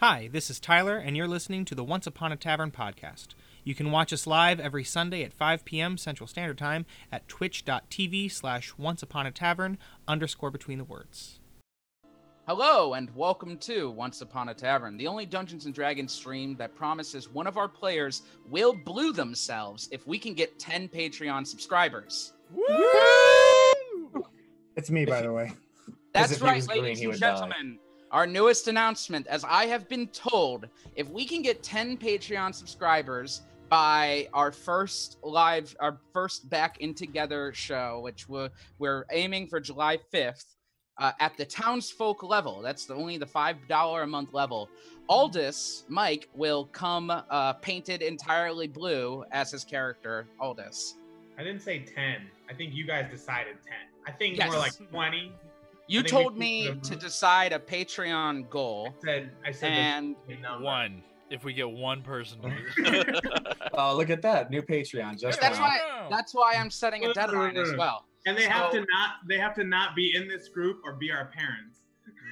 Hi, this is Tyler, and you're listening to the Once Upon a Tavern podcast. You can watch us live every Sunday at 5 p.m. Central Standard Time at twitch.tv slash once upon a tavern underscore between the words. Hello, and welcome to Once Upon a Tavern, the only Dungeons and Dragons stream that promises one of our players will blue themselves if we can get 10 Patreon subscribers. Woo! It's me, by the way. That's right, ladies and would die. Our newest announcement, as I have been told, if we can get 10 Patreon subscribers by our first live, our first back in together show, which we're, we're aiming for July 5th, uh, at the townsfolk level, that's the, only the $5 a month level, Aldous, Mike, will come uh, painted entirely blue as his character, Aldous. I didn't say 10. I think you guys decided 10. I think Yes. more like 20. You I think we told me the- to decide a Patreon goal, I said I said and. One. If we get one person to Oh, look at that new Patreon. Just That's now. why- That's why I'm setting a deadline as well. and they have to not they have to not be in this group or be our parents.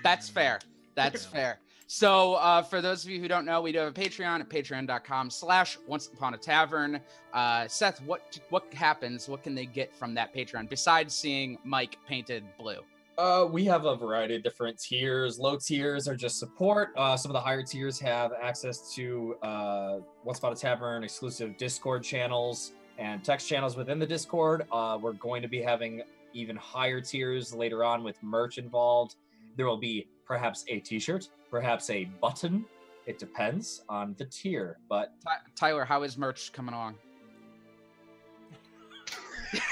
That's fair. That's fair. So uh, for those of you who don't know, we do have a Patreon at patreon.com slash once upon a tavern. Uh, Seth, what what happens? What can they get from that Patreon besides seeing Mike painted blue? Uh, we have a variety of different tiers. Low tiers are just support. Uh, some of the higher tiers have access to uh, Once Upon a Tavern exclusive Discord channels and text channels within the Discord. Uh, we're going to be having even higher tiers later on with merch involved. There will be perhaps a T-shirt, perhaps a button. It depends on the tier, but Ty- Tyler, how is merch coming along?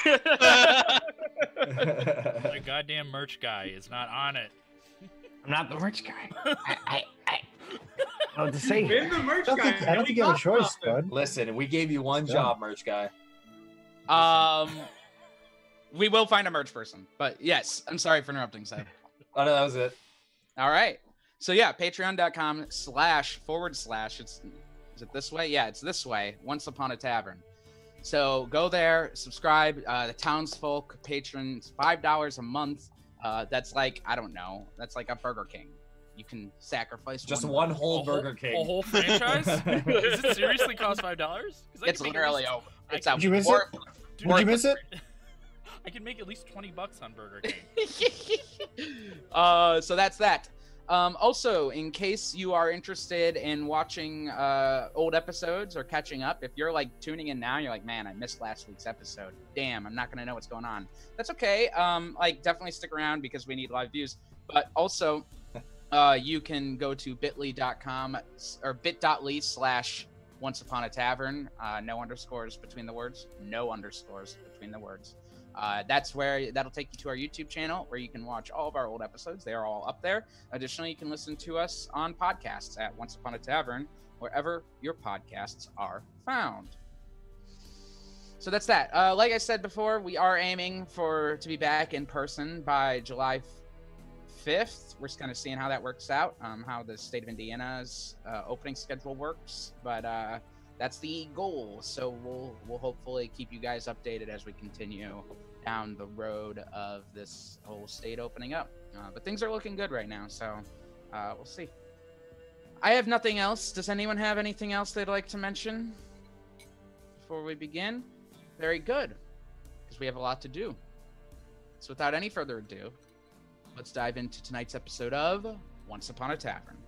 The goddamn merch guy is not on it. I'm not the rich guy. I, I, I, I don't know to say. Been the merch I don't guy. think, I don't think you have a choice, this. bud. listen, we gave you one Yeah. job, merch guy. Um, we will find a merch person, but yes, I'm sorry for interrupting, Seth. Oh no, that was it. All right. So yeah, patreon.com slash forward slash. It's is it this way? Yeah, it's this way. Once upon a tavern. So go there, subscribe. Uh, the townsfolk patrons five dollars a month. Uh, that's like I don't know. That's like a Burger King. You can sacrifice Just one. one burger. whole Burger King. A whole franchise? Does it seriously cost five dollars? It's literally over. It's out. Did you miss war- Did you miss it? I can make at least twenty bucks on Burger King. uh, so that's that. Um, also, in case you are interested in watching uh, old episodes or catching up, if you're like tuning in now, you're like, man, I missed last week's episode. Damn, I'm not gonna know what's going on. That's okay. Um, like definitely stick around because we need live views. But also, uh, you can go to bit.ly.com or bit.ly slash once upon a tavern. Uh, no underscores between the words. No underscores between the words. Uh, that's where that'll take you to our YouTube channel where you can watch all of our old episodes. They are all up there. Additionally, you can listen to us on podcasts at Once Upon a Tavern, wherever your podcasts are found. So that's that. Uh, like I said before, we are aiming for to be back in person by July 5th. We're just kind of seeing how that works out, um, how the state of Indiana's uh, opening schedule works. But uh, that's the goal. So we'll we'll hopefully keep you guys updated as we continue down the road of this whole state opening up. Uh, but things are looking good right now, so uh, we'll see. I have nothing else. Does anyone have anything else they'd like to mention before we begin? Very good, because we have a lot to do. So without any further ado, let's dive into tonight's episode of Once Upon a Tavern.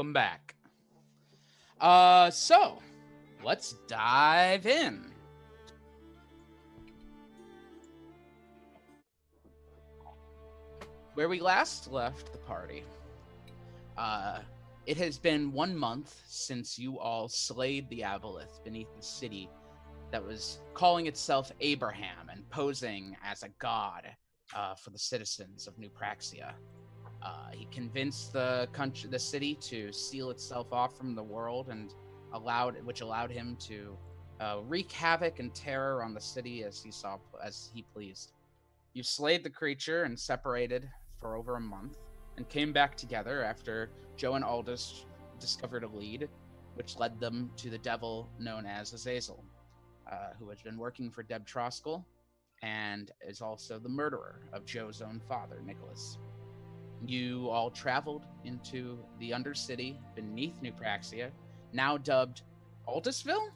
Welcome back. Uh, so let's dive in. Where we last left the party, uh, it has been one month since you all slayed the Aboleth beneath the city that was calling itself Abraham and posing as a god uh, for the citizens of New Praxia. Uh, he convinced the country, the city, to seal itself off from the world, and allowed, which allowed him to uh, wreak havoc and terror on the city as he saw, as he pleased. You slayed the creature and separated for over a month, and came back together after Joe and Aldous discovered a lead, which led them to the devil known as Azazel, uh, who has been working for Deb Troskell and is also the murderer of Joe's own father, Nicholas. You all traveled into the Undercity beneath New Praxia, now dubbed Altusville?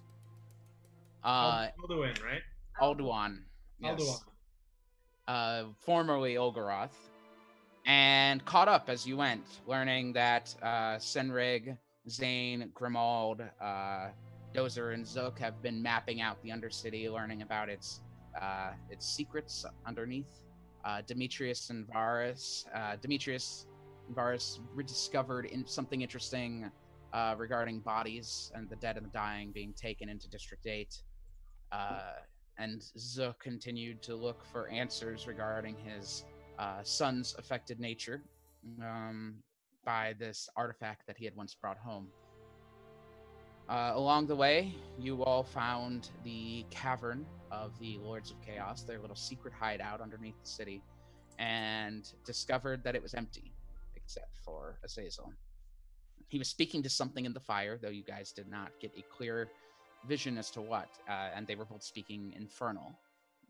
Uh, Alduin, right? Alduan. Yes. Alduin. Uh, formerly Olgaroth, and caught up as you went, learning that uh, Senrig, Zane, Grimald, uh, Dozer, and Zook have been mapping out the Undercity, learning about its uh, its secrets underneath. Uh, Demetrius and Varus, uh, Demetrius and Varus rediscovered in something interesting uh, regarding bodies and the dead and the dying being taken into District Eight. Uh, and Zook continued to look for answers regarding his uh, son's affected nature um, by this artifact that he had once brought home. Uh, along the way, you all found the cavern of the Lords of Chaos, their little secret hideout underneath the city, and discovered that it was empty, except for Azazel. He was speaking to something in the fire, though you guys did not get a clear vision as to what, uh, and they were both speaking infernal,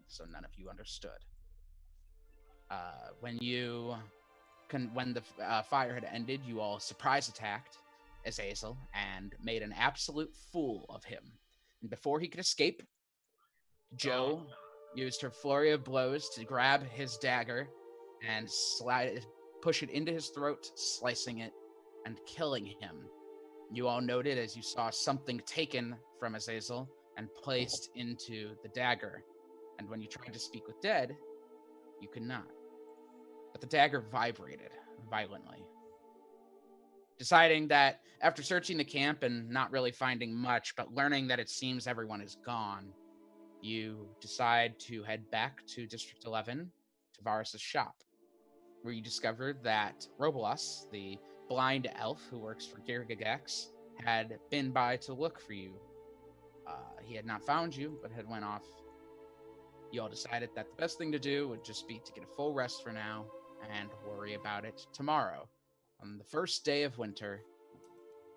so none of you understood. Uh, when you, con- when the uh, fire had ended, you all surprise attacked Azazel and made an absolute fool of him. And before he could escape, Joe oh. used her flurry of blows to grab his dagger and slide it, push it into his throat, slicing it and killing him. You all noted as you saw something taken from Azazel and placed into the dagger. And when you tried to speak with Dead, you could not. But the dagger vibrated violently. Deciding that after searching the camp and not really finding much, but learning that it seems everyone is gone, you decide to head back to District 11 to Varus's shop, where you discovered that Robolas, the blind elf who works for Girgagax, had been by to look for you. Uh, he had not found you, but had went off. You all decided that the best thing to do would just be to get a full rest for now and worry about it tomorrow, on the first day of winter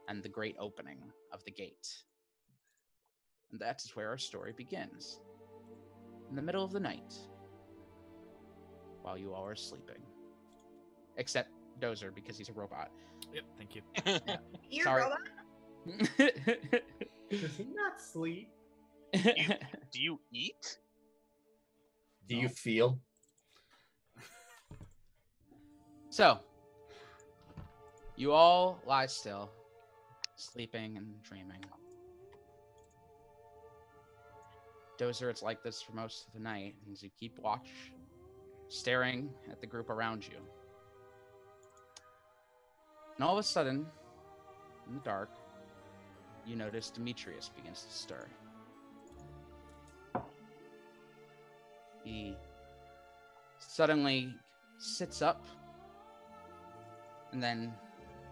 and the great opening of the gate. And that is where our story begins. In the middle of the night, while you all are sleeping. Except Dozer, because he's a robot. Yep, thank you. You're Sorry. robot? Does he not sleep? Do you eat? Do you feel? so, you all lie still, sleeping and dreaming. Dozer, it's like this for most of the night as you keep watch, staring at the group around you. And all of a sudden, in the dark, you notice Demetrius begins to stir. He suddenly sits up and then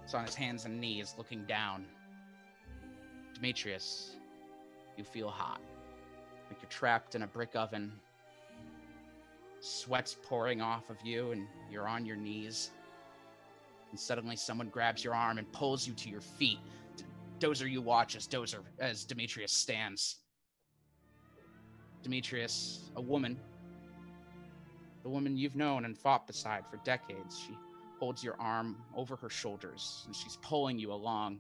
is on his hands and knees looking down. Demetrius, you feel hot. Like you're trapped in a brick oven. Sweat's pouring off of you, and you're on your knees. And suddenly, someone grabs your arm and pulls you to your feet. Dozer, you watch as Dozer, as Demetrius stands. Demetrius, a woman, the woman you've known and fought beside for decades, she holds your arm over her shoulders and she's pulling you along.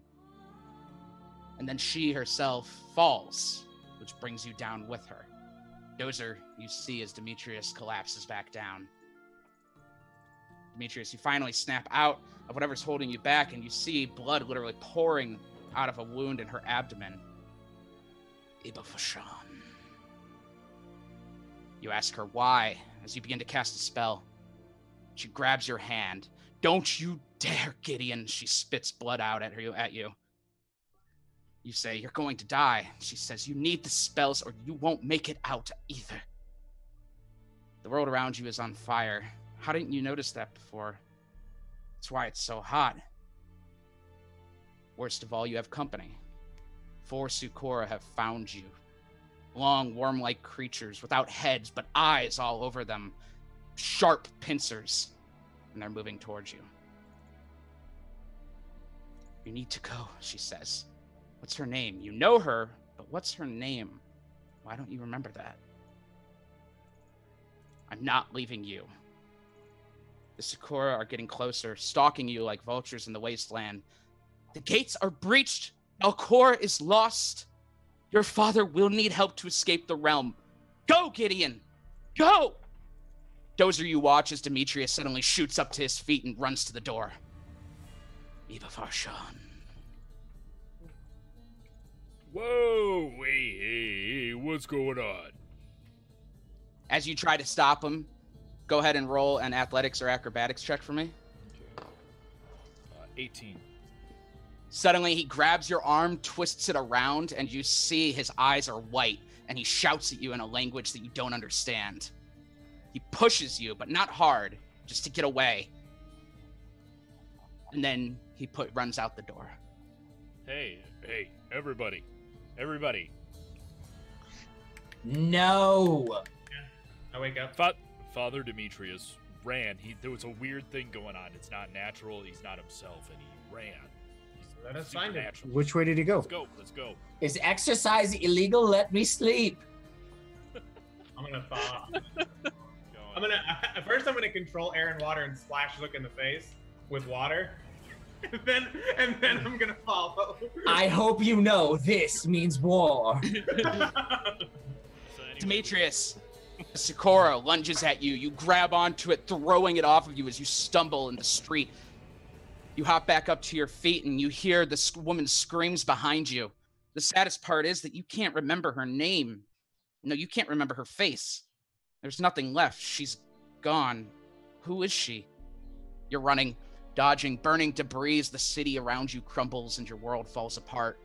And then she herself falls, which brings you down with her. Dozer, you see as Demetrius collapses back down. Demetrius, you finally snap out of whatever's holding you back, and you see blood literally pouring out of a wound in her abdomen. Iba Fashan. You ask her why as you begin to cast a spell. She grabs your hand. Don't you dare, Gideon. She spits blood out at her at you. You say, You're going to die. She says, You need the spells or you won't make it out either. The world around you is on fire. How didn't you notice that before? That's why it's so hot. Worst of all, you have company. Four Tsucora have found you. Long, worm like creatures without heads but eyes all over them. Sharp pincers. And they're moving towards you. You need to go, she says. What's her name? You know her, but what's her name? Why don't you remember that? I'm not leaving you. The Tsucora are getting closer, stalking you like vultures in the wasteland. The gates are breached. Alcor is lost. Your father will need help to escape the realm. Go, Gideon! Go! Dozer, you watch as Demetrius suddenly shoots up to his feet and runs to the door. Eva Farshan. Whoa! Hey, hey, hey, what's going on? As you try to stop him, go ahead and roll an athletics or acrobatics check for me. Uh, 18. Suddenly, he grabs your arm, twists it around, and you see his eyes are white, and he shouts at you in a language that you don't understand. He pushes you, but not hard, just to get away. And then he put runs out the door. Hey, hey, everybody. Everybody. No. I wake up. Fa- Father Demetrius ran. He there was a weird thing going on. It's not natural. He's not himself, and he ran. Let us find him. Which way did he go? Let's go. Let's go. Is exercise illegal? Let me sleep. I'm gonna fall. I'm gonna at first I'm gonna control air and water and splash Zook in the face with water. And then and then I'm gonna follow. I hope you know this means war. Demetrius, Tsucora lunges at you. You grab onto it, throwing it off of you as you stumble in the street. You hop back up to your feet and you hear this woman screams behind you. The saddest part is that you can't remember her name. No, you can't remember her face. There's nothing left. She's gone. Who is she? You're running, dodging, burning debris. as The city around you crumbles and your world falls apart.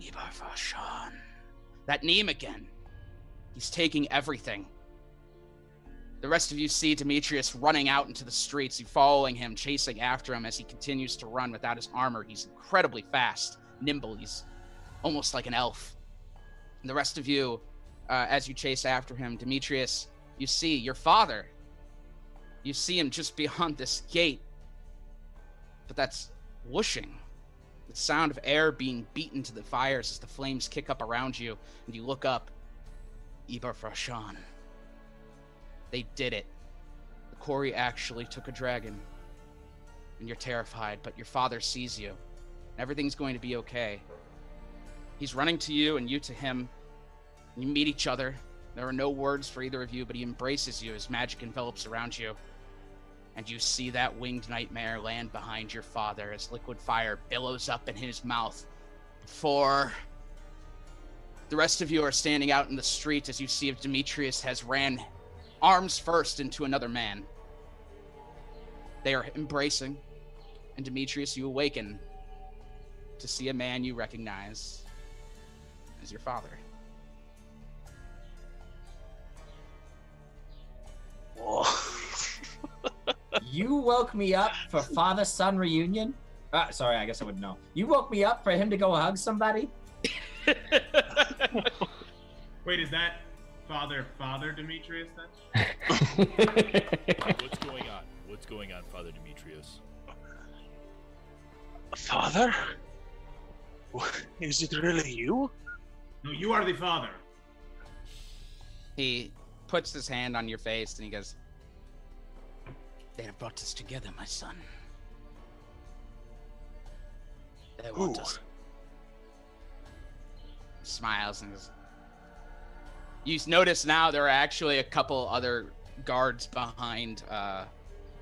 Ibar Fashan. That name again. He's taking everything. The rest of you see Demetrius running out into the streets. You following him, chasing after him as he continues to run without his armor. He's incredibly fast, nimble. He's almost like an elf. And the rest of you, uh, as you chase after him, Demetrius, you see your father. You see him just beyond this gate. But that's whooshing. The sound of air being beaten to the fires as the flames kick up around you, and you look up. Ibar Frashan. They did it. The quori actually took a dragon. And you're terrified, but your father sees you. And everything's going to be okay. He's running to you and you to him. You meet each other. There are no words for either of you, but he embraces you as magic envelops around you. And you see that winged nightmare land behind your father as liquid fire billows up in his mouth. For the rest of you are standing out in the street as you see if Demetrius has ran arms first into another man. They are embracing, and Demetrius, you awaken to see a man you recognize as your father. Whoa. You woke me up for father son reunion? Uh, sorry, I guess I wouldn't know. You woke me up for him to go hug somebody? Wait, is that Father Father Demetrius then? What's going on? What's going on, Father Demetrius? Father? Is it really you? No, you are the father. He puts his hand on your face and he goes, They have brought us together, my son. They want Who? us. Smiles and goes, You notice now there are actually a couple other guards behind, uh,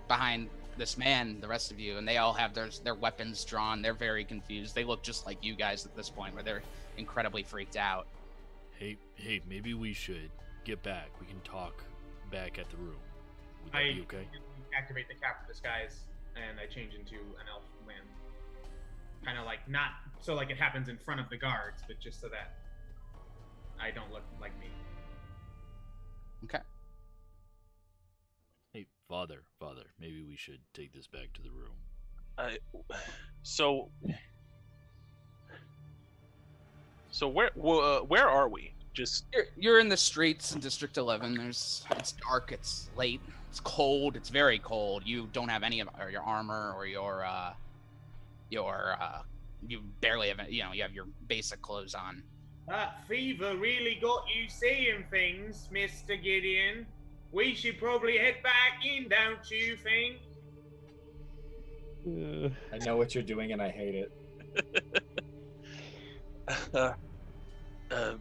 behind this man, the rest of you, and they all have their their weapons drawn. They're very confused. They look just like you guys at this point, where they're incredibly freaked out. Hey, hey, maybe we should get back. We can talk back at the room. Would that I be okay? Activate the cap disguise and I change into an elf man. Kind of like not so like it happens in front of the guards, but just so that I don't look like me. Okay. Hey, father, father, maybe we should take this back to the room. I, so, so where wh- uh, where are we? Just You're, you're in the streets in District 11. There's it's dark, it's late, it's cold, it's very cold. You don't have any of or your armor or your uh your uh you barely have you know you have your basic clothes on. That fever really got you seeing things, Mr. Gideon. We should probably head back in, don't you think? I know what you're doing and I hate it. uh, um, Up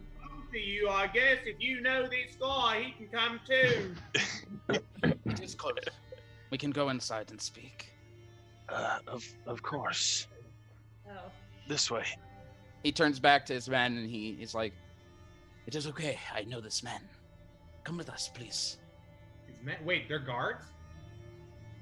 to you, I guess. If you know this guy, he can come too. It is close. We can go inside and speak. uh, of of course, Oh. this way. He turns back to his men and he is like, "It is okay. I know this man. Come with us, please." His men- Wait, they're guards?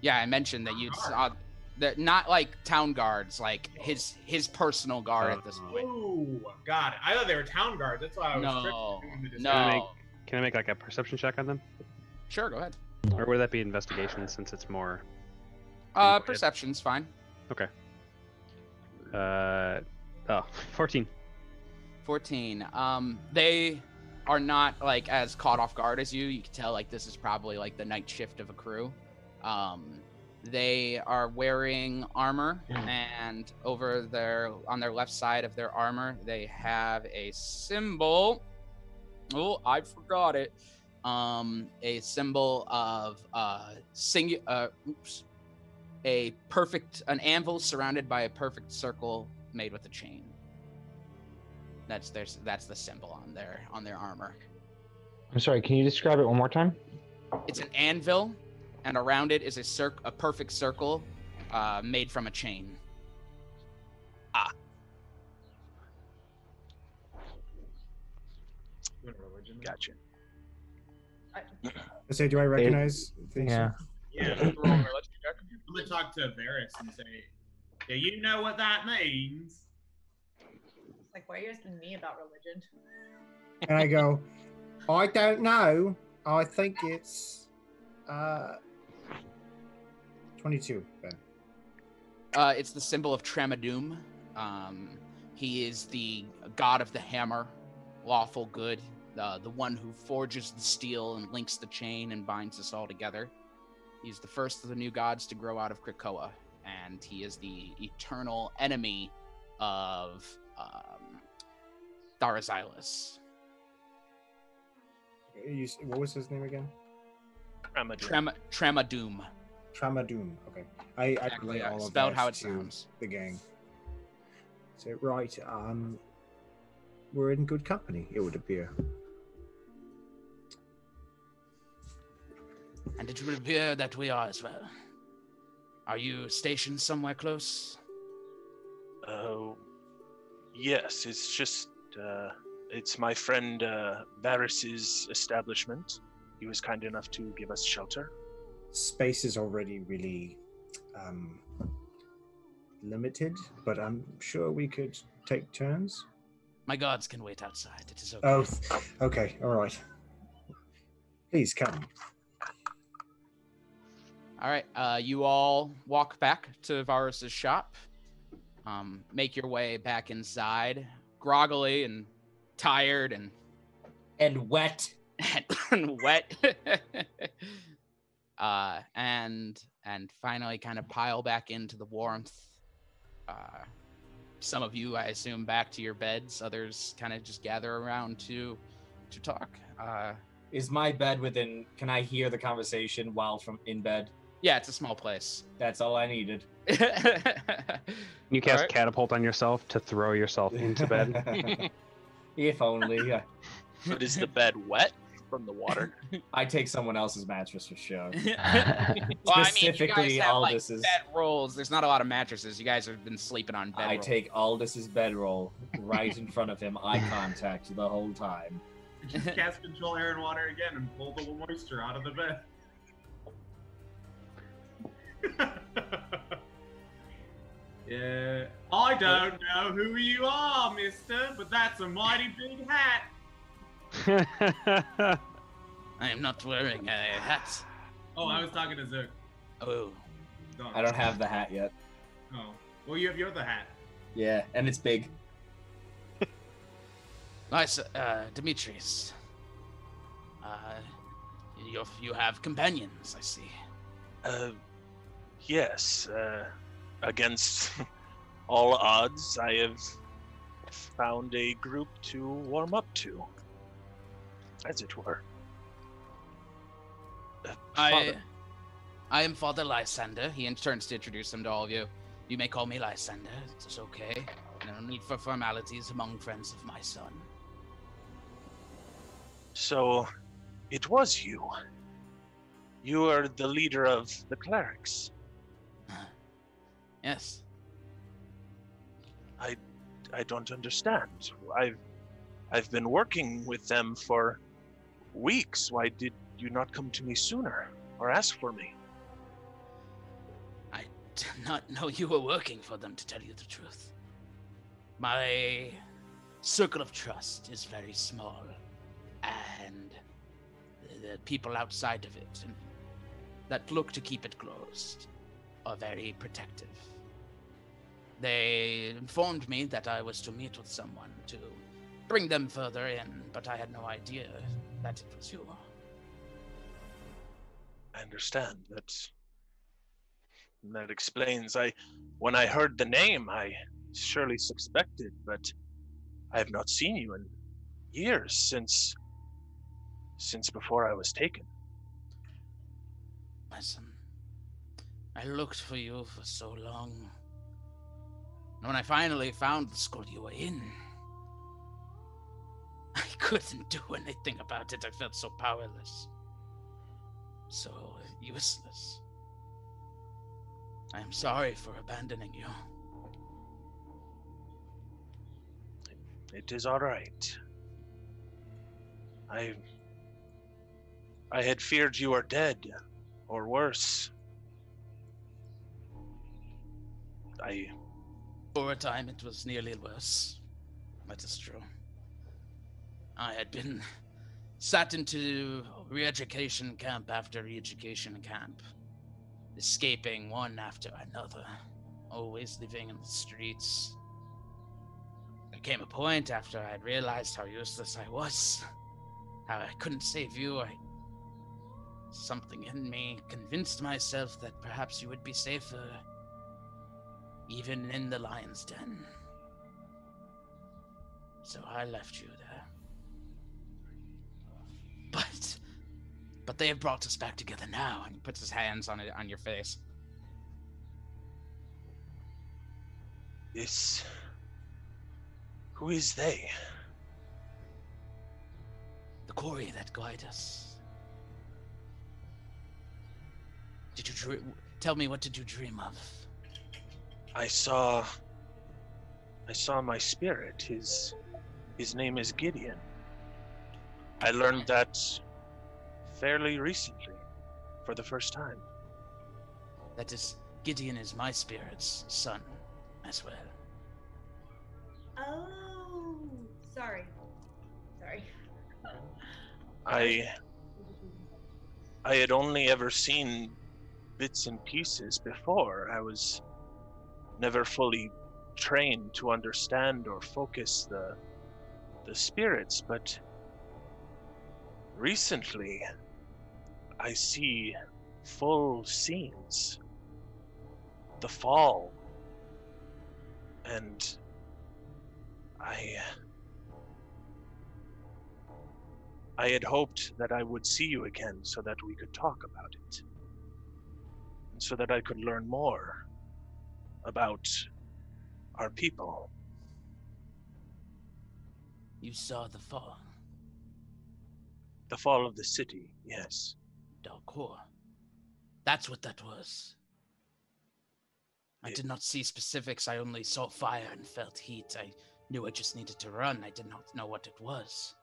Yeah, I mentioned that you saw that not like town guards, like his his personal guard at this point. Oh, got it. I thought they were town guards. That's why I was No, tricked the no. Can I make can I make like a perception check on them? Sure, go ahead. Or would that be investigation since it's more Uh, perception's fine. Okay. Uh oh 14. 14. Um, they are not like as caught off guard as you. You can tell like this is probably like the night shift of a crew. Um, they are wearing armor, and over their on their left side of their armor, they have a symbol. Oh, I forgot it. Um, a symbol of uh, singu- uh, oops, a perfect an anvil surrounded by a perfect circle made with a chain. That's their that's the symbol on their on their armor. I'm sorry, can you describe it one more time? It's an anvil, and around it is a circ a perfect circle, uh, made from a chain. Doing religion. Gotcha. I say, do I recognize these? Yeah. Yeah. Roll a religion check. I'm gonna talk to Varys and say, "Do you know what that means?" Like, why are you asking me about religion? And I go, I don't know. I think it's uh 22, Ben. Uh, it's the symbol of Tramadum. Um, he is the god of the hammer, lawful good, uh, the one who forges the steel and links the chain and binds us all together. He's the first of the new gods to grow out of Krakoa, and he is the eternal enemy of um, Tharazilis. You, what was his name again? Ramadun. Trem- Tramadum. Tramadoom. Okay. I, I Exactly, relay yeah, all of spelled how it sounds. the gang. So right, um we're in good company, it would appear. And it would appear that we are as well. Are you stationed somewhere close? Oh, yes. It's just uh, it's my friend uh, Varys's establishment. He was kind enough to give us shelter. Space is already really um limited, but I'm sure we could take turns. My gods can wait outside. It is okay. Oh, okay, all right. Please come. All right. Uh, you all walk back to Varus's shop. Um, make your way back inside, groggily and tired and And wet. and wet. uh, and and finally, kind of pile back into the warmth. Uh, some of you, I assume, back to your beds. Others kind of just gather around to to talk. Uh, Is my bed within? Can I hear the conversation while from in bed? yeah, it's a small place. That's all I needed. You cast Alright. catapult on yourself to throw yourself into bed. if only. Yeah. But is the bed wet? From the water. I take someone else's mattress for sure. Well, I mean, you guys Specifically, have like bed rolls. There's not a lot of mattresses. You guys have been sleeping on bed I rolls. take Aldous's bedroll right in front of him, eye contact the whole time. Just cast control air and water again and pull the moisture out of the bed. yeah. I don't know who you are, mister, but that's a mighty big hat. I am not wearing a hat. Oh, I was talking to Zook. Oh. Don't. I don't have the hat yet. Oh. Well, you have your other hat. Yeah, and it's big. Nice, uh, Demetrius. Uh, you you have companions, I see. Uh, yes. Uh, against all odds, I have found a group to warm up to, as it were. Uh, I, Father- I am Father Lysander. He turns to introduce him to all of you. You may call me Lysander. It's okay. No need for formalities among friends of my son. So, it was you. You are the leader of the clerics. Yes. I, I don't understand. I've, I've been working with them for weeks. Why did you not come to me sooner or ask for me? I did not know you were working for them, to tell you the truth. My circle of trust is very small, and the, people outside of it that look to keep it closed are very protective. They informed me that I was to meet with someone to bring them further in, but I had no idea that it was you. I understand. That's that explains. I, when I heard the name, I surely suspected, but I have not seen you in years since since before I was taken. My son, I looked for you for so long. And when I finally found the school you were in, I couldn't do anything about it. I felt so powerless, so useless. I am sorry for abandoning you. It is all right. I I had feared you are dead, or worse. I For a time, it was nearly worse. That is true. I had been sat into re education camp after re education camp, escaping one after another, always living in the streets. There came a point after I had realized how useless I was, how I couldn't save you. I, something in me convinced myself that perhaps you would be safer even in the lion's den. So I left you. But but they have brought us back together now, and he puts his hands on it on your face. this who is they? The quori that guide us. Did you dream? Tell me what did you dream of? I saw I saw my spirit. His his name is Gideon. I learned that fairly recently for the first time. That is Gideon is my spirit's son as well. Oh, sorry. Sorry. I I had only ever seen bits and pieces before. I was never fully trained to understand or focus the the spirits, but recently I see full scenes. The fall. And I I had hoped that I would see you again so that we could talk about it. And so that I could learn more about our people. You saw the fall. The fall of the city, yes. Dalcor. That's what that was. I did not see specifics. I only saw fire and felt heat. I knew I just needed to run. I did not know what it was.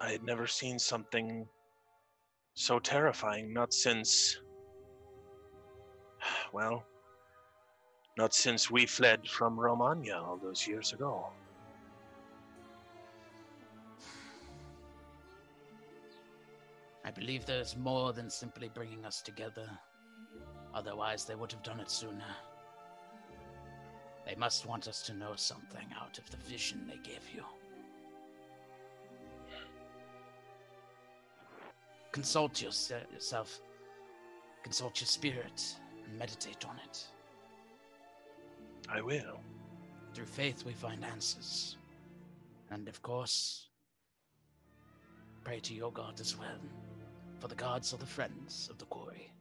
I had never seen something so terrifying, not since. Well, not since we fled from Romagna all those years ago. I believe there's more than simply bringing us together. Otherwise, they would have done it sooner. They must want us to know something out of the vision they gave you. Consult yourse- yourself, consult your spirit, and meditate on it. I will. Through faith, we find answers. And of course, pray to your God as well, for the gods are the friends of the quori.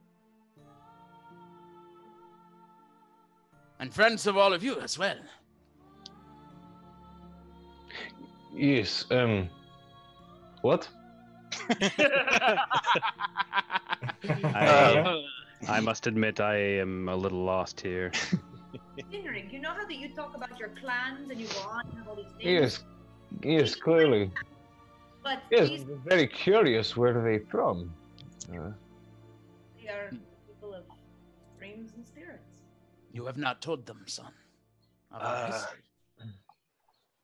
And friends of all of you as well. Yes. Um. What? I, I must admit, I am a little lost here. Henrik, you know how that you talk about your clans and you go on and have all these things? Yes. Yes, clearly. But Yes, these I'm very curious. Where are they from? Uh, they are people of dreams and spirits. You have not told them, son, of Uh.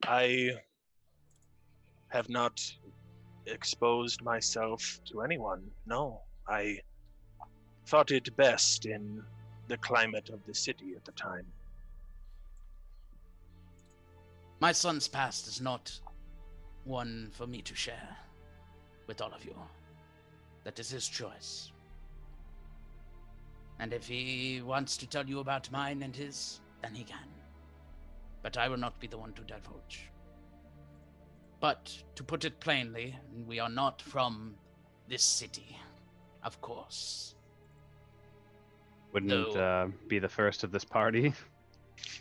I have not exposed myself to anyone. No, I thought it best in the climate of the city at the time. My son's past is not one for me to share with all of you. That is his choice. And if he wants to tell you about mine and his, then he can. But I will not be the one to divulge. But to put it plainly, we are not from this city, of course. Wouldn't uh, be the first of this party.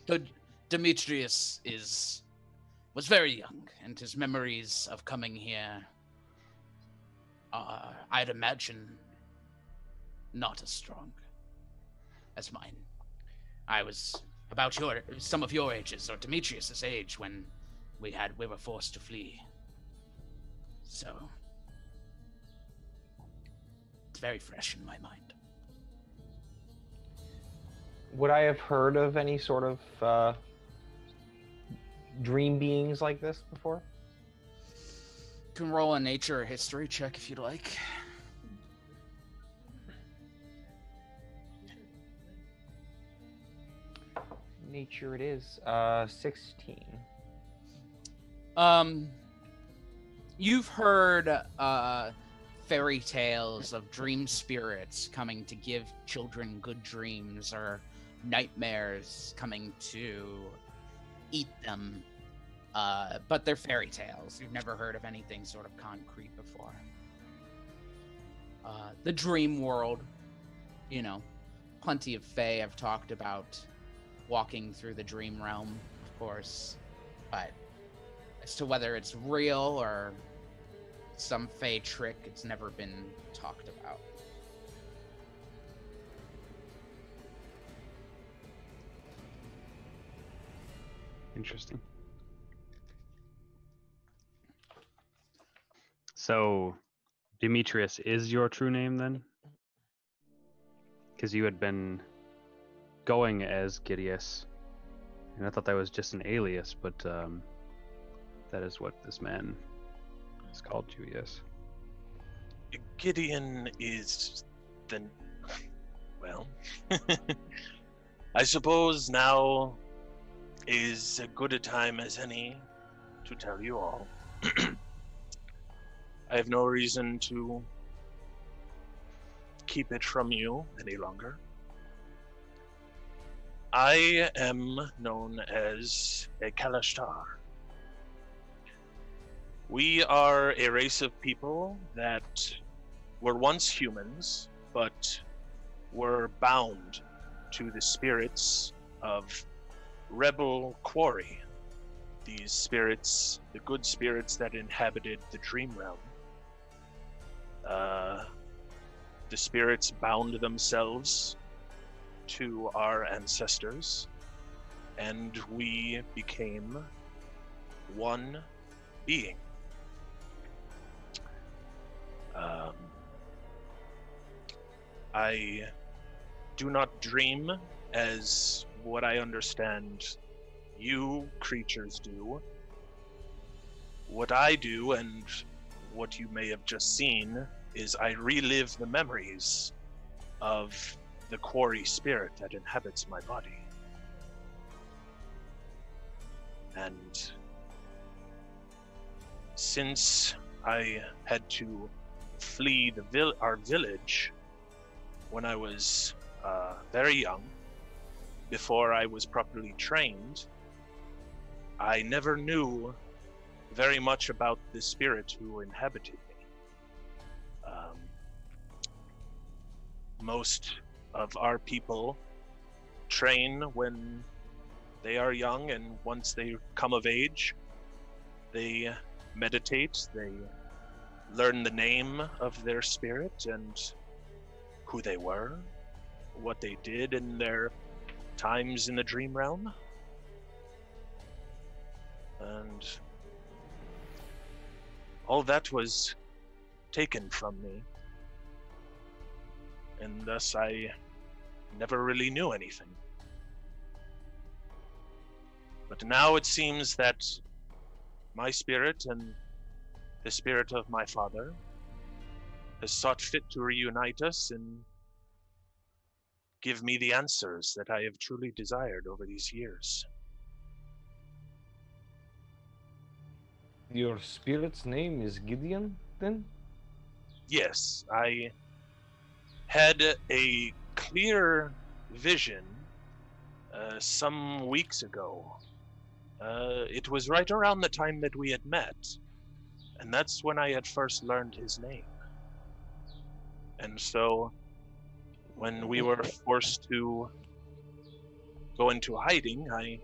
Demetrius is was very young, and his memories of coming here are, I'd imagine, not as strong as mine. I was about your some of your ages, or Demetrius's age, when we had we were forced to flee. So it's very fresh in my mind. would I have heard of any sort of uh, dream beings like this before? You Can roll a nature or history check if you'd like. Nature, it is. Uh, sixteen. Um, you've heard uh, fairy tales of dream spirits coming to give children good dreams, or nightmares coming to eat them. Uh, but they're fairy tales. You've never heard of anything sort of concrete before. Uh, the dream world, you know, plenty of Fae have talked about walking through the dream realm, of course, but as to whether it's real or some Fey trick, it's never been talked about. Interesting. So, Demetrius is your true name then? Because you had been going as Gideus, and I thought that was just an alias, but um, that is what this man is called you, yes. Gideon is the. Well, I suppose now is as good a time as any to tell you all. I have no reason to keep it from you any longer. I am known as a Kalashtar. We are a race of people that were once humans, but were bound to the spirits of rebel quori these spirits, the good spirits that inhabited the dream realm, uh, the spirits bound themselves to our ancestors, and we became one being. Um, I do not dream as what I understand you creatures do. What I do, and what you may have just seen, is I relive the memories of the quori spirit that inhabits my body. And since I had to flee the vil- our village when I was uh, very young, before I was properly trained, I never knew very much about the spirit who inhabited me. Um, most of our people train when they are young, and once they come of age, they meditate, they learn the name of their spirit and who they were, what they did in their times in the dream realm. And all that was taken from me. And thus I never really knew anything. But now it seems that my spirit and the spirit of my father has sought fit to reunite us and give me the answers that I have truly desired over these years. Your spirit's name is Gideon, then? Yes, I had a clear vision uh, some weeks ago. Uh, it was right around the time that we had met, and that's when I had first learned his name. And so, when we were forced to go into hiding, I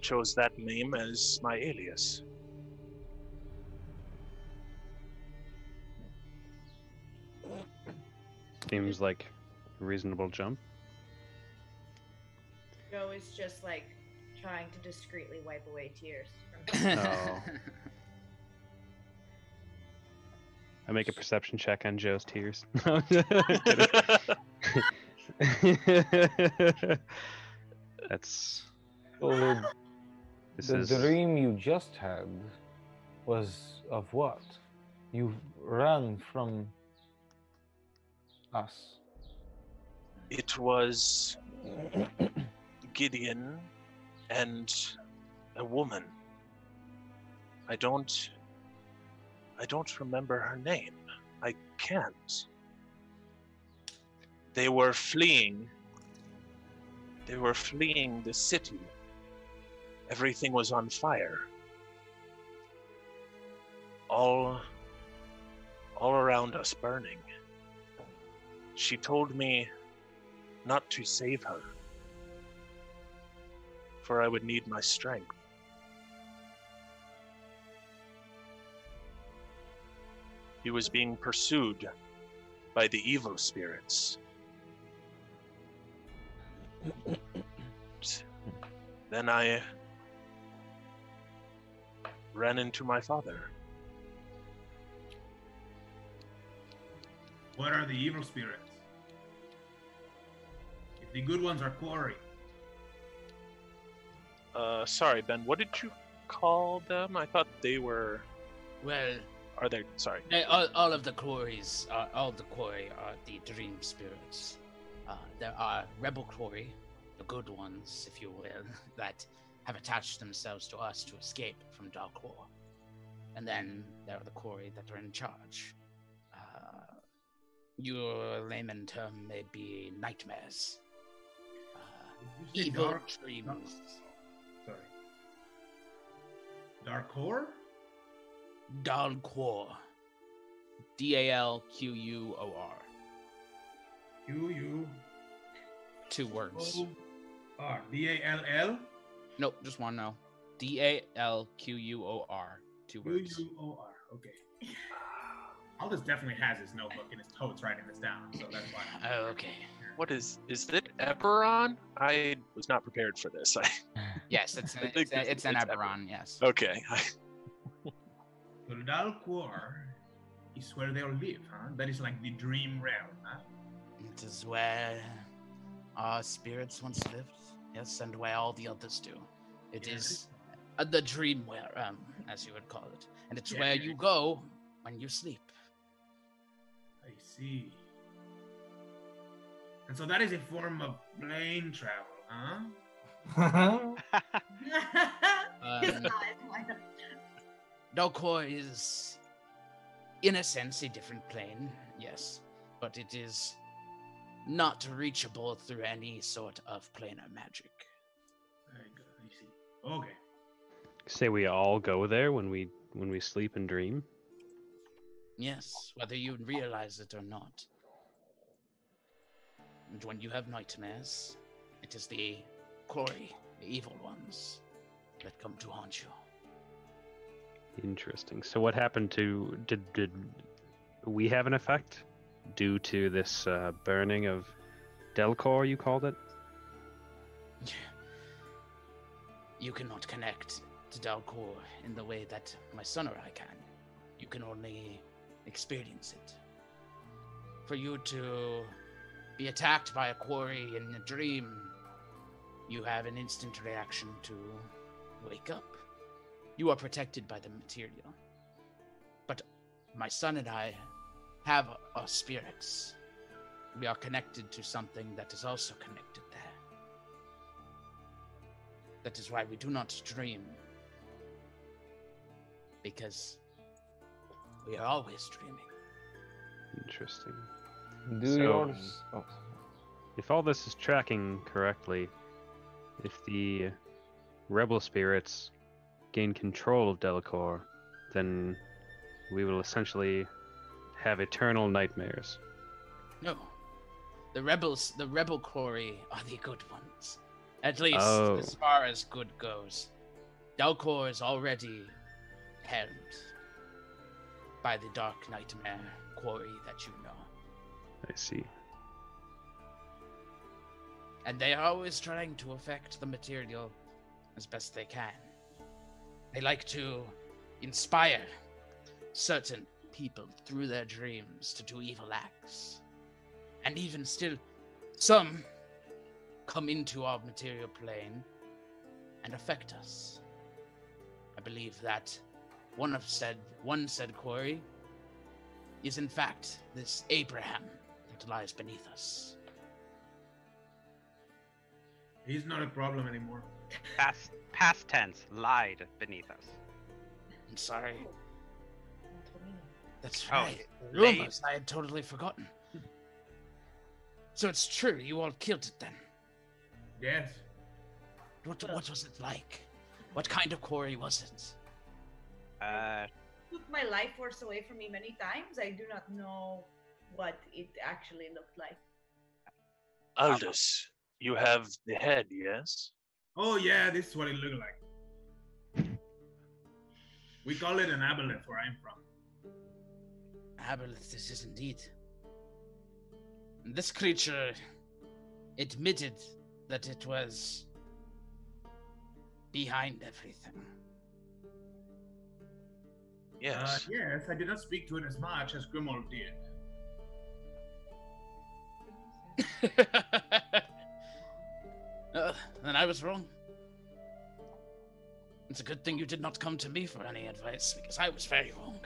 chose that name as my alias. Seems like a reasonable jump. Joe is just like trying to discreetly wipe away tears. Oh. I make a perception check on Joe's tears. That's So the, This the is- dream you just had was of what? You ran from us. It was Gideon and a woman. I don't I don't remember her name. I can't. They were fleeing. They were fleeing the city. Everything was on fire. All all around us burning. She told me not to save her, for I would need my strength. He was being pursued by the evil spirits. Then I ran into my father. What are the evil spirits? If the good ones are quori, Uh, sorry, Ben. What did you call them? I thought they were. Well, Are they? Sorry. They, all, all of the quoris, uh, all the quori are the dream spirits. Uh, there are rebel quori, the good ones, if you will, that have attached themselves to us to escape from Dalquor. And then there are the quori that are in charge. Uh, your layman term may be nightmares. Uh, evil dark- dreams. sorry. Darkor? Dalquor. D A L Q U O R. Q U Two words. O R. D A L L? Nope, just one no. D A L Q U O R. Two U words. U O R. Okay. Uh, Aldous definitely has his notebook in his totes writing this down, so that's why. Oh, okay. What is is it Eberron? I was not prepared for this. I, Yes, it's I an, think it's, a, it's an it's Eberron. Yes. okay. So Dalquor is where they'll live, huh? That is like the dream realm, huh? It is where our spirits once lived. Yes, and where all the others do. It is uh, the dream where, um, as you would call it, and it's Yeah, where you go when you sleep. I see. And so that is a form of plane travel, huh? Um, up. Is, in a sense, a different plane, yes, but it is not reachable through any sort of planar magic. Very good. I see. Okay. Say we all go there when we when we sleep and dream. Yes, whether you realize it or not. And when you have nightmares, it is the Quori, the evil ones, that come to haunt you. Interesting. So what happened to did did we have an effect due to this uh, burning of Dalquor? You called it. You cannot connect to Dalquor in the way that my son or I can. You can only experience it. For you to be attacked by a quori in a dream, you have an instant reaction to wake up. You are protected by the material. But my son and I have our spirits. We are connected to something that is also connected there. That is why we do not dream. Because we are always dreaming. Interesting. Do So- yours. Oh, If all this is tracking correctly, if the rebel spirits gain control of Delacor, then we will essentially have eternal nightmares. No. The rebels, the rebel quori are the good ones. At least Oh. as far as good goes. Dalquor is already held by the dark nightmare quori that you know. I see. And they are always trying to affect the material as best they can. They like to inspire certain people through their dreams to do evil acts. And even still, some come into our material plane and affect us. I believe that one of said one said quori is in fact this Abraham that lies beneath us. He's not a problem anymore. Past past tense lied beneath us. I'm sorry. That's Oh, right. The rumors I had totally forgotten. So it's true, you all killed it then. Yes. What what was it like? What kind of quori was it? Uh, Took my life force away from me many times. I do not know what it actually looked like. Aldous, you have the head, yes? Oh yeah, this is what it looked like. We call it an aboleth where I'm from. Aboleth, this is indeed. This creature admitted that it was behind everything. Uh, yes, I did not speak to it as much as Grimald did. Uh, then I was wrong. It's a good thing you did not come to me for any advice, because I was very wrong.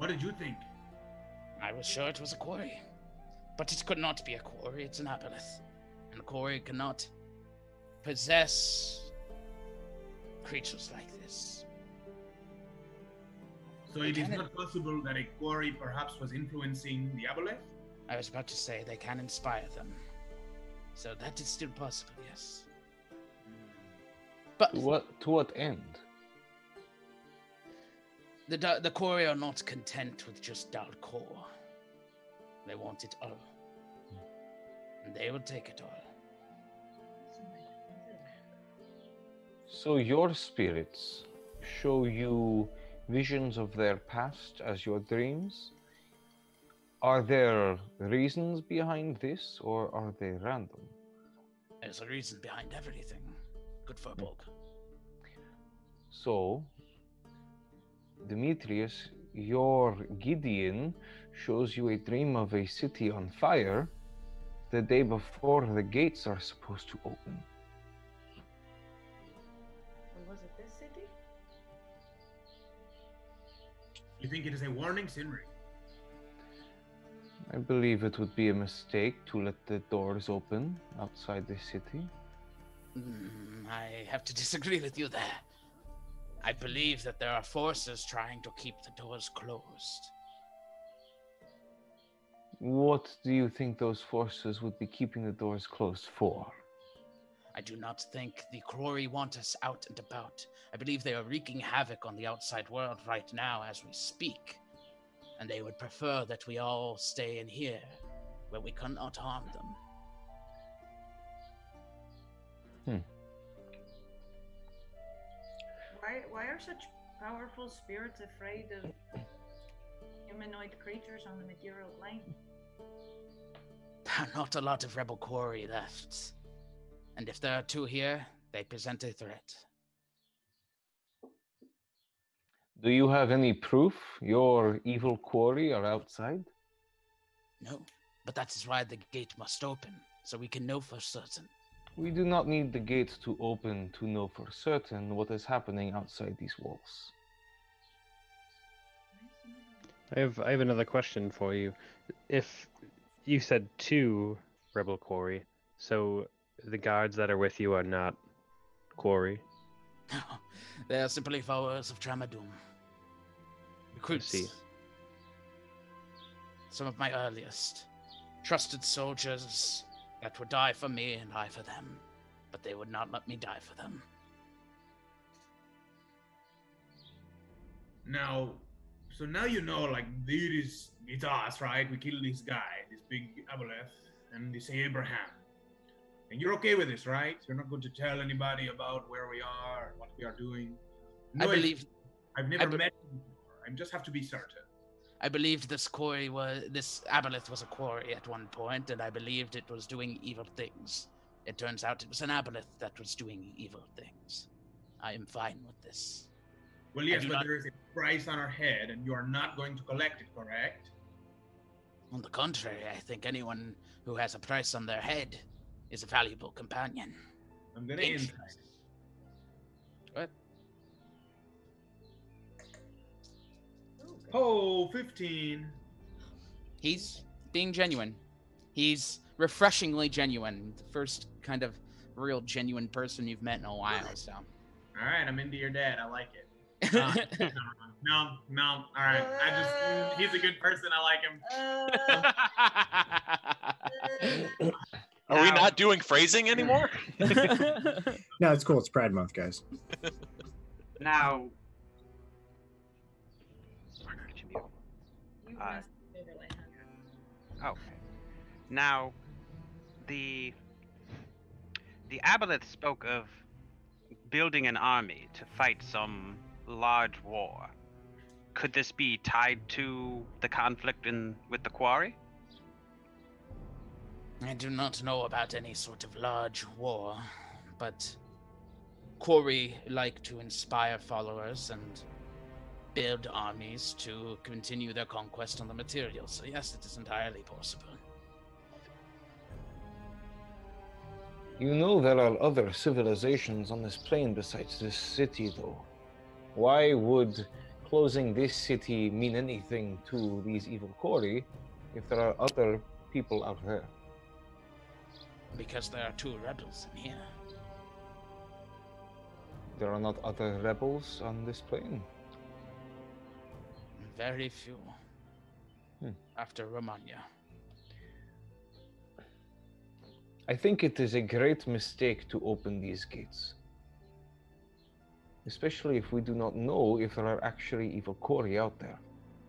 What did you think? I was sure it was a quori. But it could not be a quori, it's an aboleth. And a quori cannot possess creatures like this. So it is not possible that a quori perhaps was influencing the aboleth? I was about to say they can inspire them. So that is still possible, yes. But to what to what end? The the Quori are not content with just Dalquor. They want it all. And they will take it all. So your spirits show you visions of their past as your dreams? Are there reasons behind this, or are they random? There's a reason behind everything. Good for hmm. Bolg. So, Demetrius, your Gideon shows you a dream of a city on fire the day before the gates are supposed to open. Or was it this city? You think it is a warning, Sinri? I believe it would be a mistake to let the doors open outside the city. Mm, I have to disagree with you there. I believe that there are forces trying to keep the doors closed. What do you think those forces would be keeping the doors closed for? I do not think the Quori want us out and about. I believe they are wreaking havoc on the outside world right now as we speak. And they would prefer that we all stay in here, where we cannot harm them. Hmm. Why why are such powerful spirits afraid of humanoid creatures on the material plane? There are not a lot of rebel quori left. And if there are two here, they present a threat. Do you have any proof your evil quori are outside? No, but that is why the gate must open, so we can know for certain. We do not need the gate to open to know for certain what is happening outside these walls. I have I have another question for you. If you said two rebel quori, so the guards that are with you are not quori. No. They are simply followers of Tramadum. Recruits. see. Some of my earliest. Trusted soldiers that would die for me and I for them. But they would not let me die for them. Now, so now you know, like, this is it's us, right? We killed this guy, this big Aboleth, and this Abraham. And you're okay with this, right? You're not going to tell anybody about where we are, and what we are doing. I No, it's- believe I've I never be- met you before. I just have to be certain. I believed this quori was this aboleth was a quori at one point, and I believed it was doing evil things. It turns out it was an aboleth that was doing evil things. I am fine with this. Well, yes, but not- there is a price on our head, and you are not going to collect it, correct? On the contrary, I think anyone who has a price on their head is a valuable companion. I'm gonna Thanks. Oh, 15. He's being genuine. He's refreshingly genuine. The first kind of real genuine person you've met in a while, so. All right, I'm into your dad. I like it. Uh, no, no. All right. I just, he's a good person. I like him. Are we not doing phrasing anymore? No, it's cool. It's Pride Month, guys. Now, Uh, messed with it, Alejandro. okay. Now, the the aboleth spoke of building an army to fight some large war. Could this be tied to the conflict in with the quori? I do not know about any sort of large war, but Quori like to inspire followers and build armies to continue their conquest on the material. So yes, it is entirely possible. You know there are other civilizations on this plane besides this city, though. Why would closing this city mean anything to these evil quori if there are other people out there? Because there are two rebels in here. There are not other rebels on this plane. Very few. Hmm. After Romagna. I think it is a great mistake to open these gates. Especially if we do not know if there are actually evil quori out there.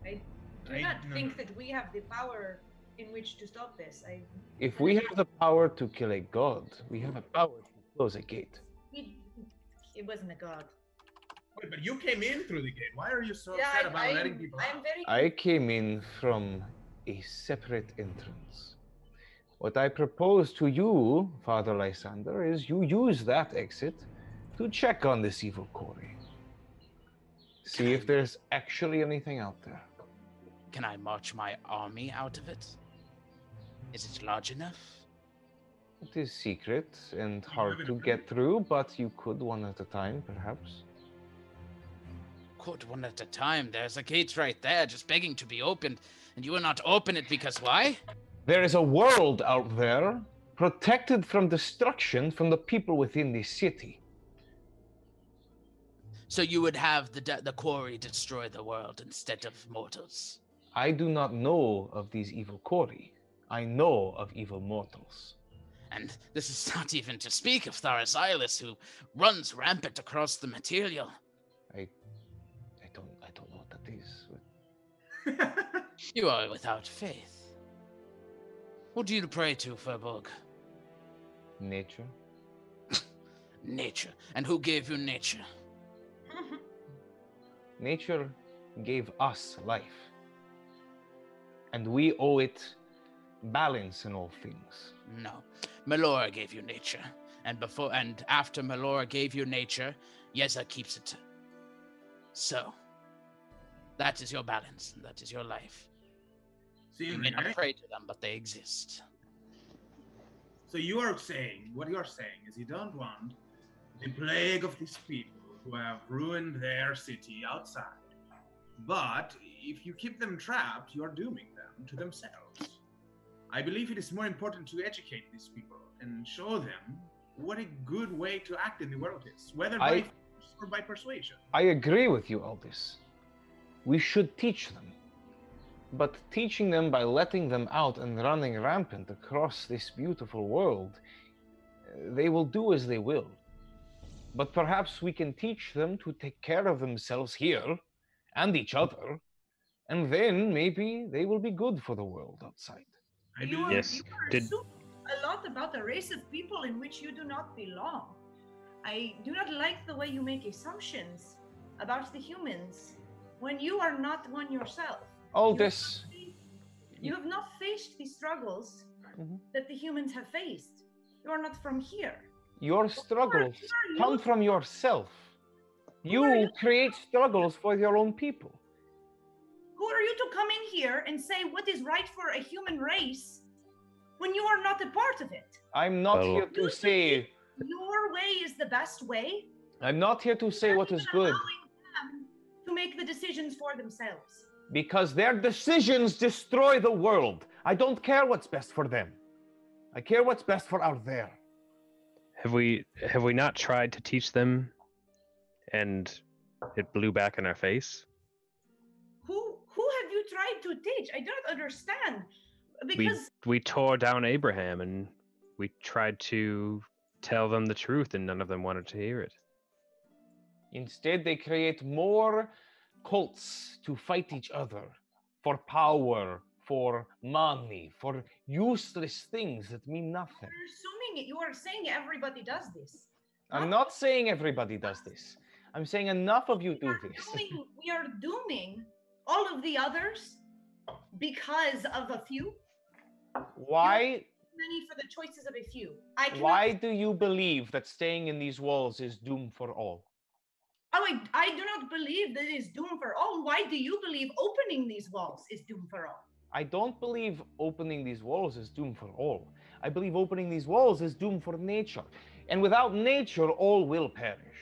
I do I- not no, think no. that we have the power in which to stop this. I If we have the power to kill a god, we have the power to close a gate. he It wasn't a god. Wait, but you came in through the gate. Why are you so Yeah, upset I- about I'm- letting people I'm out? very. I came in from a separate entrance. What I propose to you, Father Lysander, is you use that exit to check on this evil quori. See if there's actually anything out there. Can I march my army out of it? Is it large enough? It is secret and hard to get through, but you could one at a time, perhaps. Quote one at a time. There's a gate right there, just begging to be opened, and you will not open it because why? There is a world out there, protected from destruction from the people within this city. So you would have the de- the quori destroy the world instead of mortals. I do not know of these evil quori. I know of evil mortals. And this is not even to speak of Tharazilis, who runs rampant across the material. I You are without faith. What do you pray to, Firbolg? Nature. Nature. And who gave you nature? Nature gave us life, and we owe it balance in all things. No. Melora gave you nature. And before and after Melora gave you nature, Yeza keeps it. So that is your balance, that is your life. So You may not pray to them, but they exist. So you are saying, what you are saying is you don't want the plague of these people who have ruined their city outside. But if you keep them trapped, you are dooming them to themselves. I believe it is more important to educate these people and show them what a good way to act in the world is, whether by I- force or by persuasion. I agree with you, Aldous. We should teach them. But teaching them by letting them out and running rampant across this beautiful world, they will do as they will. But perhaps we can teach them to take care of themselves here and each other, and then maybe they will be good for the world outside. You are, Yes. you are Did a lot about a race of people in which you do not belong. I do not like the way you make assumptions about the humans when you are not one yourself. Aldous, You have not faced the struggles Mhm. that the humans have faced. You are not from here. your struggles are come you? from yourself. You create struggles for your own people. Who are you to come in here and say what is right for a human race when you are not a part of it? I'm not Well- here to say Your way is the best way. I'm not here to say what is good them to make the decisions for themselves. because their decisions destroy the world. I don't care what's best for them. I care what's best for out there. have we have we not tried to teach them, and it blew back in our face? Who who have you tried to teach? I don't understand. We Because we tore down Abraham, and we tried to tell them the truth, and none of them wanted to hear it. Instead, they create more cults to fight each other for power, for money, for useless things that mean nothing. you're assuming it, you are saying everybody does this. I'm not saying everybody does this. I'm saying enough of you do this. Dooming, we are dooming all of the others because of a few. Why Many for the choices of a few. I cannot, why do you believe that staying in these walls is doom for all? Oh, I, I do not believe that it is doom for all. Why do you believe opening these walls is doom for all? I don't believe opening these walls is doom for all. I believe opening these walls is doom for nature. And without nature, all will perish.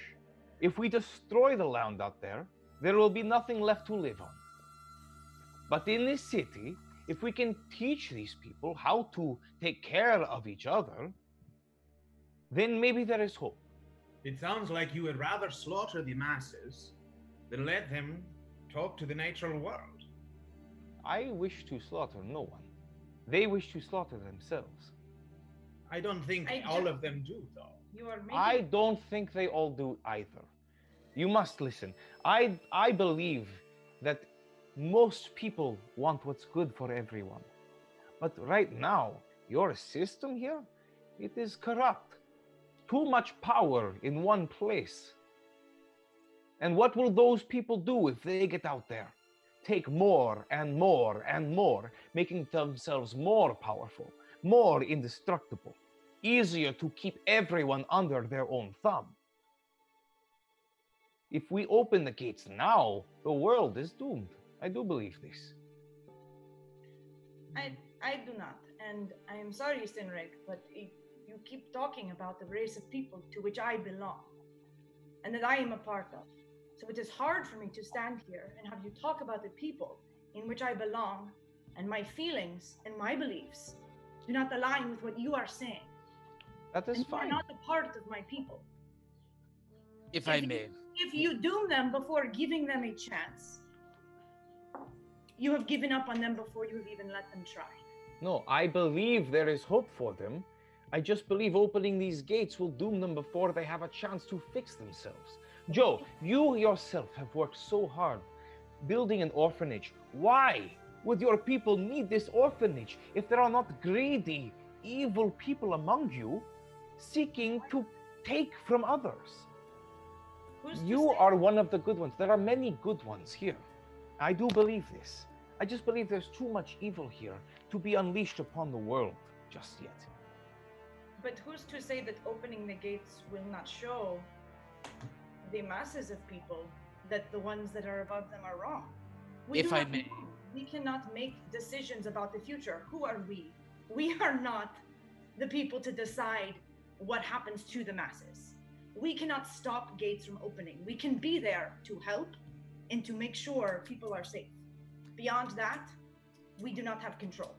If we destroy the land out there, there will be nothing left to live on. But in this city, if we can teach these people how to take care of each other, then maybe there is hope. It sounds like you would rather slaughter the masses than let them talk to the natural world. I wish to slaughter no one. They wish to slaughter themselves. I don't think I all ju- of them do, though. You are making I don't think they all do either. You must listen. I I believe that most people want what's good for everyone. But right now, your system here, it is corrupt. Too much power in one place And what will those people do if they get out there? Take more and more and more, making themselves more powerful, more indestructible, easier to keep everyone under their own thumb. If we open the gates now, the world is doomed. I do believe this. I I do not, and I am sorry, Sinrig, but it, you keep talking about the race of people to which I belong, and that I am a part of. So it is hard for me to stand here and have you talk about the people in which I belong, and my feelings and my beliefs do not align with what you are saying. That is and you are not a part of my people. If I may. If you doom them before giving them a chance, you have given up on them before you have even let them try. No, I believe there is hope for them. I just believe opening these gates will doom them before they have a chance to fix themselves. Joe, you yourself have worked so hard building an orphanage. Why would your people need this orphanage if there are not greedy, evil people among you seeking to take from others? You are one of the good ones. There are many good ones here. I do believe this. I just believe there's too much evil here to be unleashed upon the world just yet. But who's to say that opening the gates will not show the masses of people that the ones that are above them are wrong? We If I may. know. We cannot make decisions about the future. Who are we? We are not the people to decide what happens to the masses. We cannot stop gates from opening. We can be there to help and to make sure people are safe. Beyond that, we do not have control.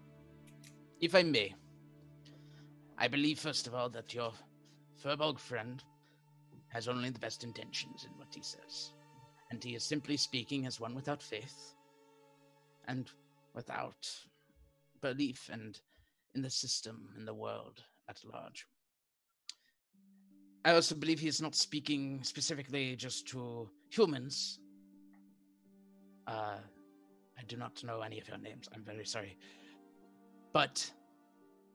If I may, I believe, first of all, that your Firbolg friend has only the best intentions in what he says. And he is simply speaking as one without faith and without belief and in the system and the world at large. I also believe he is not speaking specifically just to humans. Uh, I do not know any of your names. I'm very sorry. But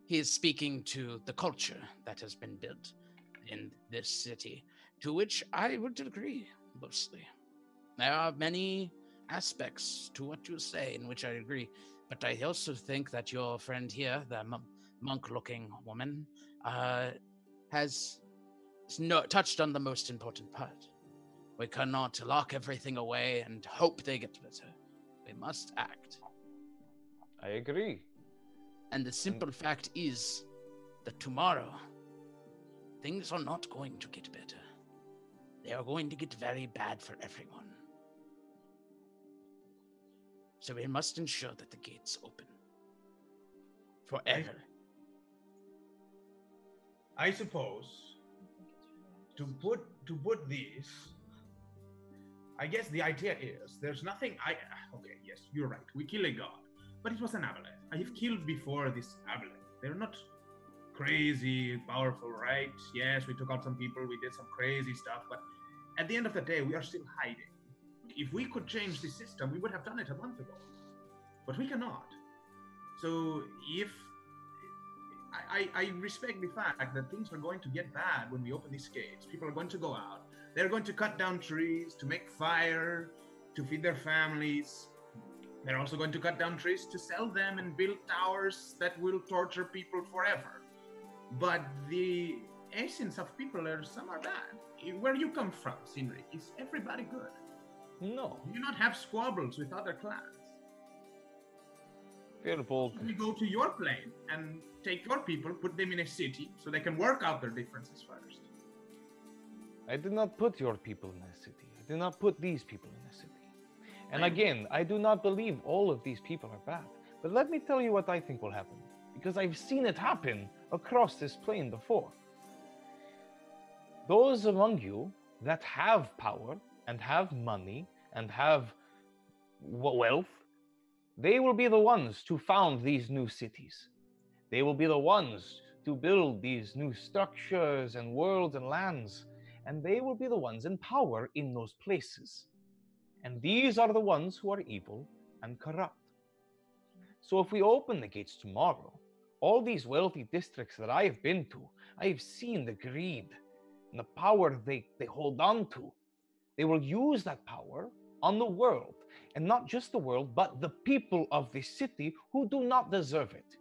he is speaking to the culture that has been built in this city, to which I would agree mostly. There are many aspects to what you say in which I agree, but I also think that your friend here, the mon- monk-looking woman, uh, has no, touched on the most important part. We cannot lock everything away and hope they get better. We must act. I agree. And the simple fact is that tomorrow, things are not going to get better. They are going to get very bad for everyone. So we must ensure that the gates open. Forever. I suppose to put to put this, I guess the idea is there's nothing. I okay, yes, you're right. We kill a god, but it was an aboleth. I have killed before this aboleth. They're not crazy powerful, right? Yes, we took out some people. We did some crazy stuff, but at the end of the day, we are still hiding. If we could change the system, we would have done it a month ago, but we cannot. So if I, I, respect the fact that things are going to get bad when we open these gates. People are going to go out. They're going to cut down trees to make fire, to feed their families. They're also going to cut down trees to sell them and build towers that will torture people forever. But the essence of people are some are bad. Where you come from, Sinrik, is everybody good? No. You not have squabbles with other clans. Firbolg, We go to your plane and take your people, put them in a city so they can work out their differences first. I did not put your people in a city. I did not put these people in a city. And again, I do not believe all of these people are bad. But let me tell you what I think will happen, because I've seen it happen across this plane before. Those among you that have power and have money and have wealth, they will be the ones to found these new cities. They will be the ones to build these new structures and worlds and lands, and they will be the ones in power in those places. And these are the ones who are evil and corrupt. So if we open the gates tomorrow, all these wealthy districts that I have been to, I have seen the greed and the power they, they hold on to. They will use that power on the world, and not just the world, but the people of this city who do not deserve it.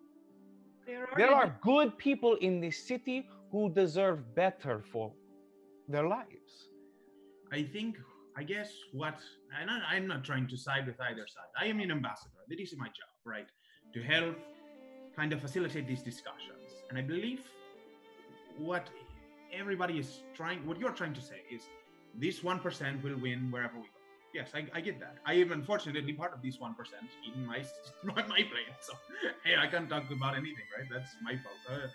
There There are good people in this city who deserve better for their lives. I think, I guess what, and I, I'm not trying to side with either side. I am an ambassador. This is my job, right? To help kind of facilitate these discussions. And I believe what everybody is trying, what you're trying to say is this 1% will win wherever we go. Yes, I, I get that. I am unfortunately part of this 1% in my, my plane. So, hey, I can't talk about anything, right? That's my fault. Uh,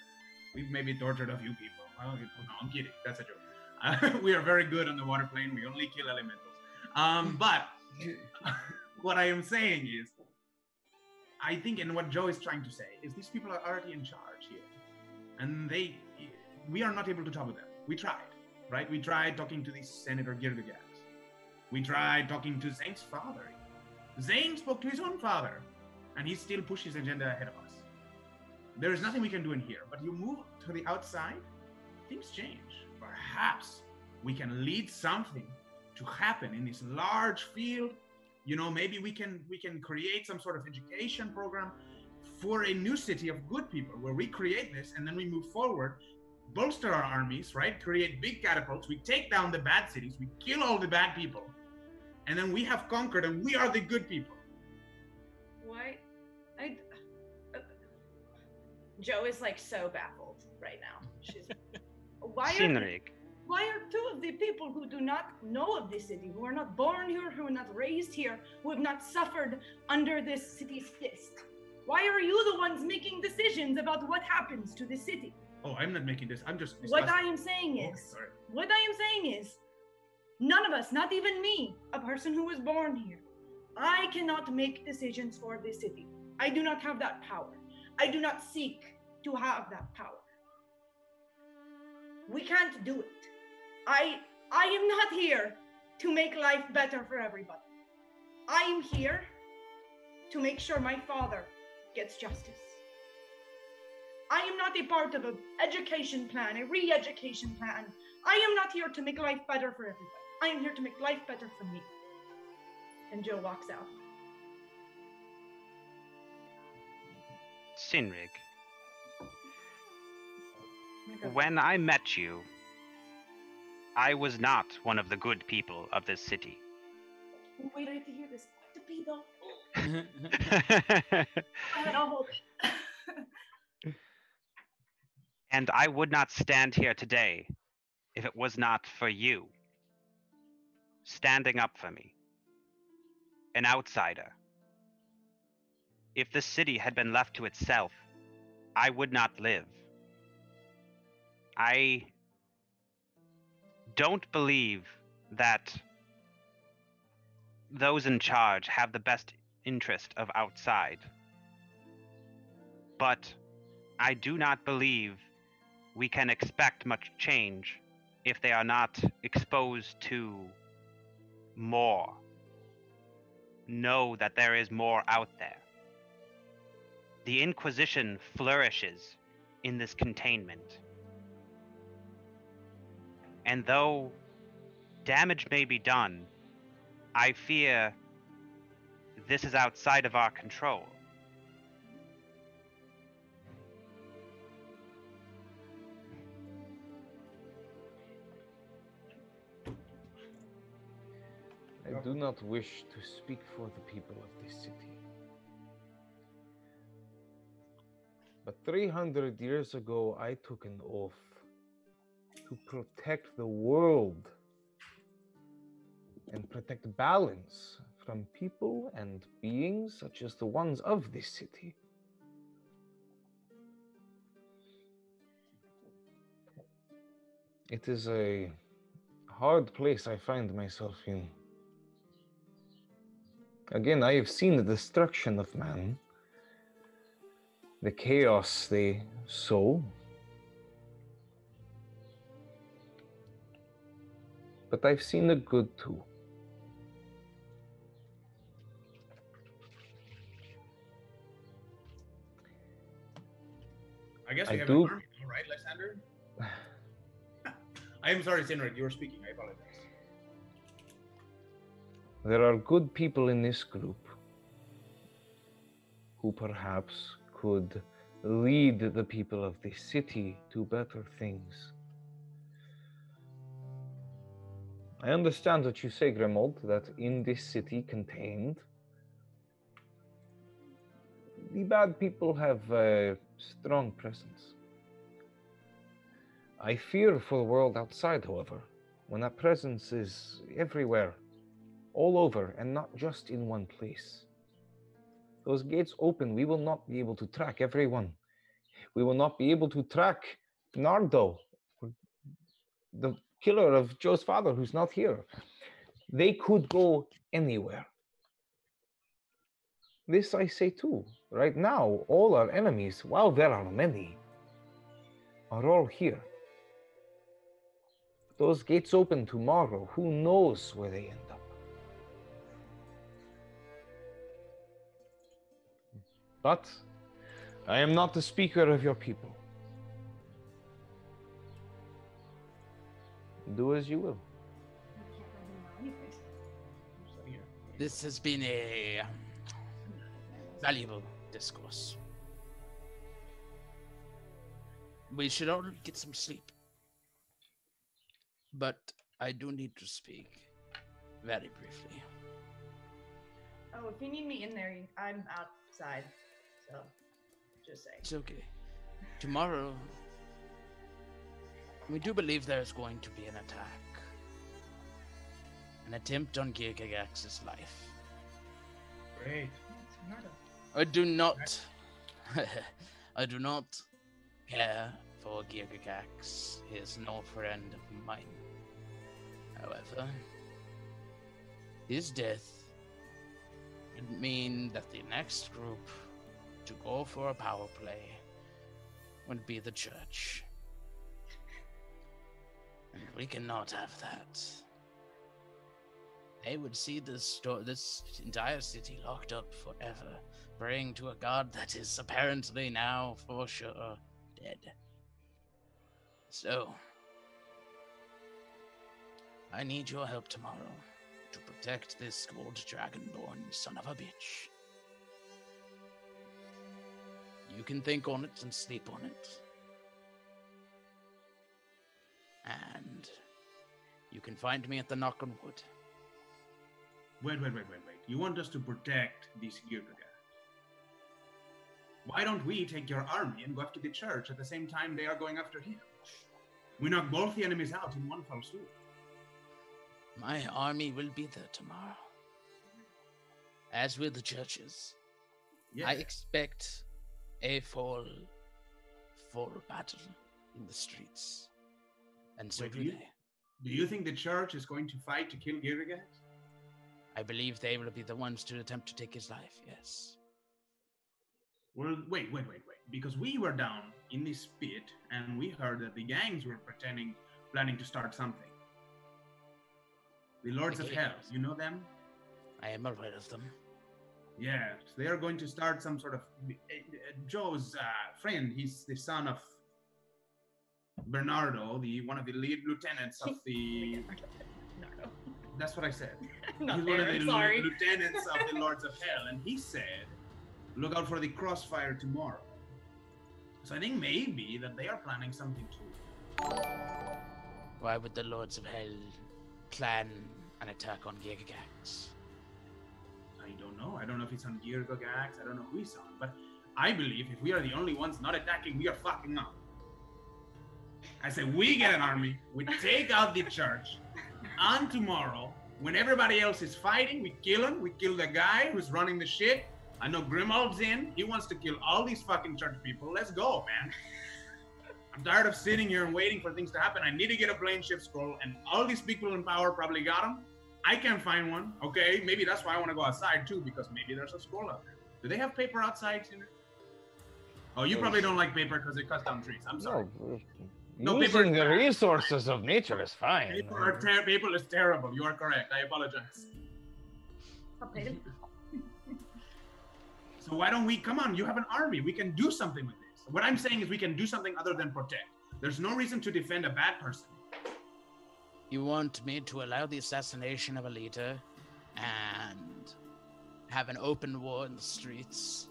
we've maybe tortured a few people. Well, no, I'm kidding. That's a joke. We are very good on the water plane. We only kill elementals. Um, but what I am saying is, I think, and what Joe is trying to say is, these people are already in charge here, and they, we are not able to talk with them. We tried, right? We tried talking to this Senator Gilgagas. We tried talking to Zane's father. Zane spoke to his own father, and he still pushes agenda ahead of us. There is nothing we can do in here, but you move to the outside, things change. Perhaps we can lead something to happen in this large field. You know, maybe we can we can create some sort of education program for a new city of good people where we create this and then we move forward, bolster our armies, right? Create big catapults. We take down the bad cities, we kill all the bad people, and then we have conquered and we are the good people. Why? I. Uh, Joe is like so baffled right now. She's. Why are, why are two of the people who do not know of this city, who are not born here, who are not raised here, who have not suffered under this city's fist, why are you the ones making decisions about what happens to the city? Oh, I'm not making this. I'm just. What I am saying Oh, is, sorry. what I am saying is, none of us, not even me, a person who was born here, I cannot make decisions for this city. I do not have that power. I do not seek to have that power. We can't do it. I I am not here to make life better for everybody. I am here to make sure my father gets justice. I am not a part of an education plan, a re education plan. I am not here to make life better for everybody. I am here to make life better for me. And Joe walks out. Sinrig, When I met you, I was not one of the good people of this city. Oh, wait, I have to hear this. To be though. Go I'll hold it. and I would not stand here today if it was not for you standing up for me, an outsider. If the city had been left to itself, I would not live. I don't believe that those in charge have the best interest of outside. But I do not believe we can expect much change if they are not exposed to more. Know that there is more out there. The Inquisition flourishes in this containment. And though damage may be done, I fear this is outside of our control. I do not wish to speak for the people of this city. But 300 years ago, I took an oath to protect the world and protect balance from people and beings such as the ones of this city. It is a hard place I find myself in. Again, I have seen the destruction of man, the chaos they sow. But I've seen the good too. I guess we I have do- an army, all right, Lysander? I am sorry, Sinric, you were speaking. I apologize. there are good people in this group who perhaps could lead the people of this city to better things. I understand what you say, Grimold, that in this city contained, the bad people have a strong presence. I fear for the world outside, however, when that presence is everywhere, all over, and not just in one place. Those gates open, we will not be able to track everyone. We will not be able to track Nardo, the killer of Joe's father, who's not here. They could go anywhere. This I say too. Right now, all our enemies, while there are many, are all here. Those gates open tomorrow. Who knows where they end up? But I am not the speaker of your people. Do as you will. This has been a valuable discourse. We should all get some sleep. But I do need to speak very briefly. Oh, if you need me in there, I'm outside. So, just say. It's okay. Tomorrow, we do believe there's going to be an attack. An attempt on Gigagax's life. Great. I do not. I do not care for Gigagax. He is no friend of mine. However, his death would mean that the next group to go for a power play would be the church. We cannot have that. They would see this sto- this entire city locked up forever, praying to a god that is apparently now for sure dead. So, I need your help tomorrow to protect this gold dragonborn son of a bitch. You can think on it and sleep on it. And you can find me at the Knock on Wood. Wait, wait, wait, wait, wait. You want us to protect these Girgagas? Why don't we take your army and go after the church at the same time they are going after him? We knock both the enemies out in one fell swoop. My army will be there tomorrow. As will the churches. I expect a full, full battle in the streets. And so Wait, do you- they. Do you think the church is going to fight to kill Girgagas? I believe they will be the ones to attempt to take his life, yes. Well, wait, wait, wait, wait. Because we were down in this pit and we heard that the gangs were pretending, planning to start something. The Lords The of Hell, you know them? I am aware of them. Yes, they are going to start some sort of. uh, Joe's uh, friend, he's the son of Bernardo, the one of the lead lieutenants of the. That's what I said. Not he's one of the I'm sorry. lieutenants of the Lords of Hell, and he said, "Look out for the crossfire tomorrow." So I think maybe that they are planning something too. Why would the Lords of Hell plan an attack on Gigagax? I don't know. I don't know if it's on Girgagax. I don't know who it's on. But I believe if we are the only ones not attacking, we are fucking up. I say we get an army, we take out the church, and tomorrow, when everybody else is fighting, we kill him. We kill the guy who's running the shit. I know Grimald's in. He wants to kill all these fucking church people. Let's go, man. I'm tired of sitting here and waiting for things to happen. I need to get a plane shift scroll, and all these people in power probably got them. I can't find one. Okay, maybe that's why I want to go outside too, because maybe there's a scroll out there. Do they have paper outside? Oh, you probably don't like paper because it cuts down trees. I'm sorry. No, No, using is the resources of nature is fine. Paper, are ter- paper is terrible. You are correct. I apologize. Okay. So why don't we come on? You have an army. We can do something with this. What I'm saying is we can do something other than protect. There's no reason to defend a bad person. You want me to allow the assassination of a leader and have an open war in the streets.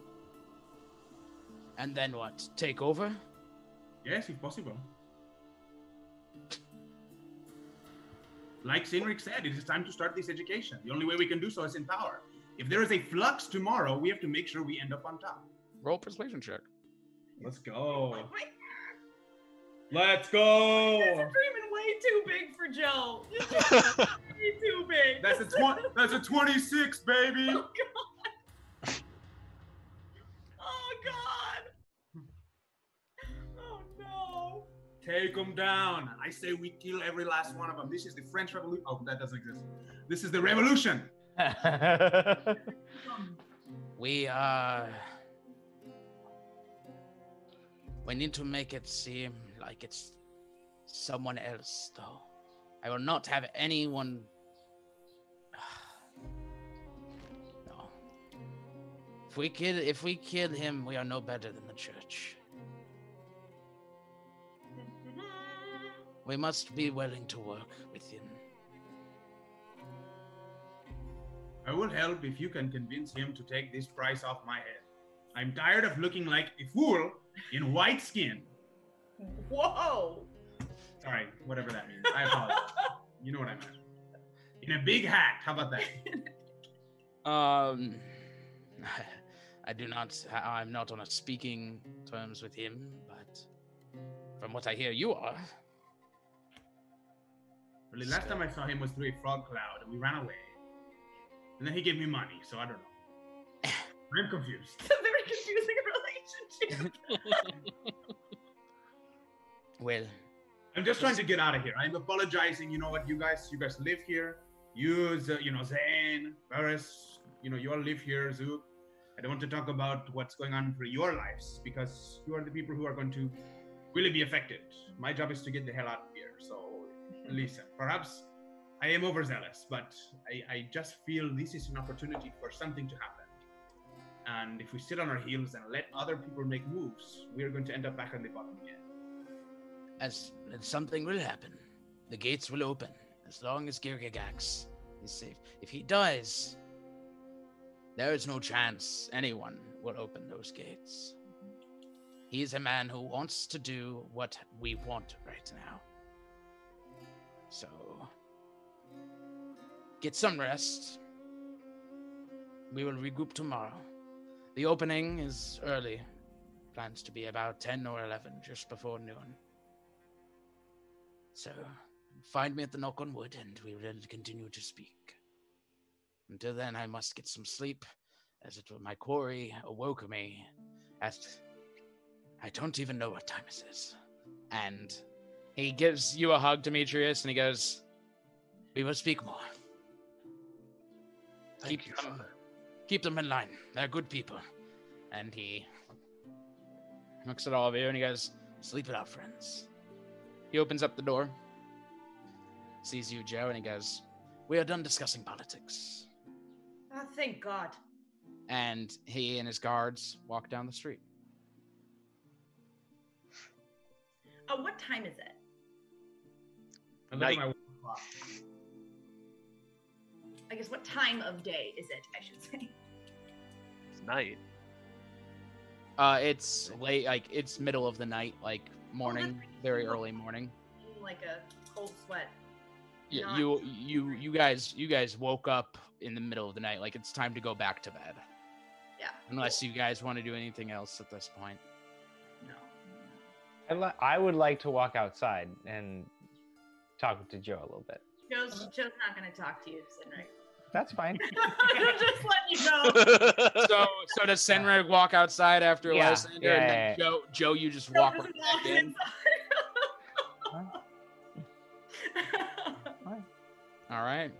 And then what? Take over? Yes, if possible. Like Sinric said, it is time to start this education. The only way we can do so is in power. If there is a flux tomorrow, we have to make sure we end up on top. Roll persuasion check. Let's go. Let's go. This is dreaming way too big for Joe. Way too big. That's a twenty. That's a twenty-six, baby. Oh Take them down. I say we kill every last one of them. This is the French Revolution. Oh, that doesn't exist. This is the revolution. We are. we need to make it seem like it's someone else though. I will not have anyone No. If we kill if we kill him, we are no better than the church. We must be willing to work with him. I will help if you can convince him to take this price off my head. I'm tired of looking like a fool in white skin. Whoa. Sorry, whatever that means. I apologize. you know what I meant. In a big hat. How about that? Um, I do not. I- I'm not on a speaking terms with him, but from what I hear, you are. Really, last time I saw him was through a frog cloud, and we ran away. And then he gave me money, so I don't know. I'm confused. It's a very confusing relationship. Well, I'm just trying to get out of here. I'm apologizing. You know what, you guys, you guys live here. You, you know, Zane, Paris, you know, you all live here. Zook. I don't want to talk about what's going on for your lives because you are the people who are going to really be affected. My job is to get the hell out of here. So, listen, perhaps I am overzealous, but I, I just feel this is an opportunity for something to happen. And if we sit on our heels and let other people make moves, we're going to end up back on the bottom again. as something will happen, the gates will open as long as Girgagax is safe. If he dies, there is no chance anyone will open those gates. He is a man who wants to do what we want right now. So, get some rest. We will regroup tomorrow. The opening is early. Plans to be about 10 or 11, just before noon. So, find me at the knock on wood and we will continue to speak. Until then, I must get some sleep, as it will my quori awoke me at. I don't even know what time it is. And he gives you a hug, Demetrius, and he goes, We will speak more. Thank keep you, them, Father. keep them in line. They're good people. And he looks at all of you and he goes, Sleep it out, friends. He opens up the door, sees you, Joe, and he goes, We are done discussing politics. Oh, thank God. And he and his guards walk down the street. Uh, what time is it? I look at Night. my clock. I guess what time of day is it? I should say. It's night. Uh, it's late, like it's middle of the night, like morning, very early morning. Like a cold sweat. Y- Not- You, you, you guys, you guys woke up in the middle of the night. Like it's time to go back to bed. Yeah. Unless you guys want to do anything else at this point. No. I, li- I would like to walk outside and talk to Joe a little bit. Joe's Joe's not gonna talk to you, Sinric. That's fine. Just let you know. so, so does Senreg walk outside after Yeah, Lysander, yeah, and then yeah, yeah. Joe, Joe, you just walk Joe right back in. All right.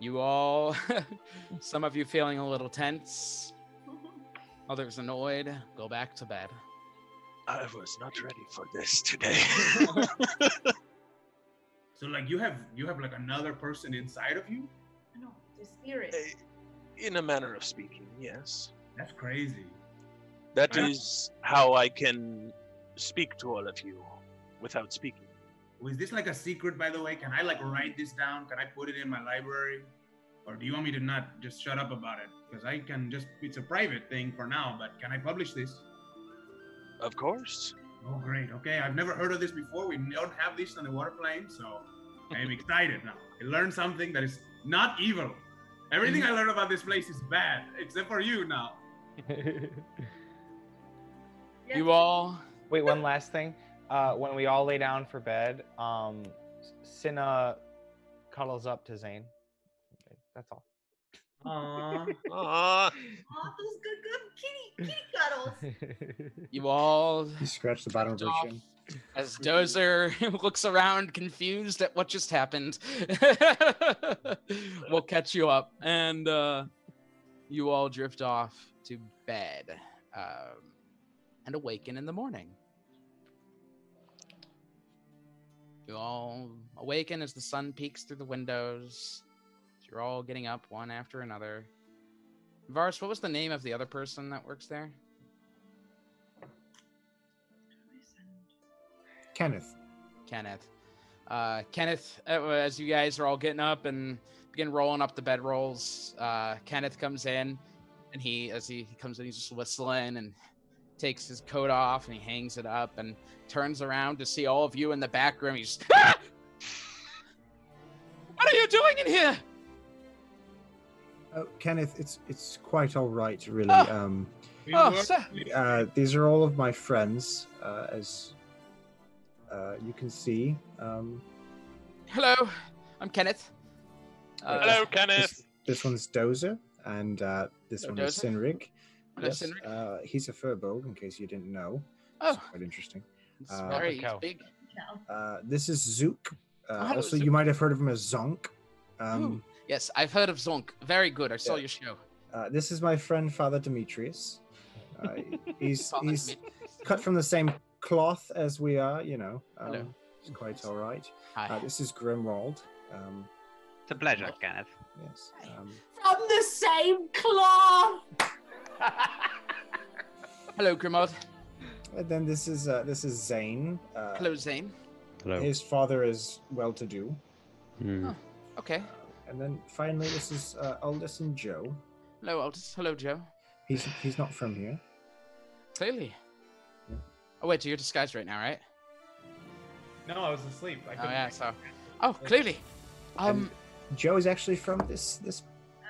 You all, some of you feeling a little tense, others annoyed, go back to bed. I was not ready for this today. So like you have you have like another person inside of you? no, the spirit. In a manner of speaking, yes. That's crazy. That Right. is how I can speak to all of you without speaking. Oh, is this like a secret by the way? Can I like write this down? Can I put it in my library? Or do you want me to not just shut up about it? Because I can just, it's a private thing for now, but can I publish this? Of course. Oh, great. Okay, I've never heard of this before. We don't have this on the water plane, so I'm excited now. I learned something that is not evil. Everything I learned about this place is bad, except for you now. You all. Wait, one last thing. Uh, when we all lay down for bed, um, Cinna cuddles up to Zane. That's all. Aww. Aww. Oh, those good, good kitty, kitty cuddles. You all He scratched the bottom of her off chin. as Dozer looks around confused at what just happened. we'll catch you up, and uh, you all drift off to bed um, and awaken in the morning. You all awaken as the sun peeks through the windows. You're all getting up one after another. Vars, what was the name of the other person that works there? Kenneth. Kenneth. Uh, Kenneth, uh, as you guys are all getting up and begin rolling up the bedrolls, uh, Kenneth comes in, and he, as he, he comes in, he's just whistling and takes his coat off and he hangs it up and turns around to see all of you in the back room. He's, "Ah! what are you doing in here? Oh, Kenneth, it's it's quite all right, really. Oh. Um, Oh, sir. uh, these are all of my friends, uh, as uh, you can see. Um, Hello, I'm Kenneth. Uh, Hello, Kenneth. This, this one's Dozer, and uh, this Hello, one is Dozer. Sinrig. Hello, Yes, Sinrig. Uh, he's a firbolg, in case you didn't know. Oh. It's quite interesting. It's Uh, very big. Uh, this is Zook. Uh, Oh, also, Zook. you might have heard of him as Zonk. Um, Ooh, yes, I've heard of Zonk. Very good. I saw Yeah. your show. uh, this is my friend Father Demetrius. Uh, he's he's cut from the same cloth as we are, you know. Hello. Um, it's quite all right. Hi. Uh, this is Grimwald. Um, It's a pleasure, Kenneth. yes. Um, From the same cloth. Hello, Grimod. and then this is uh, this is Zane. Uh, Hello, Zane. Hello. His father is well-to-do. Hmm. Oh, okay. And then finally, this is uh, Aldous and Joe. Hello, Aldous. Hello, Joe. He's he's not from here. Clearly. Yeah. Oh wait, so you're disguised right now, right? No, I was asleep. I Oh yeah. So. Oh, clearly. Um. Joe is actually from this this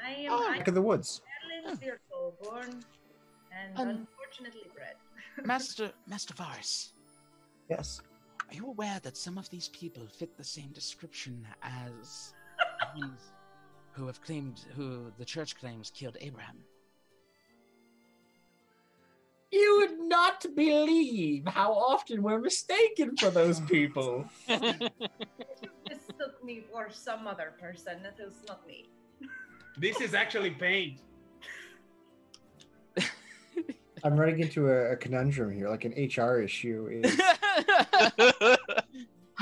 I am Oh. I back of the woods. Madeline Virgo, born and Um, unfortunately bred. Master Master Varus, Yes. are you aware that some of these people fit the same description as the ones who have claimed, who the church claims killed Abraham? You would not believe how often we're mistaken for those people. mistook me for some other person. That is not me. This is actually paint. I'm running into a, a conundrum here, like an HR issue. Is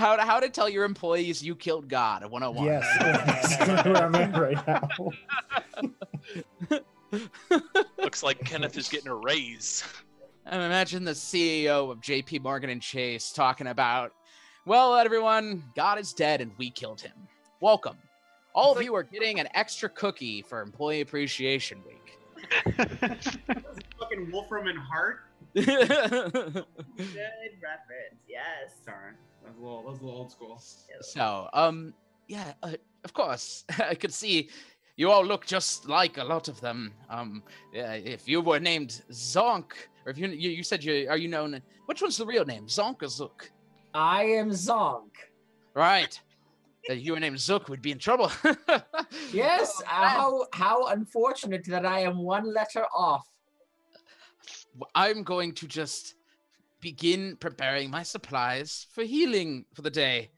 how to how to tell your employees you killed God at 101. yes, that's where I'm at right now. Looks like Kenneth is getting a raise. And imagine the CEO of JP Morgan and Chase talking about, well, everyone, God is dead and we killed him. Welcome. All of you are getting an extra cookie for Employee Appreciation Week. Fucking Wolfram and Hart. Good reference. Yes. Sorry, that was a little, that was a little old school. so, um, yeah, uh, of course, I could see you all look just like a lot of them. Um, yeah, if you were named Zonk, or if you you, you said you are you known, which one's the real name, Zonk or Zook? I am Zonk. Right. that you were named Zook would be in trouble. Yes, Oh, how how unfortunate that I am one letter off. I'm going to just begin preparing my supplies for healing for the day.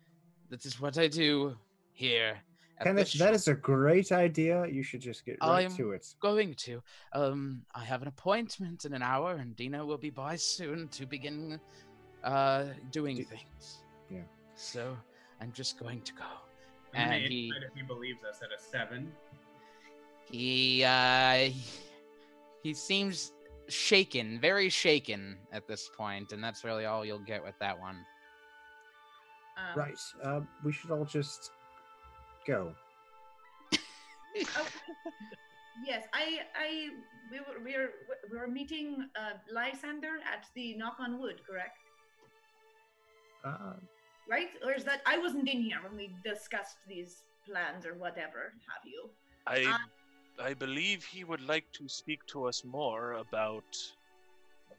That is what I do here. at the Kenneth, that is a great idea. You should just get right I'm to it. going to. Um, I have an appointment in an hour, and Dina will be by soon to begin uh, doing things. Yeah. So I'm just going to go. I'm And he, if he believes us at a seven. he, uh, he seems shaken, very shaken at this point, and that's really all you'll get with that one. Um, Right. Uh, we should all just go. Oh, yes, I, I, we were, We're. we were meeting uh, Lysander at the Knock on Wood, correct? Uh, Right? Or is that I wasn't in here when we discussed these plans or whatever have you? I Uh, I believe he would like to speak to us more about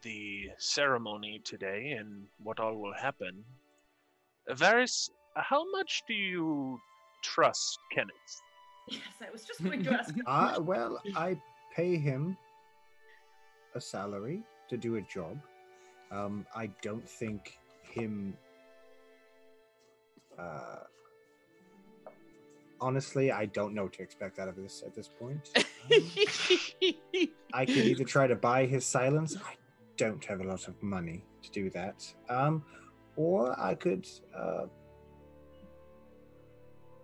the ceremony today and what all will happen. Varys, how much do you trust Kenneth? Yes, I was just going to ask. uh, well, I pay him a salary to do a job. Um, I don't think him. Uh, honestly, I don't know what to expect out of this at this point. I could either try to buy his silence. I don't have a lot of money to do that. Um, or I could uh,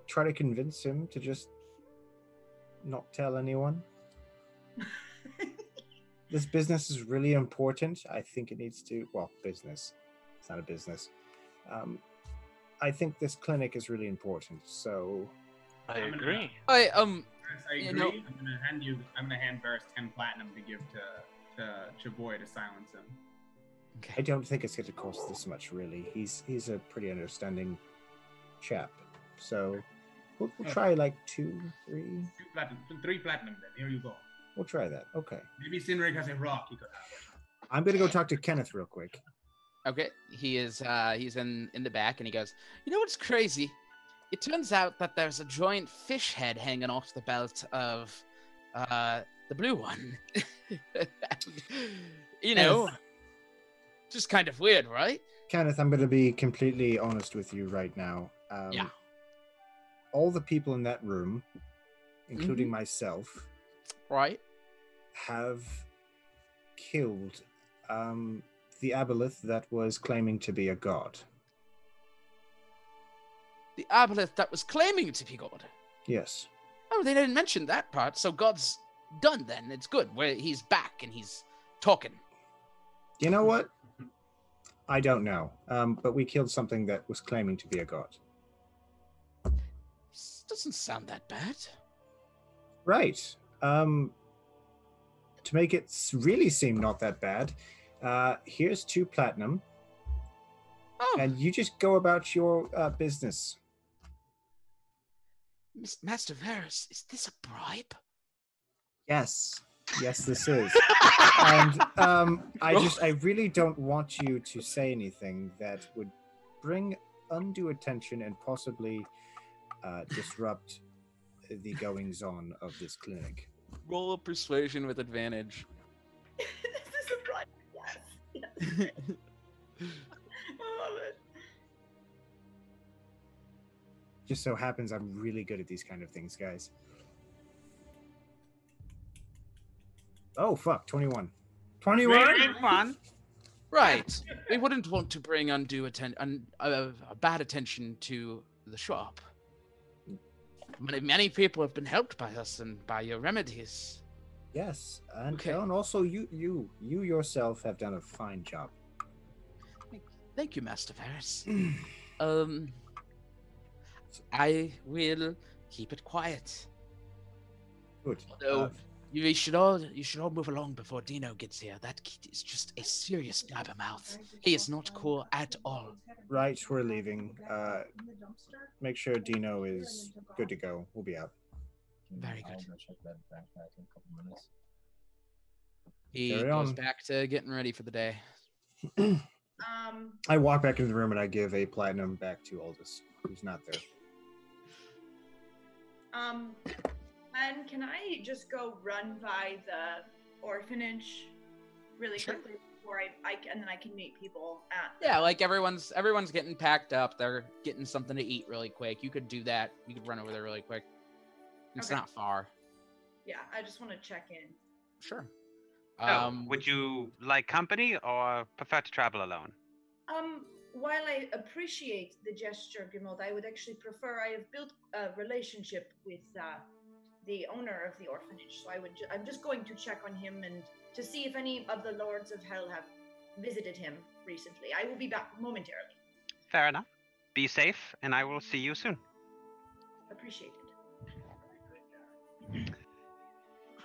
try to convince him to just not tell anyone. this business is really important. I think it needs to. Well, business. It's not a business. Um, I think this clinic is really important. So. I I'm gonna- agree. I um. I You agree. know- I'm gonna hand you. I'm gonna hand Varys ten platinum to give to to Chaboy to silence him. I don't think it's going to cost this much, really. He's he's a pretty understanding chap. So we'll, we'll try like two, three. Two platinum, three platinum. Then here you go. We'll try that. Okay. Maybe Sinrig has a rock he could have. I'm going to go talk to Kenneth real quick. Okay, he is uh he's in in the back and he goes, "You know what's crazy? It turns out that there's a giant fish head hanging off the belt of uh the blue one. you know, Yes. just kind of weird, right? Kenneth, I'm going to be completely honest with you right now. Um, Yeah. All the people in that room, including myself, Right? have killed um, the aboleth that was claiming to be a god. The aboleth that was claiming to be God. Yes. Oh, they didn't mention that part. So God's done then. It's good. Where he's back and he's talking. You know what? I don't know. Um, but we killed something that was claiming to be a god. This doesn't sound that bad. Right. Um, to make it really seem not that bad, uh, here's two platinum. Oh. And you just go about your uh, business. Mis- Master Varys, is this a bribe? Yes. Yes, this is. and um, I just, I really don't want you to say anything that would bring undue attention and possibly uh, disrupt the goings on of this clinic. Roll a persuasion with advantage. this is a bribe. Yes. yes. Just so happens I'm really good at these kind of things, guys. Oh, fuck, 21. 21? Right. We wouldn't want to bring undue attention, un- uh, bad attention to the shop. Many, many people have been helped by us and by your remedies. Yes, and, Okay. and also you, you, you yourself have done a fine job. Thank you, Master Ferris. um, I will keep it quiet. Good. Although Uh, you you should all you should all move along before Dino gets here. That kid is just a serious blabbermouth. He is not cool at all. right, we're leaving. Uh, make sure Dino is good to go. We'll be out. Very good. check that backpack in a couple minutes. He Carry goes on. back to getting ready for the day. Um, I walk back into the room and I give a platinum back to Aldous, who's not there. Um, and can I just go run by the orphanage really Sure. quickly before I, I and then I can meet people at Yeah, like everyone's everyone's getting packed up. They're getting something to eat really quick. You could do that. You could run over there really quick. It's Okay. not far. Yeah, I just want to check in. Sure. So, Um, would you like company or prefer to travel alone? Um, while I appreciate the gesture, Grimald, I would actually prefer. I have built a relationship with uh, the owner of the orphanage, so I would. Ju- I'm just going to check on him and to see if any of the lords of hell have visited him recently. I will be back momentarily. Fair enough. Be safe, and I will see you soon. Appreciate it.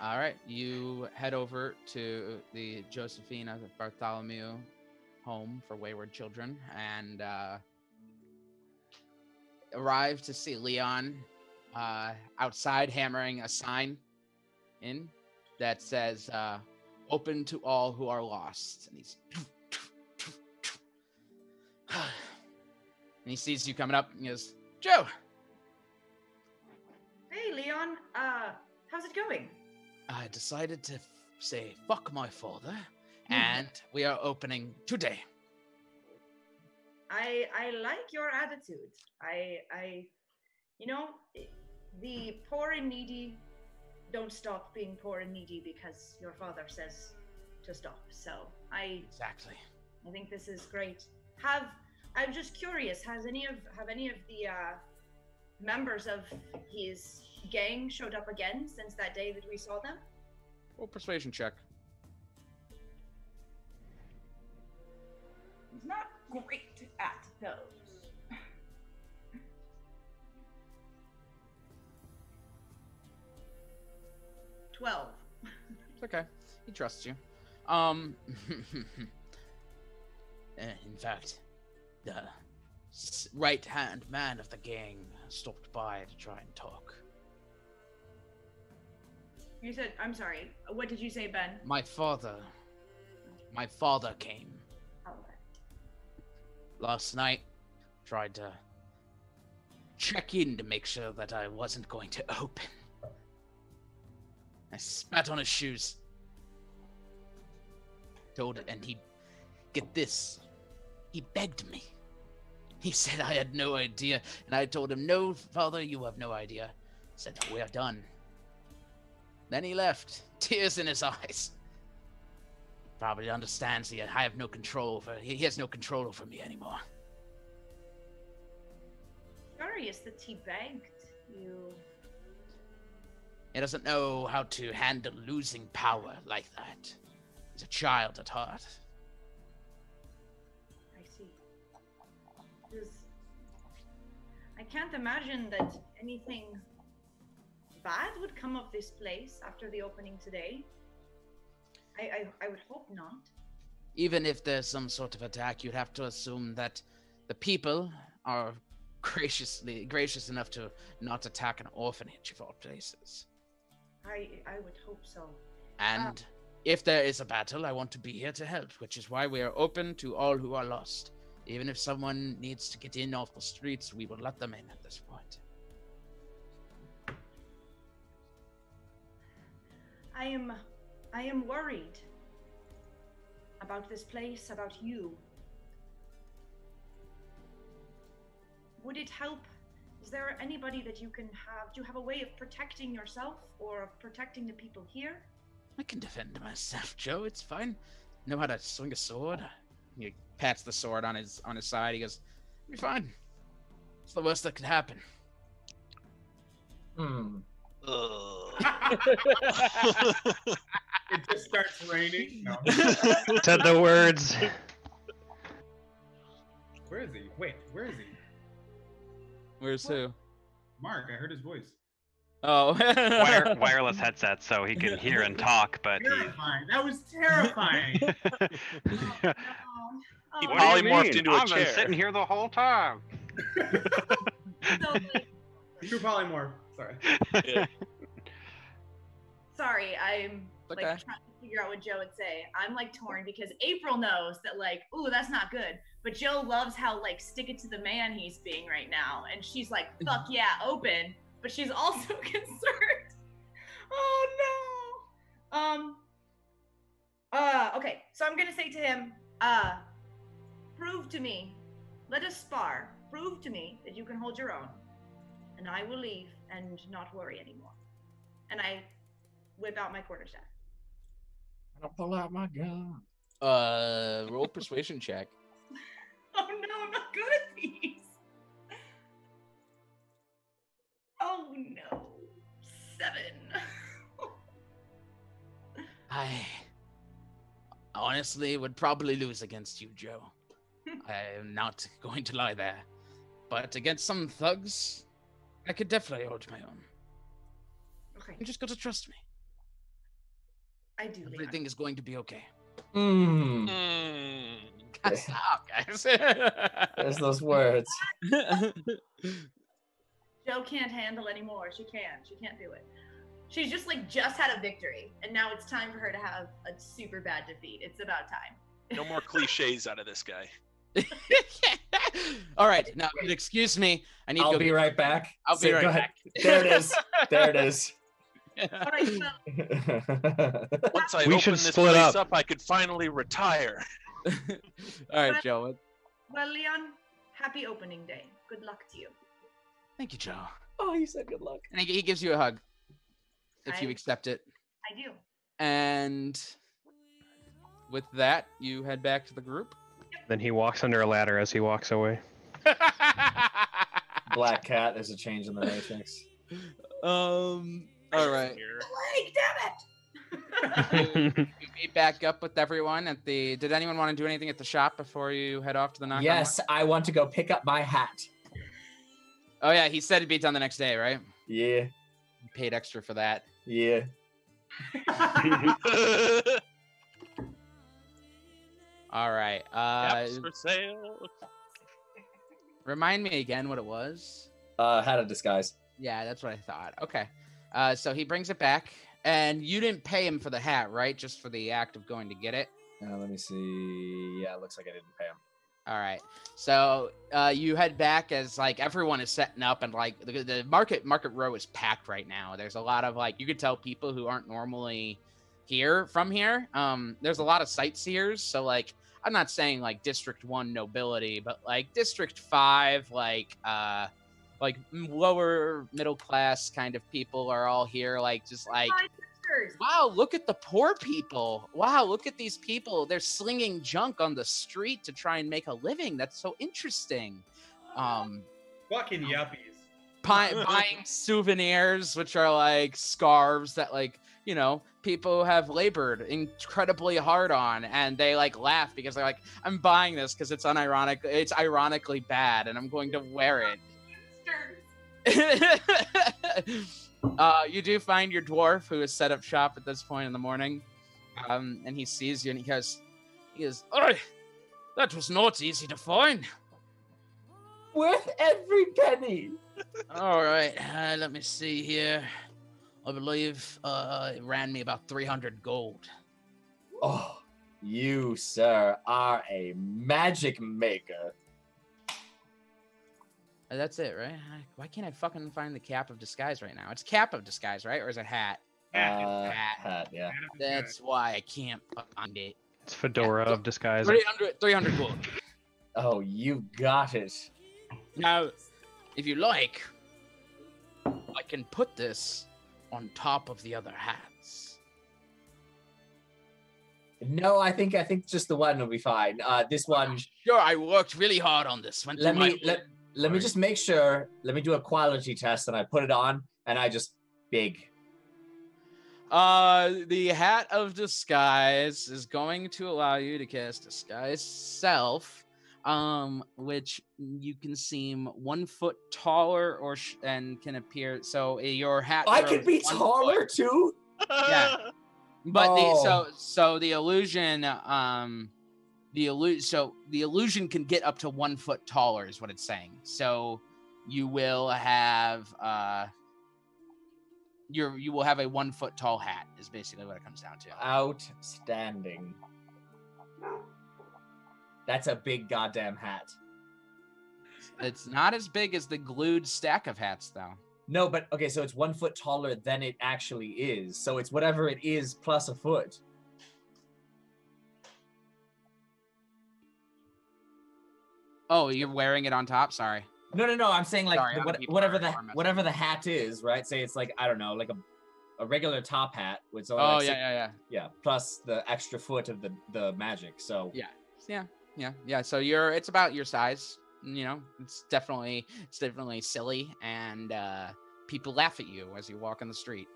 All right, you head over to the Josephina Bartholomew home for wayward children and uh, arrive to see Leon uh, outside hammering a sign in that says uh, "Open to all who are lost," and he's and he sees you coming up and he goes, "Joe, Hey, Leon. Uh, how's it going? I decided to f- say fuck my father, and we are opening today." I I like your attitude. I I, you know, the poor and needy don't stop being poor and needy because your father says to stop. So I Exactly. I think this is great. Have I'm just curious. Has any of have any of the uh, members of his gang showed up again since that day that we saw them? Well, persuasion check. He's not great at those. Twelve. It's okay. He trusts you. Um, eh, in fact, the right hand man of the gang stopped by to try and talk. You said I'm sorry. What did you say, Ben? My father, my father came last night, tried to check in to make sure that I wasn't going to open. I spat on his shoes. Told it, and he, get this, he begged me. He said I had no idea, and I told him, "No, father, you have no idea." Said we are done. Then he left, tears in his eyes. Probably understands he I have no control over. He he has no control over me anymore. Curious that he begged you. He doesn't know how to handle losing power like that. He's a child at heart. I see. Does I can't imagine that anything bad would come of this place after the opening today. I I, I would hope not. Even if there's some sort of attack, you'd have to assume that the people are graciously gracious enough to not attack an orphanage of all places. I I would hope so. And um, if there is a battle, I want to be here to help, which is why we are open to all who are lost. Even if someone needs to get in off the streets, we will let them in at this point. I am I am worried about this place, about you. Would it help? Is there anybody that you can have? Do you have a way of protecting yourself or of protecting the people here? I can defend myself, Joe. It's fine. Know how to swing a sword. He pats the sword on his on his side. He goes, "You're fine. It's the worst that could happen." Hmm. it just starts raining. No. Said the words. Where is he? Wait, where is he? Where's who? Mark, I heard his voice. Oh, Wire, wireless headset, so he can hear and talk, but he. Terrifying. That was terrifying. Oh, he oh, What do you oh. polymorphed into a I've been chair. sitting here the whole time. True polymorph. Sorry. Sorry, I'm like Okay. trying to figure out what Joe would say. I'm like torn because April knows that like, ooh, that's not good. But Joe loves how like stick it to the man he's being right now, and she's like, fuck yeah, open. But she's also concerned. Oh no. Um. Uh. Okay. So I'm gonna say to him, uh, prove to me, let us spar. Prove to me that you can hold your own, and I will leave and not worry anymore. And I whip out my quarterstaff. I'll pull out my gun. Uh, roll persuasion check. Oh no, I'm not good at these. Oh no. Seven. I honestly would probably lose against you, Joe. I am not going to lie there. But against some thugs, I could definitely hold my own. Okay. You just got to trust me. I do. Leon. Everything is going to be okay. Mm. God, Stop, guys. There's those words. Joe can't handle anymore. She can't. She can't do it. She's just like just had a victory, and now it's time for her to have a super bad defeat. It's about time. No more cliches out of this guy. All right, now excuse me. I need. I'll to go be get- right back. I'll Say- be right back. There it is. There it is. All right, well, Once I We open should this split place up. up, I could finally retire. All right, Joe. well, Leon, happy opening day. Good luck to you. Thank you, Joe. Oh, you said good luck. And he, he gives you a hug if you accept it. I do. And with that, you head back to the group. Then he walks under a ladder as he walks away. Black cat. is a change in the matrix. Um. All right. Leg, damn it! you meet back up with everyone at the. Did anyone want to do anything at the shop before you head off to the knock? Yes, I want to go pick up my hat. Oh yeah, he said it'd be done the next day, right? Yeah. You paid extra for that. Yeah. All right. Uh, Caps for sale. remind me again what it was. Uh, hat of disguise. Yeah, that's what I thought. Okay. Uh, so he brings it back, and you didn't pay him for the hat, right? Just for the act of going to get it. Uh, let me see. Yeah, it looks like I didn't pay him. All right. So uh, you head back as like everyone is setting up, and like the, the market market row is packed right now. There's a lot of like you could tell people who aren't normally here from here. Um, there's a lot of sightseers. So like I'm not saying like District One nobility, but like District Five, like uh, like lower middle class kind of people are all here. Like just like wow, look at the poor people. Wow, look at these people. They're slinging junk on the street to try and make a living. That's so interesting. Um, Fucking yuppies. pi- buying souvenirs, which are like scarves that like you know people have labored incredibly hard on, and they like laugh because they're like, "I'm buying this because it's unironic. It's ironically bad, and I'm going to wear it." Uh, you do find your dwarf who has set up shop at this point in the morning, um, and he sees you and he goes, "He goes, Oi, that was not easy to find." Worth every penny. All right, uh, let me see here. I believe uh, it ran me about 300 gold. Oh, you, sir, are a magic maker. Uh, that's it, right? Why can't I fucking find the cap of disguise right now? It's cap of disguise, right? Or is it hat? Uh, hat. hat, yeah. That's why I can't find it. It's Fedora of disguise. 300, 300 gold. Oh, you got it. Now, if you like, I can put this on top of the other hats. No, I think I think just the one will be fine. Uh, this one. Sure, I worked really hard on this. Went Let through my- me let let me just make sure. Let me do a quality test, and I put it on, and I just big. Uh, the hat of disguise is going to allow you to cast disguise self, um, which you can seem one foot taller or sh- and can appear. So your hat. I could be taller foot. too. Yeah, but the, so Oh. so the illusion, um, the illusion. So the illusion can get up to one foot taller, is what it's saying. So you will have uh. You're, you will have a one foot tall hat is basically what it comes down to. Outstanding. That's a big goddamn hat. It's not as big as the glued stack of hats, though. No, but okay, so it's one foot taller than it actually is. So it's whatever it is plus a foot. Oh, you're wearing it on top. Sorry. No, no, no. I'm saying like Sorry, the- what, whatever the whatever the hat is, right? Say it's like I don't know, like a a regular top hat with only Oh like yeah, six- yeah, yeah, yeah, plus the extra foot of the the magic. So yeah, yeah, yeah, yeah. So you're it's about your size. You know, it's definitely it's definitely silly, and uh, people laugh at you as you walk in the street.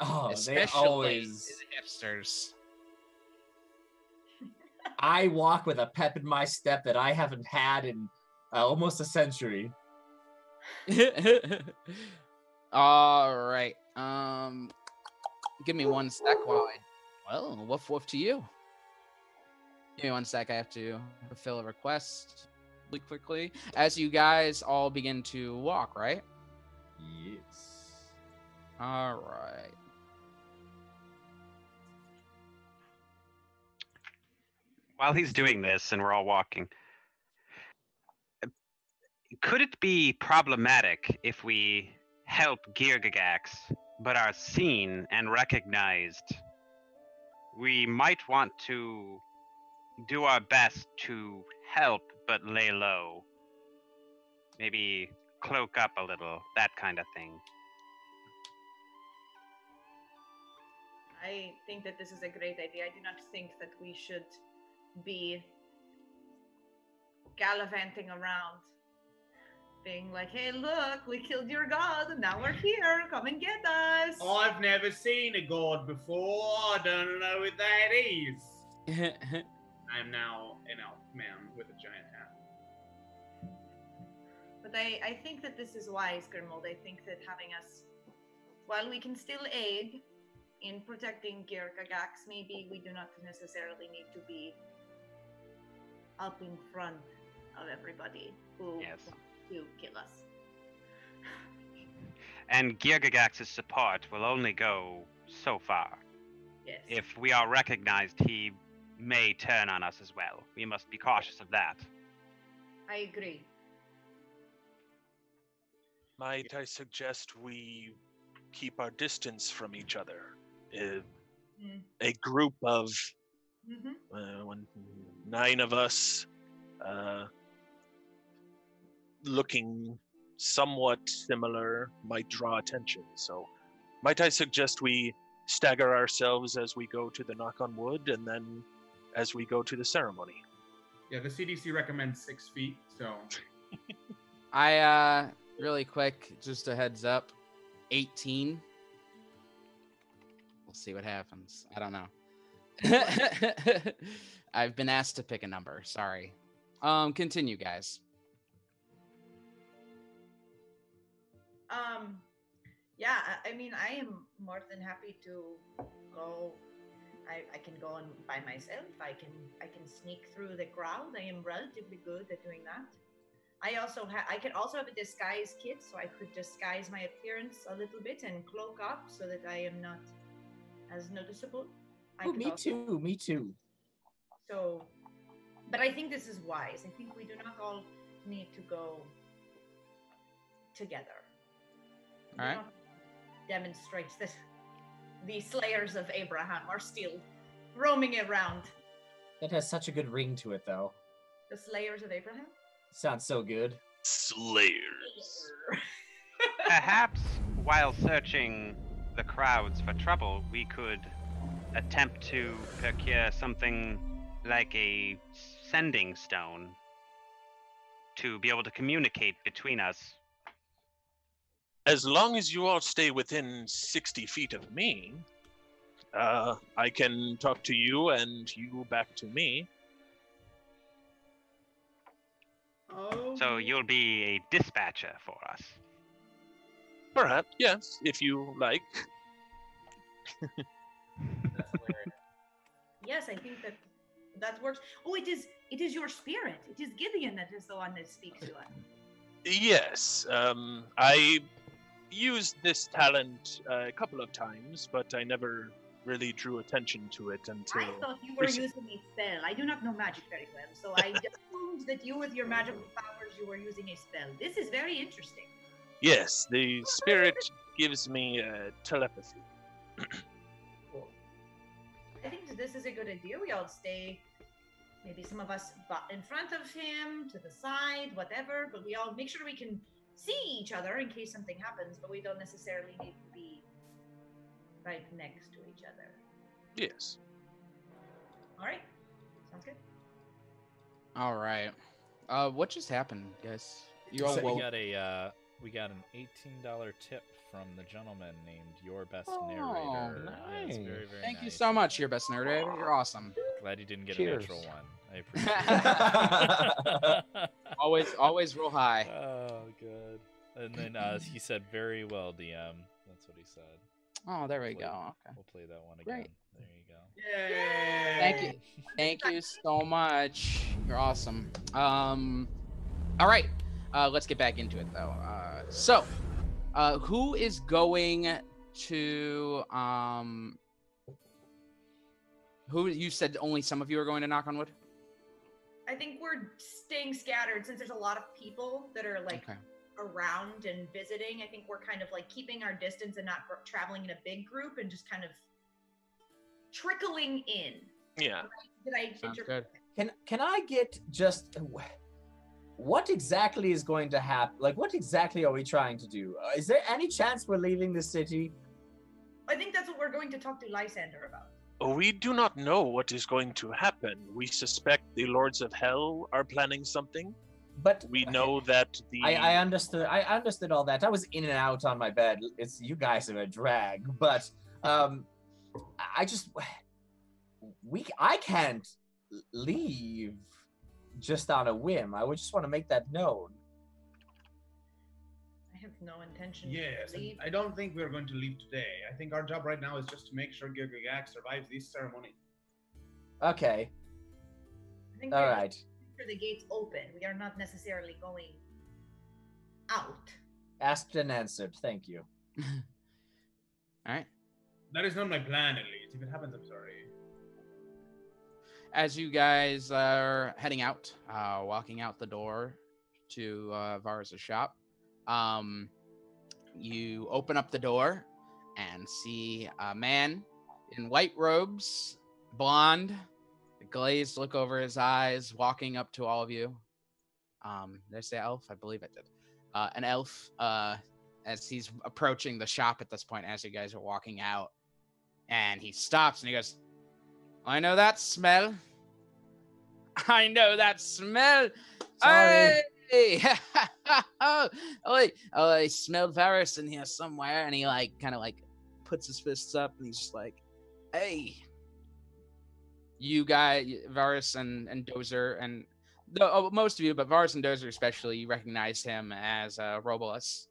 Oh, they Especially always. the hipsters. I walk with a pep in my step that I haven't had in uh, almost a century. All right. Um, give me one sec while I Well, woof woof to you. Give me one sec. I have to fulfill a request really quickly. As you guys all begin to walk, right? Yes. All right. While he's doing this and we're all walking, could it be problematic if we help Girgagax but are seen and recognized? We might want to do our best to help but lay low. Maybe cloak up a little, that kind of thing. I think that this is a great idea. I do not think that we should be gallivanting around, being like, "Hey, look, we killed your god, and now we're here. Come and get us." I've never seen a god before. I don't know what that is. I'm now an elf man with a giant hat. But I, I think that this is wise, Grimald. I think that having us, while we can still aid in protecting Girkagax, maybe we do not necessarily need to be up in front of everybody who Yes. wants to kill us. And Girgagax's support will only go so far. Yes. If we are recognized, he may turn on us as well. We must be cautious of that. I agree. Might I suggest we keep our distance from each other? Uh, Mm. a group of Mhm. uh, one, nine of us, uh, looking somewhat similar, might draw attention. So, might I suggest we stagger ourselves as we go to the knock on wood, and then as we go to the ceremony? Yeah, the CDC recommends six feet, so I uh really quick, just a heads up. 18. We'll see what happens. I don't know. I've been asked to pick a number. Sorry. Um continue guys. Um, yeah, I, I mean, I am more than happy to go. I, I can go on by myself. I can I can sneak through the crowd. I am relatively good at doing that. I also have I can also have a disguise kit, so I could disguise my appearance a little bit and cloak up so that I am not as noticeable. I Oh, me also- too. Me too. So, but I think this is wise. I think we do not all need to go together. We All right. don't Demonstrate that the slayers of Abraham are still roaming around. That has such a good ring to it, though. The slayers of Abraham? Sounds so good. Slayers. Perhaps while searching the crowds for trouble, we could attempt to procure something like a sending stone to be able to communicate between us. As long as you all stay within 60 feet of me, uh, I can talk to you and you back to me. Oh. So you'll be a dispatcher for us. Perhaps, yes, if you like. Yes, I think that that works. Oh, it is it is your spirit. It is Gideon that is the one that speaks to us. Yes, um, I used this talent uh, a couple of times, but I never really drew attention to it until. I thought you were recent- using a spell. I do not know magic very well, so I assumed that you, with your magical powers, you were using a spell. This is very interesting. Yes, the spirit gives me uh, telepathy. I think this is a good idea. We all stay, maybe some of us in front of him, to the side, whatever, but we all make sure we can see each other in case something happens, but we don't necessarily need to be right next to each other. Yes. All right. Sounds good. All right. Uh what just happened, guys? You all So we got a uh, we got an eighteen dollar tip from the gentleman named Your Best Oh, Narrator. Yes, very, nice. very Thank you so much, your best nerd. You're awesome. Glad you didn't get Cheers. a natural one. I appreciate it. always always roll high. Oh, good. And then uh, he said, "Very well, DM." That's what he said. Oh, there we Play- go. Okay. We'll play that one again. Great. again. There you go. Yay! Thank you. Thank you so much. You're awesome. Um, all right. Uh, let's get back into it though. Uh, so, uh, who is going to um? Who you said only some of you are going to knock on wood? I think we're staying scattered since there's a lot of people that are like Okay. around and visiting. I think we're kind of like keeping our distance and not gr- traveling in a big group and just kind of trickling in. Yeah. Did I Sounds good. Can can I get just what exactly is going to happen? Like, what exactly are we trying to do? Uh, is there any chance we're leaving the city? I think that's what we're going to talk to Lysander about. We do not know what is going to happen. We suspect the Lords of Hell are planning something. But we know that the I, I understood. I understood all that. I was in and out on my bed. It's you guys are a drag, but um, I just we I can't leave just on a whim. I would just want to make that known. I have no intention Yes, to and leave. I don't think we're going to leave today. I think our job right now is just to make sure Gilgagak survives this ceremony. Okay. I think All we're the gates open. We are not necessarily going out. Asked and answered. Thank you. All right. That is not my plan, at least. If it happens, I'm sorry. As you guys are heading out, uh, walking out the door to uh, Varus' shop, um, you open up the door and see a man in white robes, blonde, glazed look over his eyes, walking up to all of you. Um, did I say elf? I believe I did. Uh, an elf, uh, as he's approaching the shop at this point, as you guys are walking out, and he stops and he goes, I know that smell. I know that smell. Sorry. Hey! oh, oh, I smelled Varus in here somewhere, and he like kind of like puts his fists up, and he's just like, "Hey, you guys, Varus and and Dozer, and the, oh, most of you, but Varus and Dozer especially, you recognize him as uh, Robolus,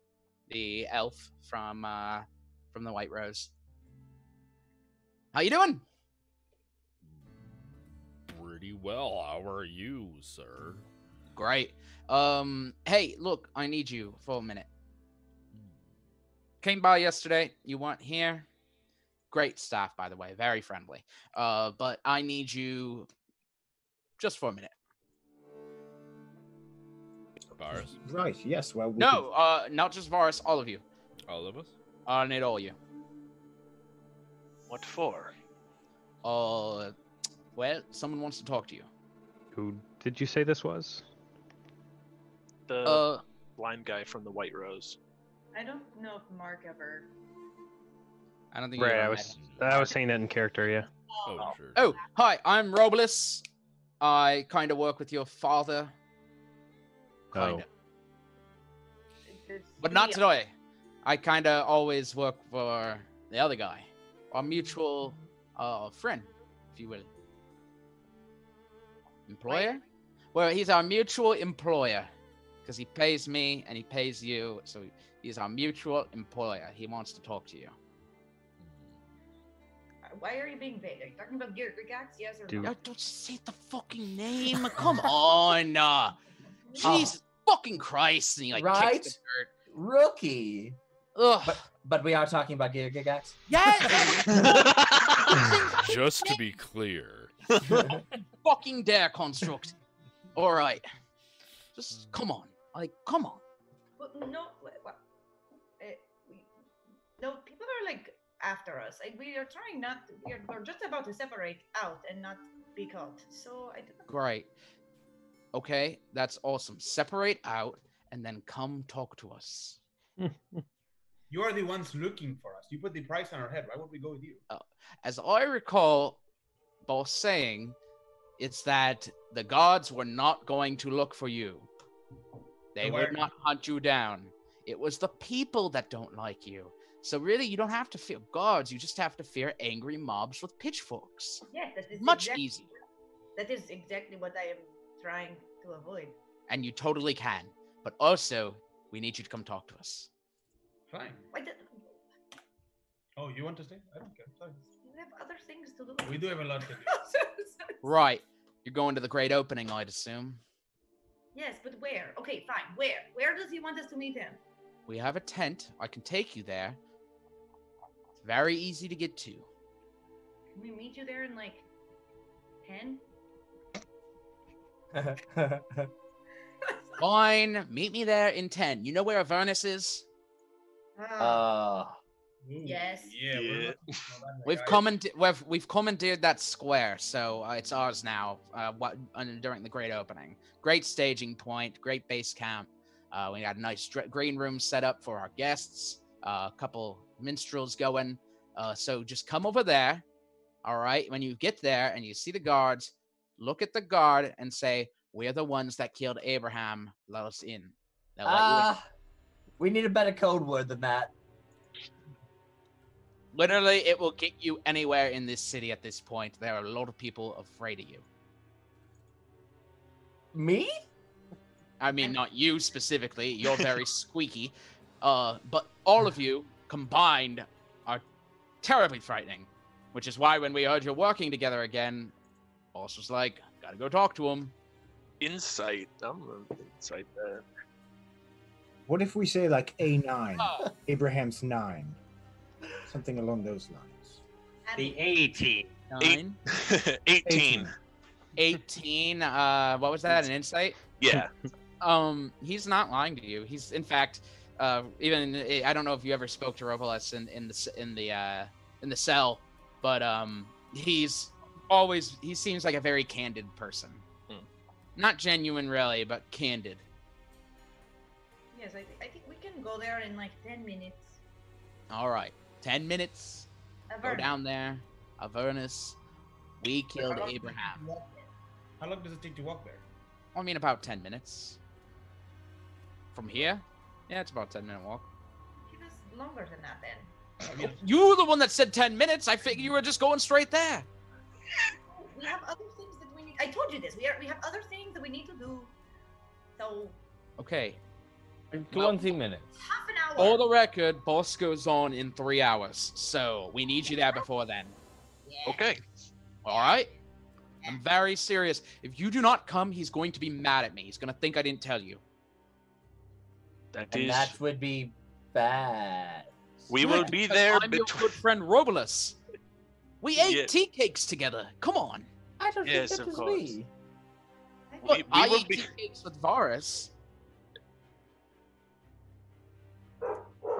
the elf from uh, from the White Rose. How you doing? Pretty well. How are you, sir? Great. Um, hey, look, I need you for a minute. Came by yesterday. You weren't here. Great staff, by the way, very friendly. Uh, but I need you just for a minute. Varus? Right. Yes. Well. We No, uh, not just Varus, all of you. All of us? I need all of you. What for? Uh, well, someone wants to talk to you. Who did you say this was? The Uh, blind guy from the White Rose. I don't know if Mark ever. I don't think Right, I was him. I was saying that in character, yeah. Oh, sure. Oh, hi, I'm Robolus. I kind of work with your father. Kind of. But not today. I kind of always work for the other guy, our mutual uh, friend, if you will. Employer? Well, he's our mutual employer because he pays me and he pays you. So he's our mutual employer. He wants to talk to you. Why are you being vague? Are you talking about Gilgagax? Yes or Dude. no? Don't say the fucking name. Come on. Uh, Jesus fucking Christ. And he like right? kicks the dirt. Rookie. Ugh. But, but we are talking about Giga Gigax. Yes, just to be clear. fucking dare construct. All right. Just come on. Like, come on. But no, wait, what? Eh, we, no, people are like after us. Like, we are trying not. To, we are, we're just about to separate out and not be caught. So I don't. Great. Okay, that's awesome. Separate out and then come talk to us. You are the ones looking for us. You put the price on our head. Why would we go with you? As I recall, both saying, it's that the gods were not going to look for you. They So would not hunt you down. It was the people that don't like you. So really, you don't have to fear gods. You just have to fear angry mobs with pitchforks. Yes, that is Much exactly, easier. That is exactly what I am trying to avoid. and you totally can. But also, we need you to come talk to us. Fine. Why did, Oh, you want to stay? I don't care. Sorry. We have other things to do. We do have a lot to do. Right. You're going to the great opening, I'd assume. yes, but where? Okay, fine. Where? Where does he want us to meet him? We have a tent. I can take you there. It's very easy to get to. Can we meet you there in like ten? Fine. Meet me there in 10. You know where Avernus is? Uh, yes. Yeah. We're we've command we've we've commandeered that square, so uh, it's ours now. Uh, what uh, during the great opening, great staging point, great base camp. Uh, we got a nice dr- green room set up for our guests. Uh, a couple minstrels going. Uh, so just come over there. All right. When you get there and you see the guards, look at the guard and say, "We're the ones that killed Abraham. Let us in." They'll let you in. Ah, we need a better code word than that. Literally, it will get you anywhere in this city at this point. There are a lot of people afraid of you. Me? I mean, not you specifically. You're very squeaky. Uh, but all of you combined are terribly frightening. Which is why when we heard you're working together again, boss was like, gotta go talk to him. Insight. I'm an insight man. What if we say like A9, Oh. Abraham's 9? Something along those lines. The 18. Nine. 18. 18. Uh, what was that? An insight? Yeah. Um, he's not lying to you. He's in fact, uh, even I don't know if you ever spoke to Robolus in in the in the uh in the cell, but um, he's always he seems like a very candid person. Hmm. Not genuine, really, but candid. Yes, I, th- I think we can go there in like ten minutes. All right, ten minutes. Go down there, Avernus. We killed How long does it take Abraham. to walk there? How long does it take to walk there? I mean, about ten minutes. From here, yeah, it's about a ten minute walk. Give us longer than that then. You were the one that said ten minutes. I figured you were just going straight there. We have other things that we need. I told you this. We are we have other things that we need to do. So Okay. Twenty minutes. half an hour. For the record, boss goes on in three hours, so we need you there before then. Okay. All right. I'm very serious. If you do not come, he's going to be mad at me. He's going to think I didn't tell you. That And is. that would be bad. We will be there I'm your good friend Robolus. We ate Yeah. tea cakes together. Come on. I don't Yes, think that of was course. me. Look, we I will eat be- tea cakes with Varus.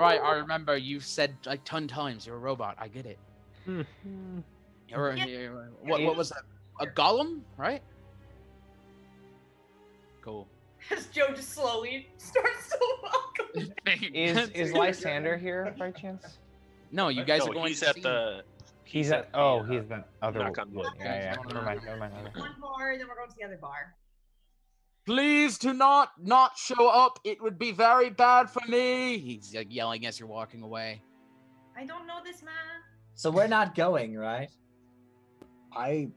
Right, I remember you said like ton times you're a robot. I get it. You're, a- Yeah. you're what, what was that? A golem, right? Cool. As Joe just slowly starts to walk. Is is Lysander here by chance? No, you guys no, are going he's to at see the. He's at oh, the, uh, he's the other. knock on wood. Yeah, yeah. Never mind. Never mind. Never mind. One bar, then we're going to the other bar. Please do not not show up. It would be very bad for me. He's like yelling as you're walking away. I don't know this man. So we're not going, right? I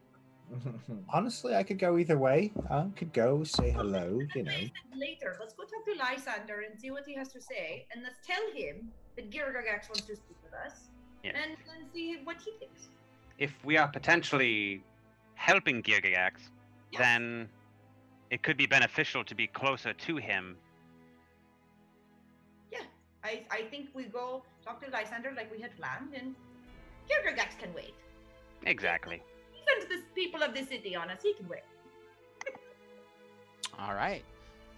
honestly, I could go either way. I could go say hello, you know. Later, let's go talk to Lysander and see what he has to say, and let's tell him that Girgagax wants to speak with us, Yeah. and then see what he thinks. If we are potentially helping Girgagax, Yes. then it could be beneficial to be closer to him. Yeah, I I think we go talk to Lysander like we had planned, and Girgagax can wait. Exactly. He sends the people of the city on us. He can wait. All right.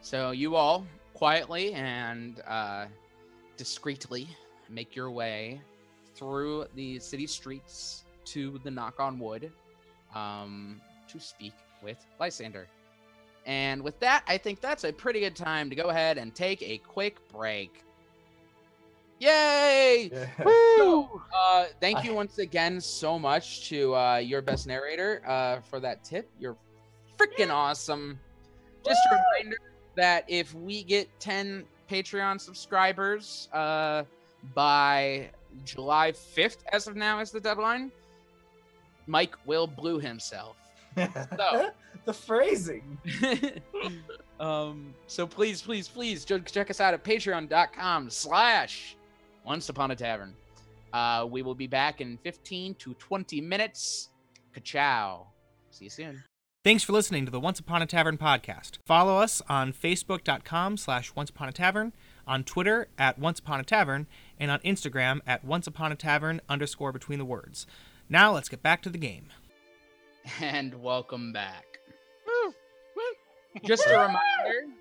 So you all quietly and uh, discreetly make your way through the city streets to the knock on wood um, to speak with Lysander. And with that, I think that's a pretty good time to go ahead and take a quick break. Yay! Woo! Uh, thank you once again so much to uh, your best narrator uh, for that tip. You're freaking awesome. Just a reminder that if we get 10 Patreon subscribers uh, by July 5th, as of now, is the deadline, Mike will blue himself. So, the phrasing. um, so please, please, please check us out at patreon.com slash once upon a tavern. Uh, we will be back in 15 to 20 minutes. Ka-chow. See you soon. Thanks for listening to the Once Upon a Tavern podcast. Follow us on facebook.com slash once upon a tavern, on Twitter at once upon a tavern, and on Instagram at once upon a tavern underscore between the words. Now let's get back to the game. And welcome back. Just a reminder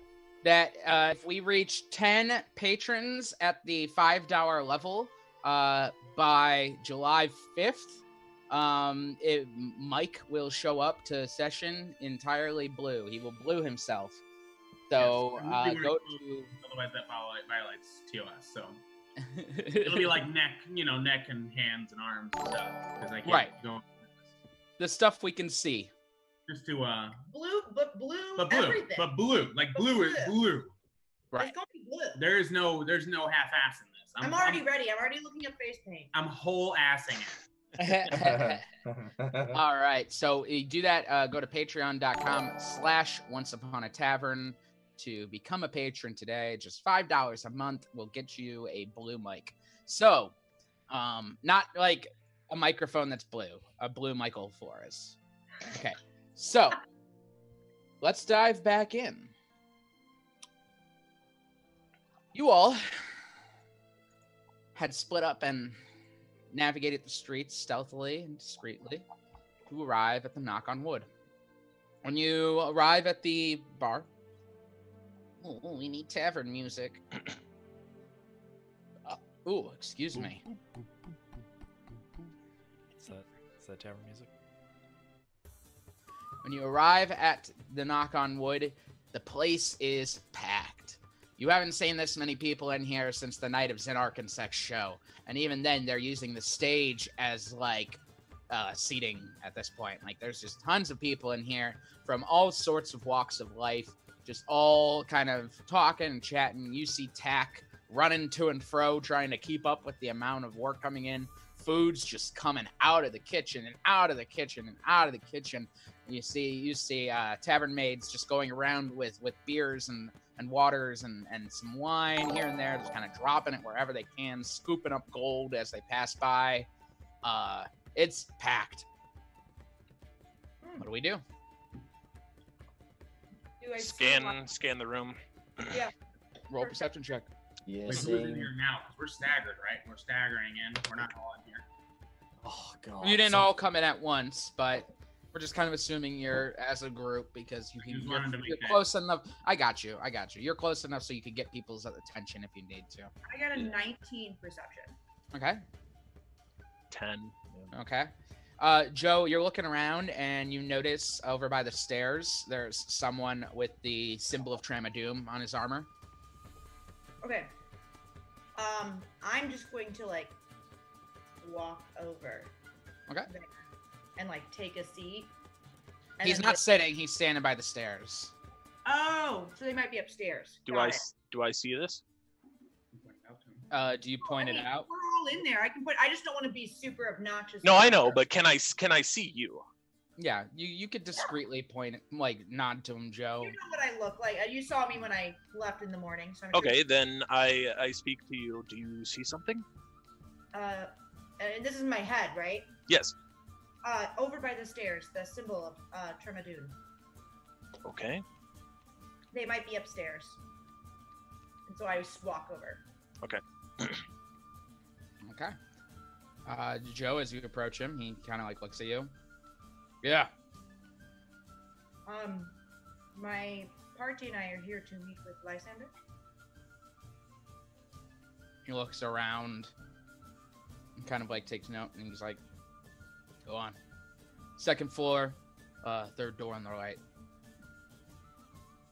that uh, if we reach 10 patrons at the $5 level uh, by July 5th, um, it, Mike will show up to session entirely blue. He will blue himself. So Yes, uh, go to. Otherwise, that violates TOS. So it'll be like neck, you know, neck and hands and arms and stuff. Because I can't Right. go The stuff we can see. just to uh, Blue, but blue, but blue, everything. but blue, like blue is blue. Right. It's gonna be blue. There is no, there's no half ass in this. I'm, already ready. I'm already looking at face paint. I'm whole assing it. All right. So you do that. Uh, go to patreon.com slash once upon a tavern to become a patron today. Just $5 a month will get you a blue mic. So, um, not like a microphone that's blue, a blue Michael Flores. Okay. So let's dive back in. You all had split up and navigated the streets stealthily and discreetly to arrive at the knock on wood. When you arrive at the bar, we need tavern music. uh, ooh, excuse me. That tavern music? When you arrive at the knock on wood, the place is packed. You haven't seen this many people in here since the night of Zenark and Sex show. And even then, they're using the stage as like uh, seating at this point. Like, there's just tons of people in here from all sorts of walks of life, just all kind of talking and chatting. You see Tack running to and fro, trying to keep up with the amount of work coming in. Food's just coming out of the kitchen and out of the kitchen and out of the kitchen. You see, you see uh, tavern maids just going around with with beers and and waters and and some wine here and there, just kind of dropping it wherever they can, scooping up gold as they pass by. Uh, it's packed. What do we do? Do I Scan scan the room. Yeah. Roll perception check. Wait, Yeah, who's in same. here now? 'Cause we're staggered, right? We're staggering in. We're not all in here. Oh god. You didn't so- all come in at once, but we're just kind of assuming you're as a group because you can. just You're, to you're that- close enough. I got you. I got you. You're close enough so you can get people's attention if you need to. I got a 19 perception. Okay. Ten. Okay. Uh, Joe, you're looking around and you notice over by the stairs there's someone with the symbol of Tramadoom on his armor. Okay. Um, I'm just going to like walk over. Okay. there And like take a seat. And He's not sitting, he's standing by the stairs. Oh, so they might be upstairs. Do Got I it. do I see this? Uh, do you point it out? We're all in there. I can put. I just don't want to be super obnoxious. No, I know, but can I can I see you? Yeah, you, you could discreetly point like nod to him, Joe. You know what I look like. Uh, You saw me when I left in the morning. So I'm Okay, then I I speak to you. Do you see something? Uh, and this is my head, right? Yes. Uh, over by the stairs, the symbol of uh, Tremadoon. Okay. They might be upstairs. And so I just walk over. Okay. Okay. Uh, Joe, as you approach him, he kind of like looks at you. Yeah. Um, my party and I are here to meet with Lysander. He looks around and kind of like takes note and he's like, go on. Second floor, uh, third door on the right.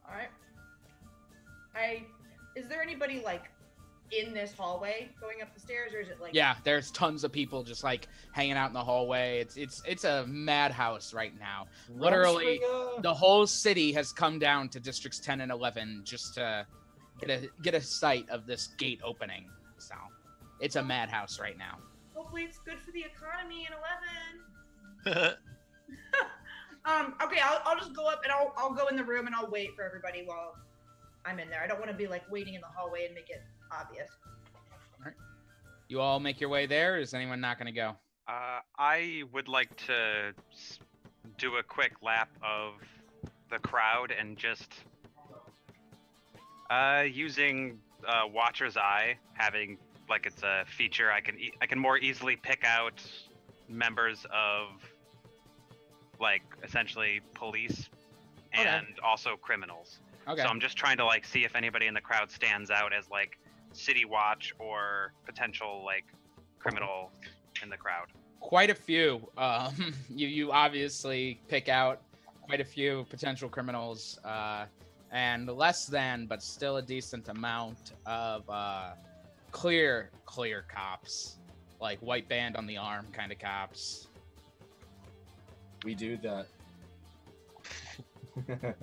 All right. I is there anybody like in this hallway going up the stairs, or is it like Yeah, there's tons of people just like hanging out in the hallway. It's it's it's a madhouse right now. Literally, Rumspringa? the whole city has come down to districts 10 and 11 just to get a get a sight of this gate opening. So, it's a madhouse right now. Hopefully, it's good for the economy in eleven. Um. Okay. I'll, I'll just go up and I'll I'll go in the room and I'll wait for everybody while I'm in there. I don't want to be like waiting in the hallway and make it obvious. You all make your way there. Or is anyone not going to go? Uh, I would like to s- do a quick lap of the crowd and just uh, using uh, Watcher's Eye, having like it's a feature I can e- I can more easily pick out members of like essentially police Okay. and also criminals. Okay. So I'm just trying to like see if anybody in the crowd stands out as like city watch or potential like criminal in the crowd. Quite a few. Um, you you obviously pick out quite a few potential criminals, uh, and less than, but still a decent amount of uh, clear clear cops, like white band on the arm kind of cops. We do that.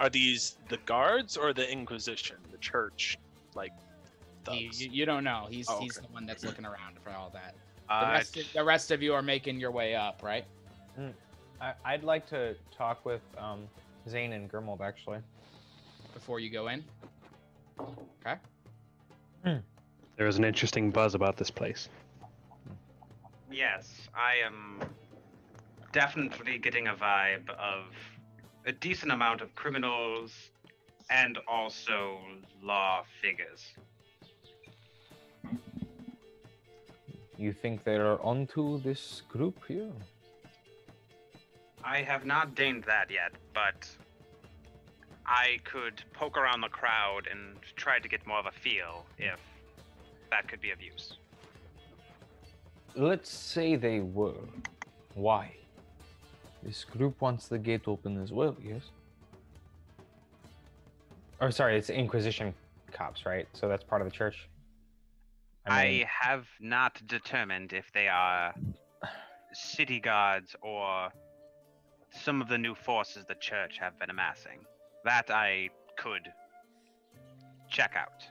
Are these the guards or the Inquisition, the church? Like, You, thugs? you, you don't know. He's Oh, he's okay. the one that's looking around for all that. Uh, the, rest of, the rest of you are making your way up, right? Mm. I, I'd like to talk with um, Zane and Grimwald actually. Before you go in. Okay. There is an interesting buzz about this place. Yes, I am definitely getting a vibe of a decent amount of criminals and also law figures. You think they are onto this group here? I have not deigned that yet, but I could poke around the crowd and try to get more of a feel if that could be of use. Let's say they were. Why? This group wants the gate open as well, yes? Or sorry, it's Inquisition cops, right? So that's part of the church. I mean, I have not determined if they are city guards or some of the new forces the church have been amassing. That I could check out.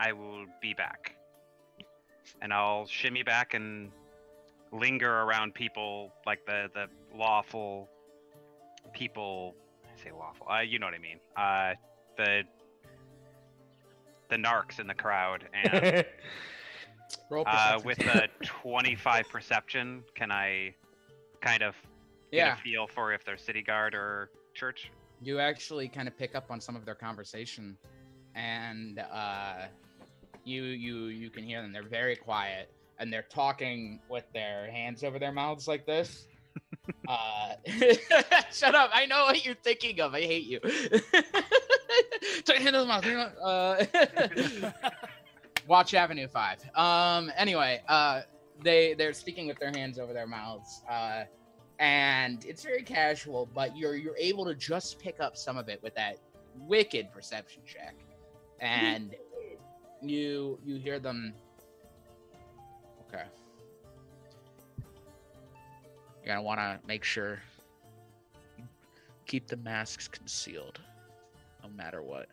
I will be back. And I'll shimmy back and linger around people like the, the lawful people. I say lawful. Uh, you know what I mean. Uh, the the narcs in the crowd and Roll uh, with a 25 perception, can I kind of get a feel for if they're city guard or church? you actually kind of pick up on some of their conversation and uh you you you can hear them. They're very quiet and they're talking with their hands over their mouths like this. Uh shut up. I know what you're thinking of. I hate you Hand the mouth. Uh watch avenue 5 um anyway uh they they're speaking with their hands over their mouths uh and it's very casual, but you're you're able to just pick up some of it with that wicked perception check, and you you hear them. Okay, you're gonna want to make sure keep the masks concealed, matter what.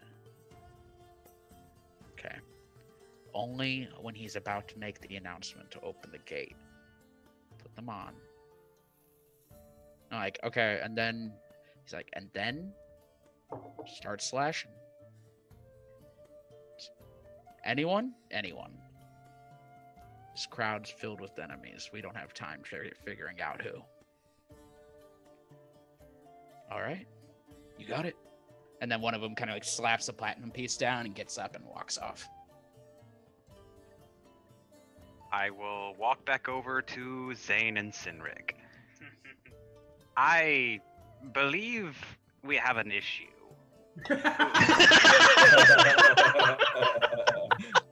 Okay, only when he's about to make the announcement to open the gate, put them on. I'm like, okay, and then he's like, and then start slashing. Anyone? Anyone. This crowd's filled with enemies. We don't have time fig- figuring out who. All right, you got it. And then one of them kind of like slaps the platinum piece down and gets up and walks off. I will walk back over to Zane and Sinrig. I believe we have an issue.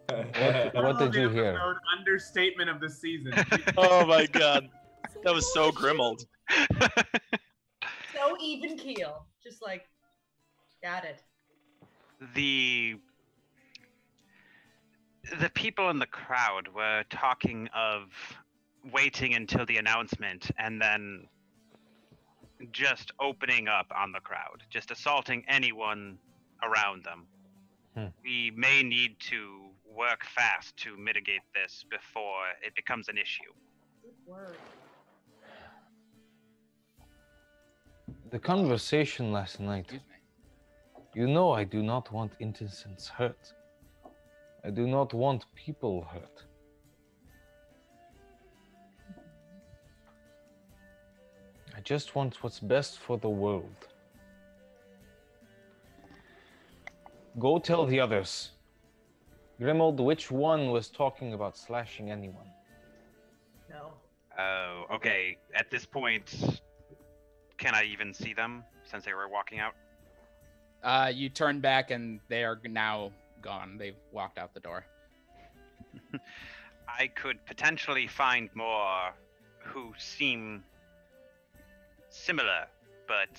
What, what did you hear? Understatement of the season. oh my god, that was so Grimald. So even keel. Just like, got it. the the people in the crowd were talking of waiting until the announcement and then just opening up on the crowd, just assaulting anyone around them. Hmm. We may need to work fast to mitigate this before it becomes an issue. Good word. The conversation last night. You know I do not want innocents hurt. I do not want people hurt. I just want what's best for the world. Go tell the others. Grimold, which one was talking about slashing anyone? No. Oh, okay. At this point, can I even see them since they were walking out? Uh, you turn back and they are now gone. They've walked out the door. I could potentially find more who seem similar, but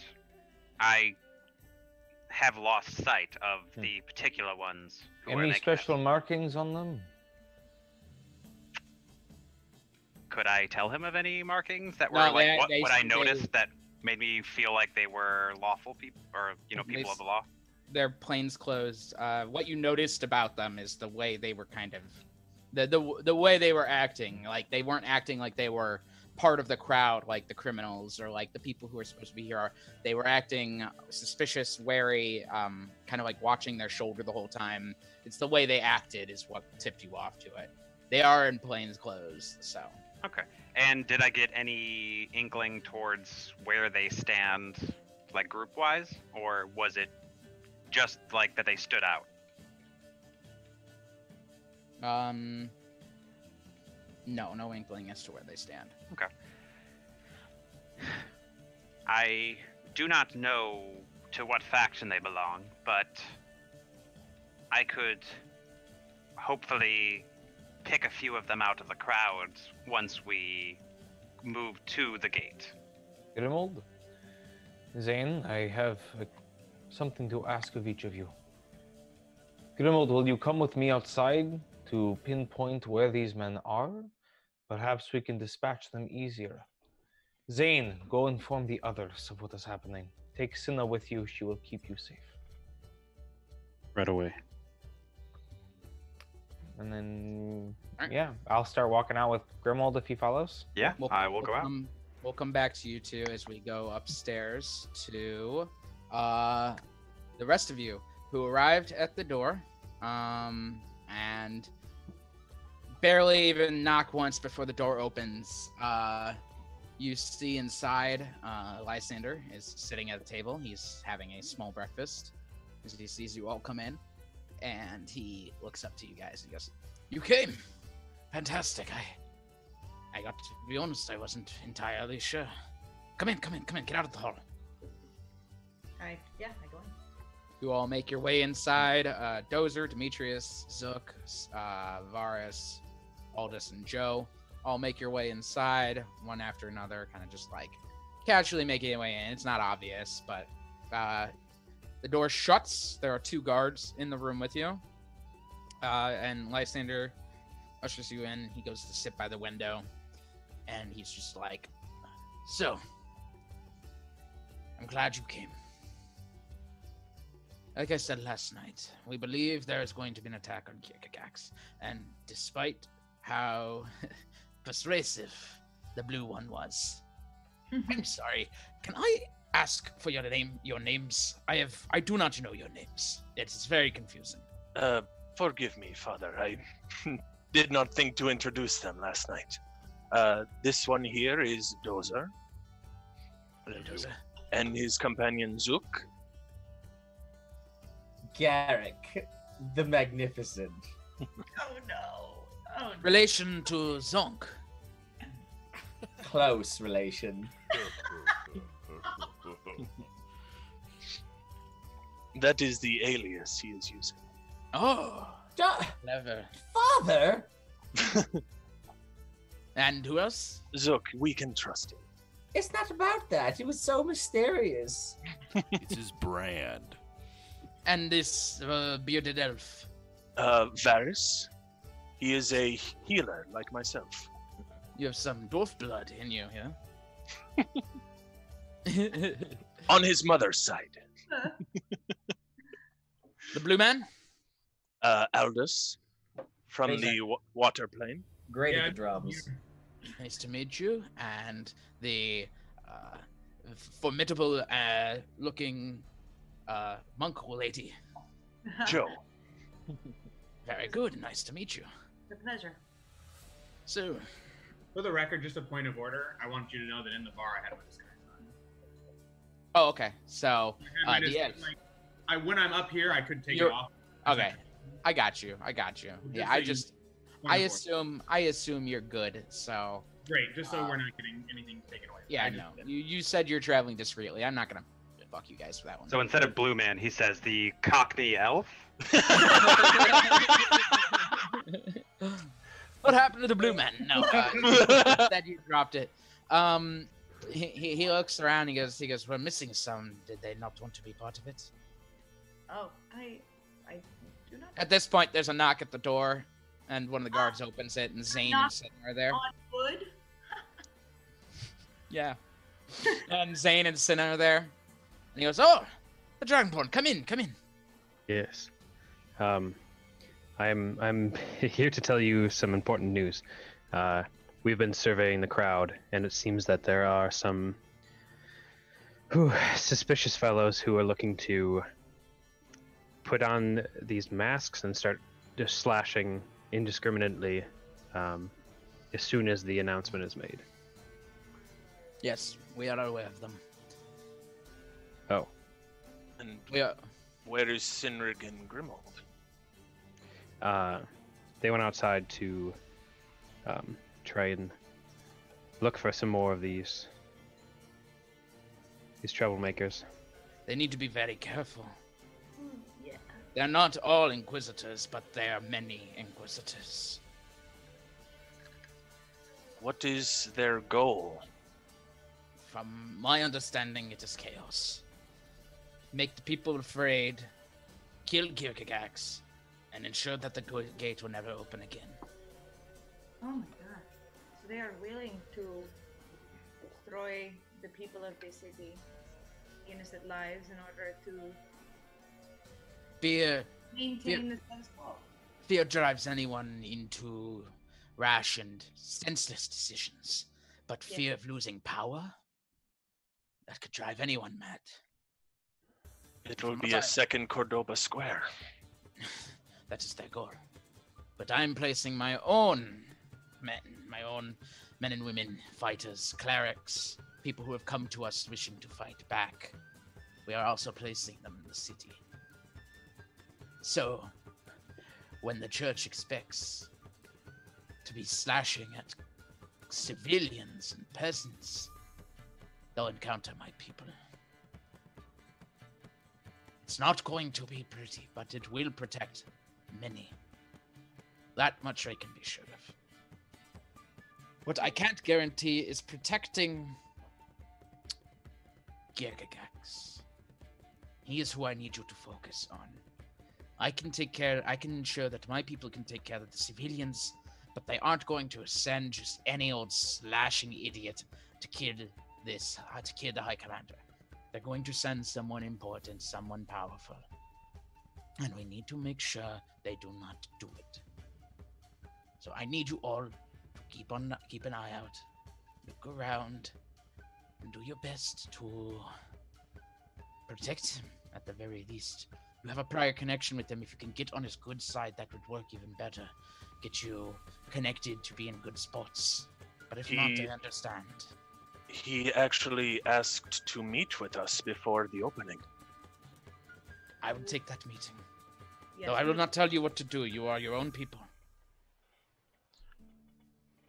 I have lost sight of the particular ones who Any making special markings on them? Could I tell him of any markings that were No, like they- what, they- what I they- noticed that made me feel like they were lawful people or you know people s- of the law? Their plains clothes. Uh, what you noticed about them is the way they were kind of, the the the way they were acting. Like they weren't acting like they were part of the crowd, like the criminals or like the people who are supposed to be here are. They were acting suspicious, wary, um, kind of like watching their shoulder the whole time. It's the way they acted is what tipped you off to it. They are in plains clothes, so. Okay. And did I get any inkling towards where they stand, like group wise, or was it just like that they stood out? Um. No, no inkling as to where they stand. Okay. I do not know to what faction they belong, but I could hopefully pick a few of them out of the crowd once we move to the gate. Grimold? Zane, I have uh, something to ask of each of you. Grimold, will you come with me outside to pinpoint where these men are? Perhaps we can dispatch them easier. Zane, go inform the others of what is happening. Take Cinna with you, she will keep you safe. Right away. And then, yeah, I'll start walking out with Grimold if he follows. Yeah, We'll- I will we'll go out. We'll come back to you two as we go upstairs to uh, the rest of you who arrived at the door um, and barely even knock once before the door opens. Uh, you see inside, uh, Lysander is sitting at a table. He's having a small breakfast as he sees you all come in, and he looks up to you guys. He goes, "You came, fantastic. I, I got to be honest, I wasn't entirely sure. Come in, come in, come in. Get out of the hall." I yeah, I go in. You all make your way inside. Uh, Dozer, Demetrius, Zook, uh, Varus, Aldous, and Joe all make your way inside, one after another, kind of just like casually making their way in. It's not obvious, but uh, the door shuts. There are two guards in the room with you. Uh, and Lysander ushers you in. He goes to sit by the window, and he's just like, So, I'm glad you came. Like I said last night, we believe there is going to be an attack on Kirkagax, and despite how persuasive the blue one was, I'm sorry. Can I ask for your name, your names? I have, I do not know your names. It's very confusing. Uh, forgive me, Father. I did not think to introduce them last night. Uh, this one here is Dozer. Dozer. And his companion Zook. Garrick, the Magnificent. Oh no. Oh Relation to Zonk. Close relation. That is the alias he is using. Oh, Ja- clever. Father? And who else? Zook, we can trust him. It's not about that. He was so mysterious. it's his brand. And this uh, bearded elf. Uh, Varus. He is a healer like myself. You have some dwarf blood in you, yeah? On his mother's side. The blue man? Uh, Aldous. From Hey, the wa- water plane. Great Yeah, at the drums. Nice to meet you. And the uh, formidable uh, looking uh, monk lady. Joe. Very good. Nice to meet you. It's a pleasure. So, For the record, just a point of order. I want you to know that in the bar I had my disguise on. Oh, okay. So, And uh, I the just, like, I when I'm up here, I could take You're- it off. Okay, I got you. I got you. Just Yeah, I you- just, I assume, I assume you're good. So, Great, just so uh, we're not getting anything taken away. yeah, I I know. You you said you're traveling discreetly. I'm not gonna fuck you guys for that one. So instead of Blue Man, he says the Cockney Elf. what happened to the blue man? No, uh, that you dropped it. Um, he, he, he looks around. He goes, he goes, we're missing some. Did they not want to be part of it? Oh, I, I do not. At this point, there's a knock at the door, and one of the guards opens it, and Zane knock and Sin are there. On wood. Yeah. and Zane and Sin are there. And he goes, oh, the Dragonborn, come in, come in. Yes. Um, I'm I'm here to tell you some important news. Uh, we've been surveying the crowd, and it seems that there are some whew, suspicious fellows who are looking to put on these masks and start just slashing indiscriminately um, as soon as the announcement is made. Yes, we are aware of them. Oh, And We are. where is Sinrig and Grimald? uh, they went outside to um, try and look for some more of these these troublemakers. They need to be very careful. Yeah. They're not all inquisitors, but there are many inquisitors. What is their goal? From my understanding, it is chaos. Make the people afraid, kill Kierkegax, and ensure that the gate will never open again. Oh my god. So they are willing to destroy the people of this city, innocent lives, in order to Fear, maintain the status quo. fear drives anyone into rash and senseless decisions, but Yes. fear of losing power, that could drive anyone mad. It will be what a I- second Cordoba Square. That is their goal. But I'm placing my own men, my own men and women, fighters, clerics, people who have come to us wishing to fight back. We are also placing them in the city. So, when the church expects to be slashing at civilians and peasants, they'll encounter my people. It's not going to be pretty, but it will protect many. That much I can be sure of. What I can't guarantee is protecting Gergagax. He is who I need you to focus on. I can take care, I can ensure that my people can take care of the civilians, but they aren't going to send just any old slashing idiot to kill this, uh, to kill the High Commander. They're going to send someone important, someone powerful. And we need to make sure they do not do it. So I need you all to keep on keep an eye out, look around, and do your best to protect him at the very least. You have a prior connection with them. If you can get on his good side, that would work even better. Get you connected to be in good spots. But if not, I understand. He actually asked to meet with us before the opening. I will take that meeting. Yes, Though I will not tell you what to do. You are your own people.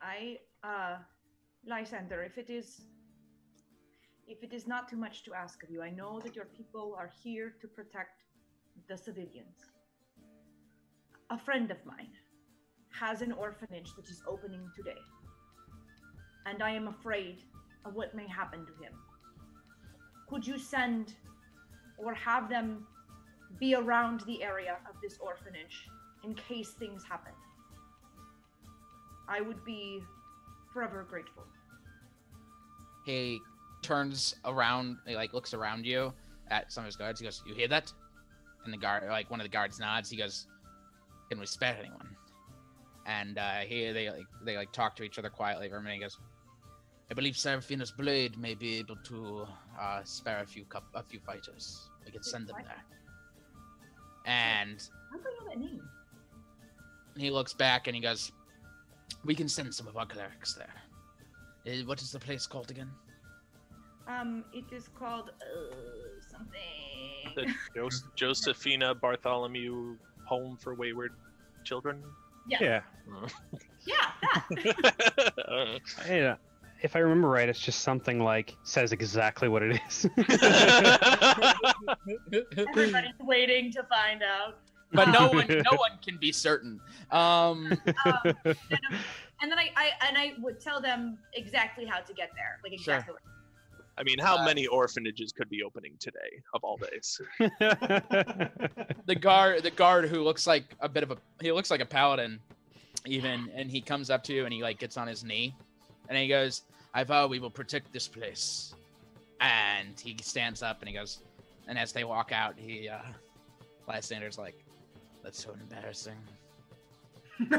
I, uh, Lysander, if it is, if it is not too much to ask of you, I know that your people are here to protect the civilians. A friend of mine has an orphanage that is opening today, and I am afraid of what may happen to him. Could you send or have them be around the area of this orphanage in case things happen? I would be forever grateful. He turns around, he like looks around you at some of his guards. He goes, "You hear that?" And the guard, like one of the guards, nods. He goes, "Can we spare anyone?" And uh, he, they like, they like talk to each other quietly for a minute. He goes, "I believe Seraphina's blade may be able to uh, spare a few cup, a few fighters. We could send them there." And How do I know that name? he looks back and he goes, "We can send some of our clerics there. Uh, what is the place called again?" Um, it is called uh, something. The Jos- Josephina Bartholomew Home for Wayward Children. Yeah. Yeah. Yeah, Uh, Yeah. If I remember right, it's just something like says exactly what it is. Everybody's waiting to find out. But no Um, one, no one can be certain. Um, And then I, I and I would tell them exactly how to get there, like Sure. exactly. Where. I mean, how many orphanages could be opening today of all days? the guard, the guard who looks like a bit of a, he looks like a paladin, even, and he comes up to you and he like gets on his knee, and he goes, "I vow we will protect this place," and he stands up and he goes, and as they walk out, he, uh, Lysander's like, "That's so embarrassing."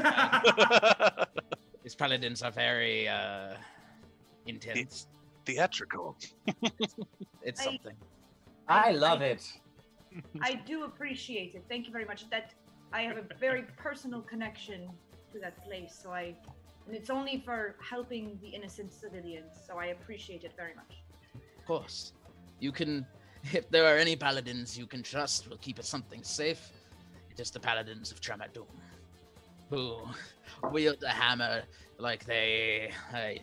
These paladins are very uh, intense. Theatrical. It's something. I love it. I do appreciate it. Thank you very much. That I have a very personal connection to that place, so I, and it's only for helping the innocent civilians. So I appreciate it very much. Of course. You can, if there are any paladins you can trust, we'll keep it something safe. It is the paladins of Tramadum, who wield a hammer like they, I,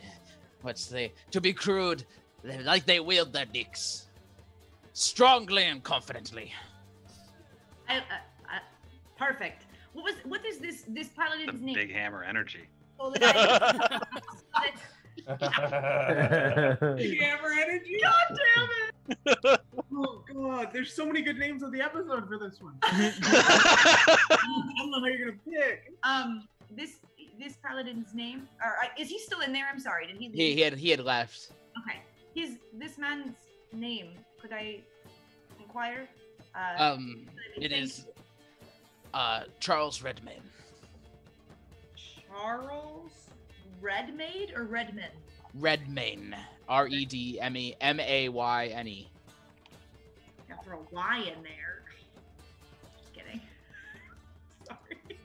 what's they, to be crude, they- like they wield their dicks, strongly and confidently. I, uh, uh, perfect. What was what is this this The paladin's name? big hammer energy. So that I- so that- Big Hammer Energy. God damn it! Oh god, there's so many good names of the episode for this one. I don't know how you're gonna pick. Um, this this paladin's name, or uh, is he still in there? I'm sorry. Did he? He, he had he had left. Okay. His this man's name. Could I inquire? Uh, Um, it is, uh, Charles Redmayne. Charles Redmaid or Redman? Redmayne. R E D M E M A Y N E. Got to throw a Y in there. Just kidding. Sorry.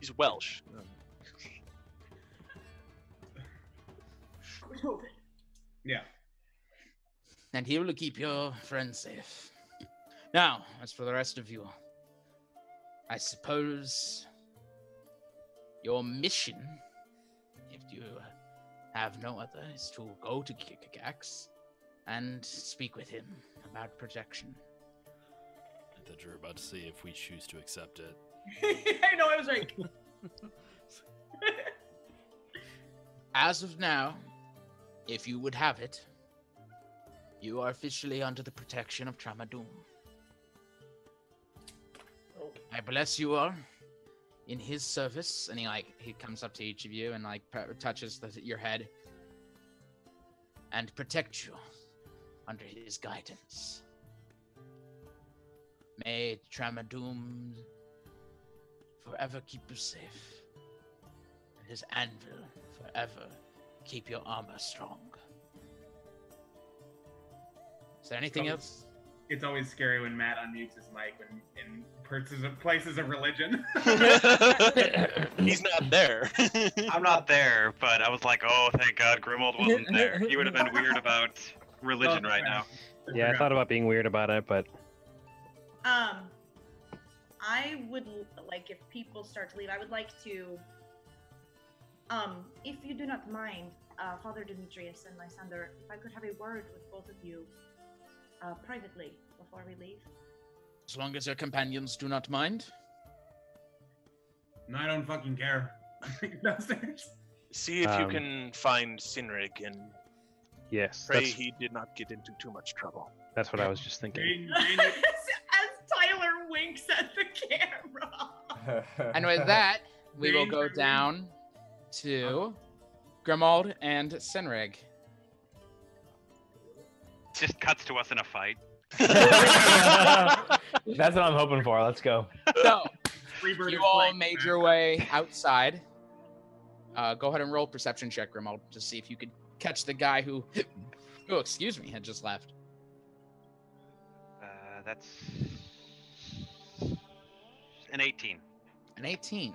He's Welsh. Yeah. and he will keep your friends safe. Now, as for the rest of you, I suppose your mission, if you have no other, is to go to Kikagax and speak with him about protection. I thought you were about to see if we choose to accept it. I know. I was like, As of now, if you would have it, you are officially under the protection of Tramadum. I bless you all in his service, and he like he comes up to each of you and like touches the, your head and protect you under his guidance. May Tramadum forever keep you safe, and his anvil forever keep your armor strong. Is there anything Oh. else? It's always scary when Matt unmutes his mic when in places of places of religion. He's not there. I'm not there, but I was like, oh, thank God Grimold wasn't there. He would have been weird about religion right now. yeah, I thought about being weird about it, but um, I would l- like if people start to leave. I would like to, um, if you do not mind, uh, Father Demetrius and Lysander, if I could have a word with both of you, uh, privately before we leave. As long as your companions do not mind. No, I don't fucking care. Downstairs. See if you Um, can find Sinrig and yes, pray he did not get into too much trouble. that's what I was just thinking. As Tyler winks at the camera. And with that, we will go down to Grimald and Sinrig. Just cuts to us in a fight. That's what I'm hoping for. Let's go. So, Freebird you all made your way outside. Uh, go ahead and roll perception check, Grimald, to see if you could catch the guy who, oh, excuse me, had just left. Uh, that's an 18. An 18.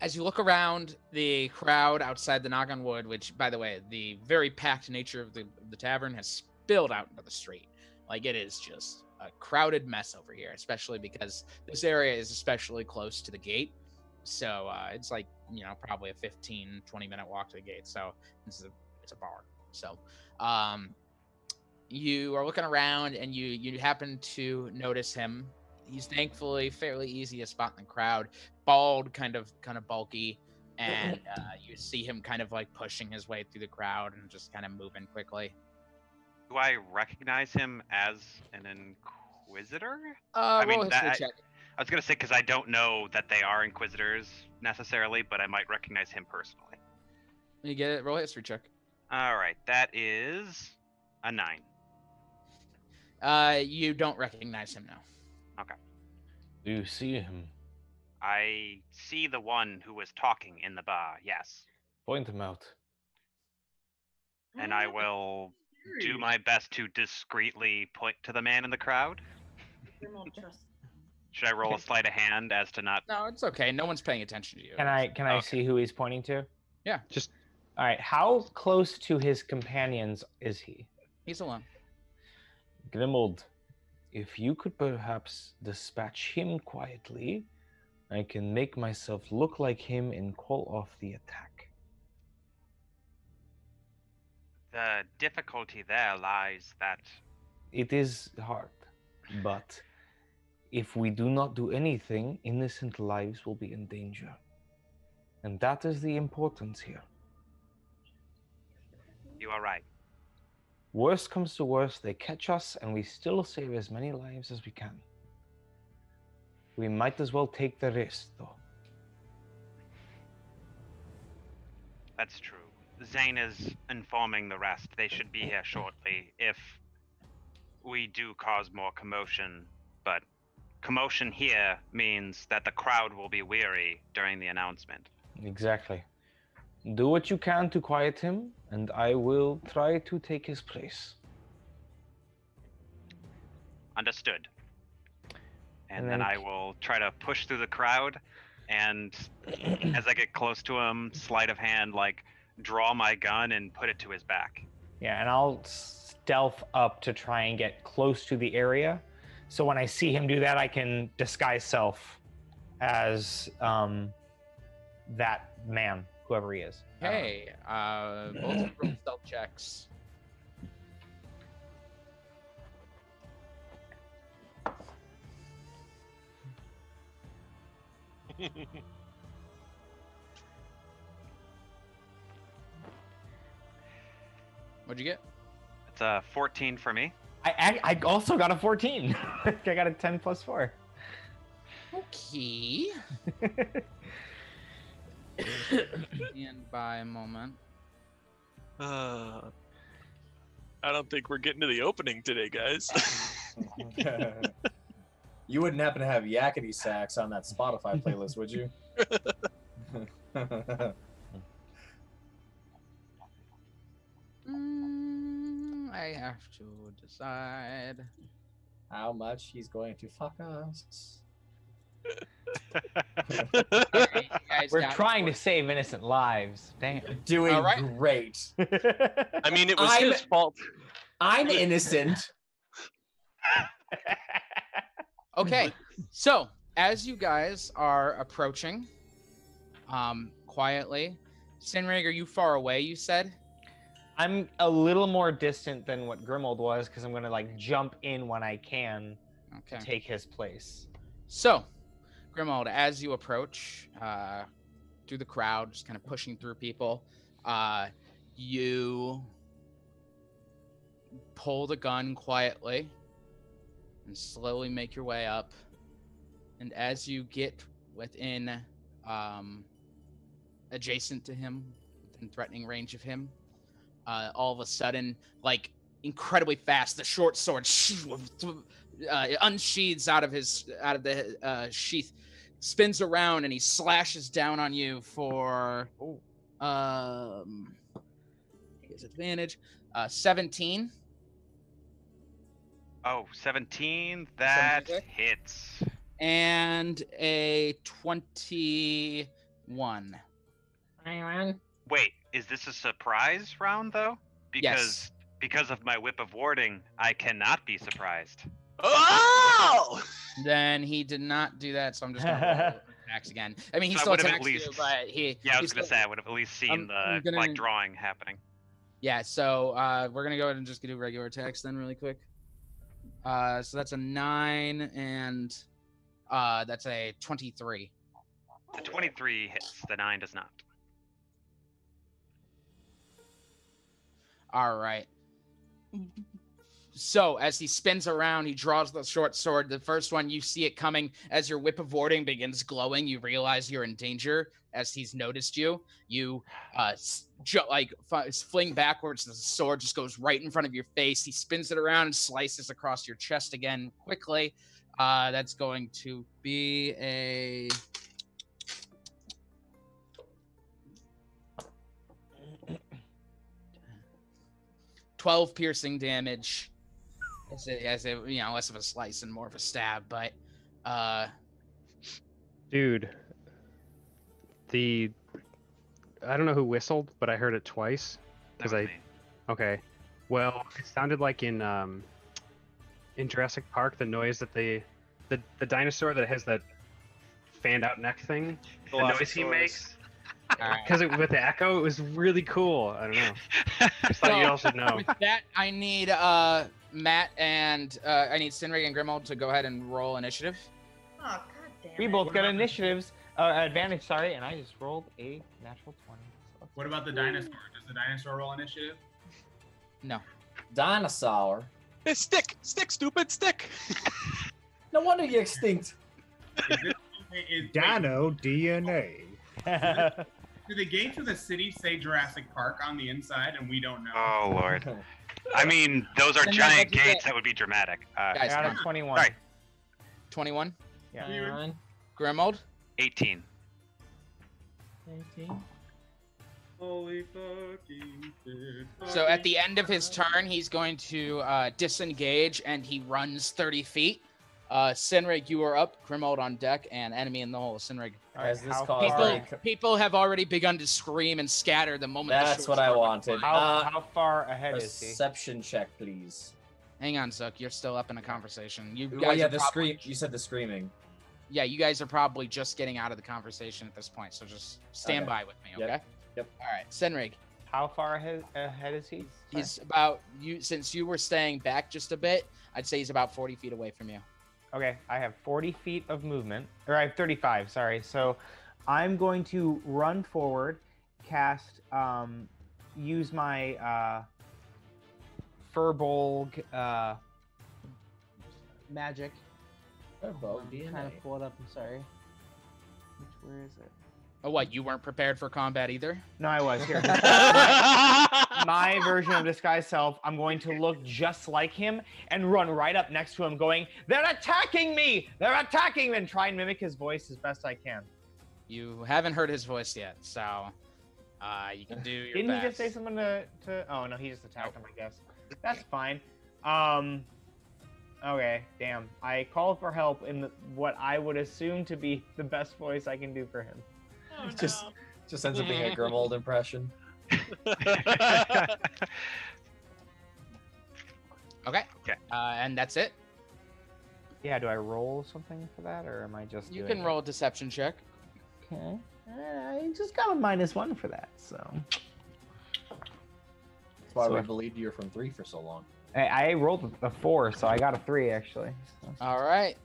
As you look around the crowd outside the Knock on Wood, which, by the way, the very packed nature of the, the tavern has spilled out into the street. Like it is just a crowded mess over here, especially because this area is especially close to the gate. So uh, it's like, you know, probably a 15, 20 minute walk to the gate. So it's a, it's a bar. So um, you are looking around and you you happen to notice him. He's thankfully fairly easy to spot in the crowd. Bald, kind of kind of bulky, and uh, you see him kind of like pushing his way through the crowd and just kind of moving quickly. Do I recognize him as an inquisitor? Uh, I mean, roll a history that- check. I was gonna say because I don't know that they are inquisitors necessarily, but I might recognize him personally. You get it. Roll a history check. All right, that is a nine. Uh, you don't recognize him now. Okay. Do you see him? I see the one who was talking in the bar. Yes, Point him out. and I will do my best to discreetly point to the man in the crowd. Should I roll a sleight of hand as to not? No, it's okay. No one's paying attention to you. Can I can I Okay. see who he's pointing to? Yeah. Just all right. How close to his companions is he? He's alone. Grimold, if you could perhaps dispatch him quietly, I can make myself look like him and call off the attack. The difficulty there lies that It is hard, but if we do not do anything, innocent lives will be in danger. And that is the importance here. you are right. Worst comes to worst, they catch us, and we still save as many lives as we can. We might as well take the risk, though. That's true. Zane is informing the rest. They should be here shortly if we do cause more commotion. But commotion here means that the crowd will be weary during the announcement. Exactly. Do what you can to quiet him, and I will try to take his place. Understood. And, And then I will try to push through the crowd, and as I get close to him, sleight of hand, like draw my gun and put it to his back. Yeah, and I'll stealth up to try and get close to the area. So when I see him do that, I can disguise self as um, that man, whoever he is. Hey, uh, both roll stealth checks. What'd you get? It's a 14 for me. I, I, I also got a 14. I got a 10 plus 4. Okay. Stand by a moment. Uh, I don't think we're getting to the opening today, guys. you wouldn't happen to have yakety sax on that Spotify playlist, would you? Mm, I have to decide. How much he's going to fuck us? We're trying to save innocent lives. Damn. Doing All right. great. I mean, it was I'm- his fault. I'm innocent. Okay, so as you guys are approaching, um, quietly, Sinrig, are you far away? You said. I'm a little more distant than what Grimold was because I'm going to like jump in when I can Okay. to take his place. So, Grimold, as you approach uh, through the crowd, just kind of pushing through people, uh, you pull the gun quietly and slowly make your way up. And as you get within, um, adjacent to him, within threatening range of him, uh, all of a sudden, like incredibly fast, the short sword uh, unsheathes out of his out of the uh, sheath, spins around, and he slashes down on you for um his advantage, uh, seventeen. Oh, 17. That 17? hits. and a 29 one. Wait, is this a surprise round though? Because Yes. because of my whip of warding, I cannot be surprised. Oh! Then he did not do that, so I'm just gonna roll attacks again. I mean, he So I still would've at attacks you, least- but he. Yeah, I was gonna still- say I would have at least seen I'm- the I'm gonna- like drawing happening. Yeah, so uh, we're gonna go ahead and just do regular attacks then, really quick. Uh, so that's a nine, and uh, that's a twenty-three. The 23 hits, the 9 does not. All right. So as he spins around, he draws the short sword. The first one, you see it coming as your whip of warding begins glowing. You realize you're in danger as he's noticed you. You uh, ju- like f- fling backwards. The sword just goes right in front of your face. He spins it around and slices across your chest again quickly. Uh, that's going to be a 12 piercing damage as a, as a you know less of a slice and more of a stab but uh Dude, the I don't know who whistled, but I heard it twice because I. Okay, well, it sounded like in um, in Jurassic Park the noise that they the the dinosaur that has that fanned out neck thing, the noise he makes. Because it with the echo, it was really cool. I don't know. Just thought you all should know. with that i need uh matt and uh i need sinrig and grimold to go ahead and roll initiative Oh, god damn We it. both got initiatives, uh, advantage. Sorry, and I just rolled a natural twenty. so What about the dinosaur? Does the dinosaur roll initiative? no Dinosaur. Hey, stick, stick, stupid, stick. No wonder you're extinct. Is, Dino DNA. do the gates of the city say Jurassic Park on the inside, and we don't know? Oh lord. I mean, those are Then giant what'd you gates. get? That would be dramatic. Uh, guys I got come a on. twenty-one. Sorry. 21 Yeah. grimold 18. Holy fucking shit. so at the end of his turn he's going to uh disengage and he runs 30 feet uh sinrig you are up grimold on deck and enemy in the hole sinrig As this how caused people, a- people have already begun to scream and scatter the moment That's short what I wanted. How, Uh, how far ahead is he? Perception check, please. hang on zook you're still up in a conversation you guys Oh yeah, are the probably- scream. You said the screaming. yeah, you guys are probably just getting out of the conversation at this point, so just stand Okay. by with me, okay? Yep. All right, Sinrig. How far ahead, ahead is he? He's about you since you were staying back just a bit. I'd say he's about forty feet away from you. Okay, I have 40 feet of movement, or I have 35. Sorry. So I'm going to run forward, cast, um, use my uh, Firbolg uh, magic. Firbolg I'm trying to pull it up. I'm sorry. Which, where is it? Oh, what? You weren't prepared for combat either? No, I was here. my, my version of disguise self. I'm going to look just like him and run right up next to him, going, "They're attacking me! They're attacking me!" and try and mimic his voice as best I can. You haven't heard his voice yet, so uh, you can do your Didn't best. he just say something to, to? Oh no, he just attacked him. I guess that's fine. Um. Okay, damn. I call for help in the, what I would assume to be the best voice I can do for him. just, just ends up being a Grimold impression. Okay. Okay. Uh, and that's it. Yeah. Do I roll something for that, or am I just? You doing can it? roll a deception check. Okay. Uh, I just got a minus one for that, so. That's why So we if- believed you were from three for so long. I, I rolled a four, so I got a three actually. so. All right.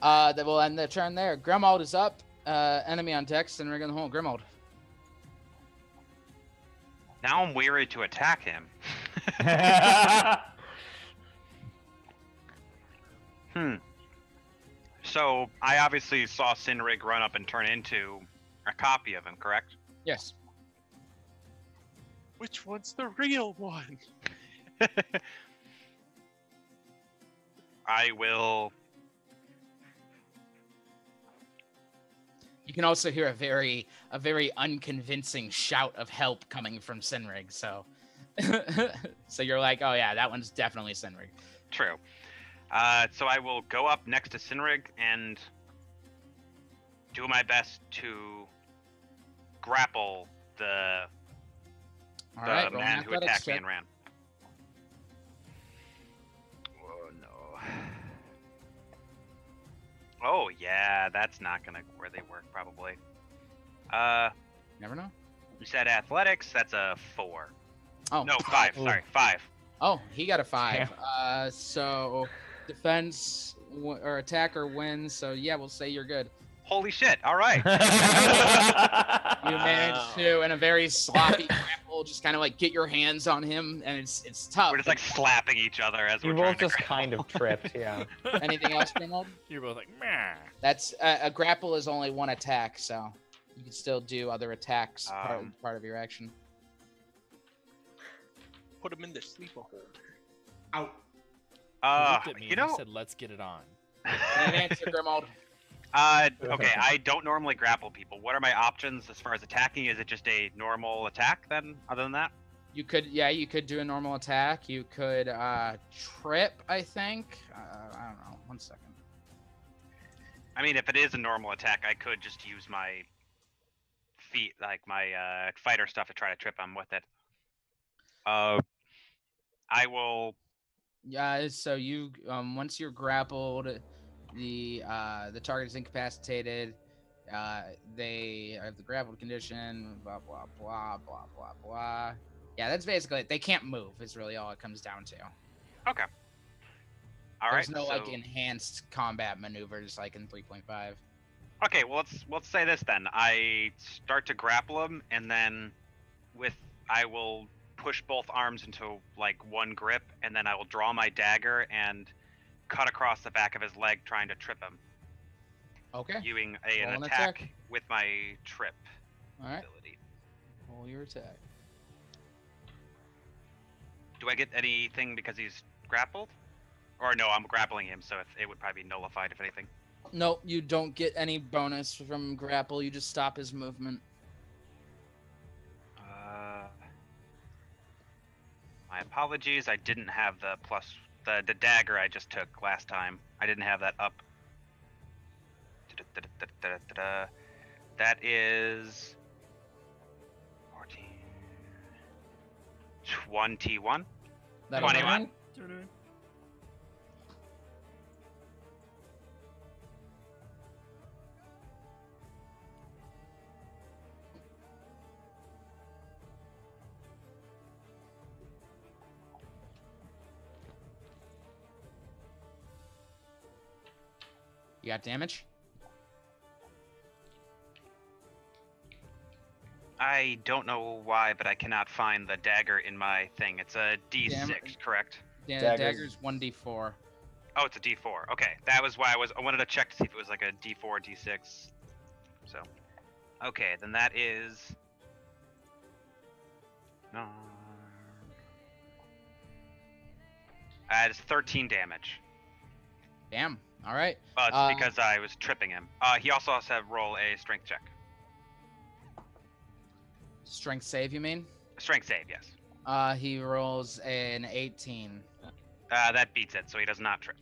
Uh, that will end the turn there. Grimold is up. Uh, enemy on deck, and we're gonna hold Grimold. Now I'm weary to attack him. Hmm. So I obviously saw Sinrig run up and turn into a copy of him, correct? Yes. Which one's the real one? I will. You can also hear a very a very unconvincing shout of help coming from Sinrig. So, so you're like, oh yeah, that one's definitely Sinrig. True. Uh, so I will go up next to Sinrig and do my best to grapple the All the right, man who attacked me and ran. Oh yeah, that's not gonna really work probably. Uh, Never know. you said athletics. That's a four. Oh no, five. Sorry, five. Oh, he got a five. Uh, so defense w- or attacker wins. So yeah, we'll say you're good. Holy shit! All right. You managed to, in a very sloppy grapple, just kind of like get your hands on him, and it's it's tough. We're just like slapping each other as You we're both trying to just kind of tripped, yeah. Anything else, Grimald? You're both like, meh. That's uh, a grapple is only one attack, so you can still do other attacks part, Um, part of your action. Put him in the sleeper hole. Out. He Uh, looked at me you and know, he said, "Let's get it on." An answer, Grimald. Uh, okay, I don't normally grapple people. What are my options as far as attacking? Is it just a normal attack then, other than that? You could, yeah, you could do a normal attack. You could uh, trip, I think. Uh, I don't know. One second. I mean, if it is a normal attack, I could just use my feet, like my uh, fighter stuff, to try to trip him with it. Uh, I will. Yeah, so you um once you're grappled, the uh the target is incapacitated. Uh they have the grappled condition, blah blah blah blah blah blah. Yeah, that's basically it. They can't move is really all it comes down to. Okay. All There's right. no like enhanced combat maneuvers like in 3.5. Okay, well let's let's say this then. I start to grapple him, and then with I will push both arms into like one grip, and then I will draw my dagger and cut across the back of his leg, trying to trip him. Okay. Using a, an an attack, attack. with my trip All right. ability. Roll your attack. Do I get anything because he's grappled? Or no, I'm grappling him, so it would probably be nullified if anything. No, you don't get any bonus from grapple. You just stop his movement. Uh, my apologies. I didn't have the plus the the dagger I just took last time. I didn't have that up. Da-da-da-da-da-da-da. That is 14 21 That'll 21 You got damage? I don't know why, but I cannot find the dagger in my thing. It's a D6, Damn- correct? Yeah, Daggers. dagger's 1d4. Oh, it's a D4. Okay, that was why I was. I wanted to check to see if it was like a D4, D6. So, okay, then that is. No. That is 13 damage. Damn. All right. But it's Uh, because I was tripping him. Uh, he also has to roll a strength check. Strength save, you mean? Strength save, yes. Uh, he rolls an 18. Uh, that beats it, so he does not trip.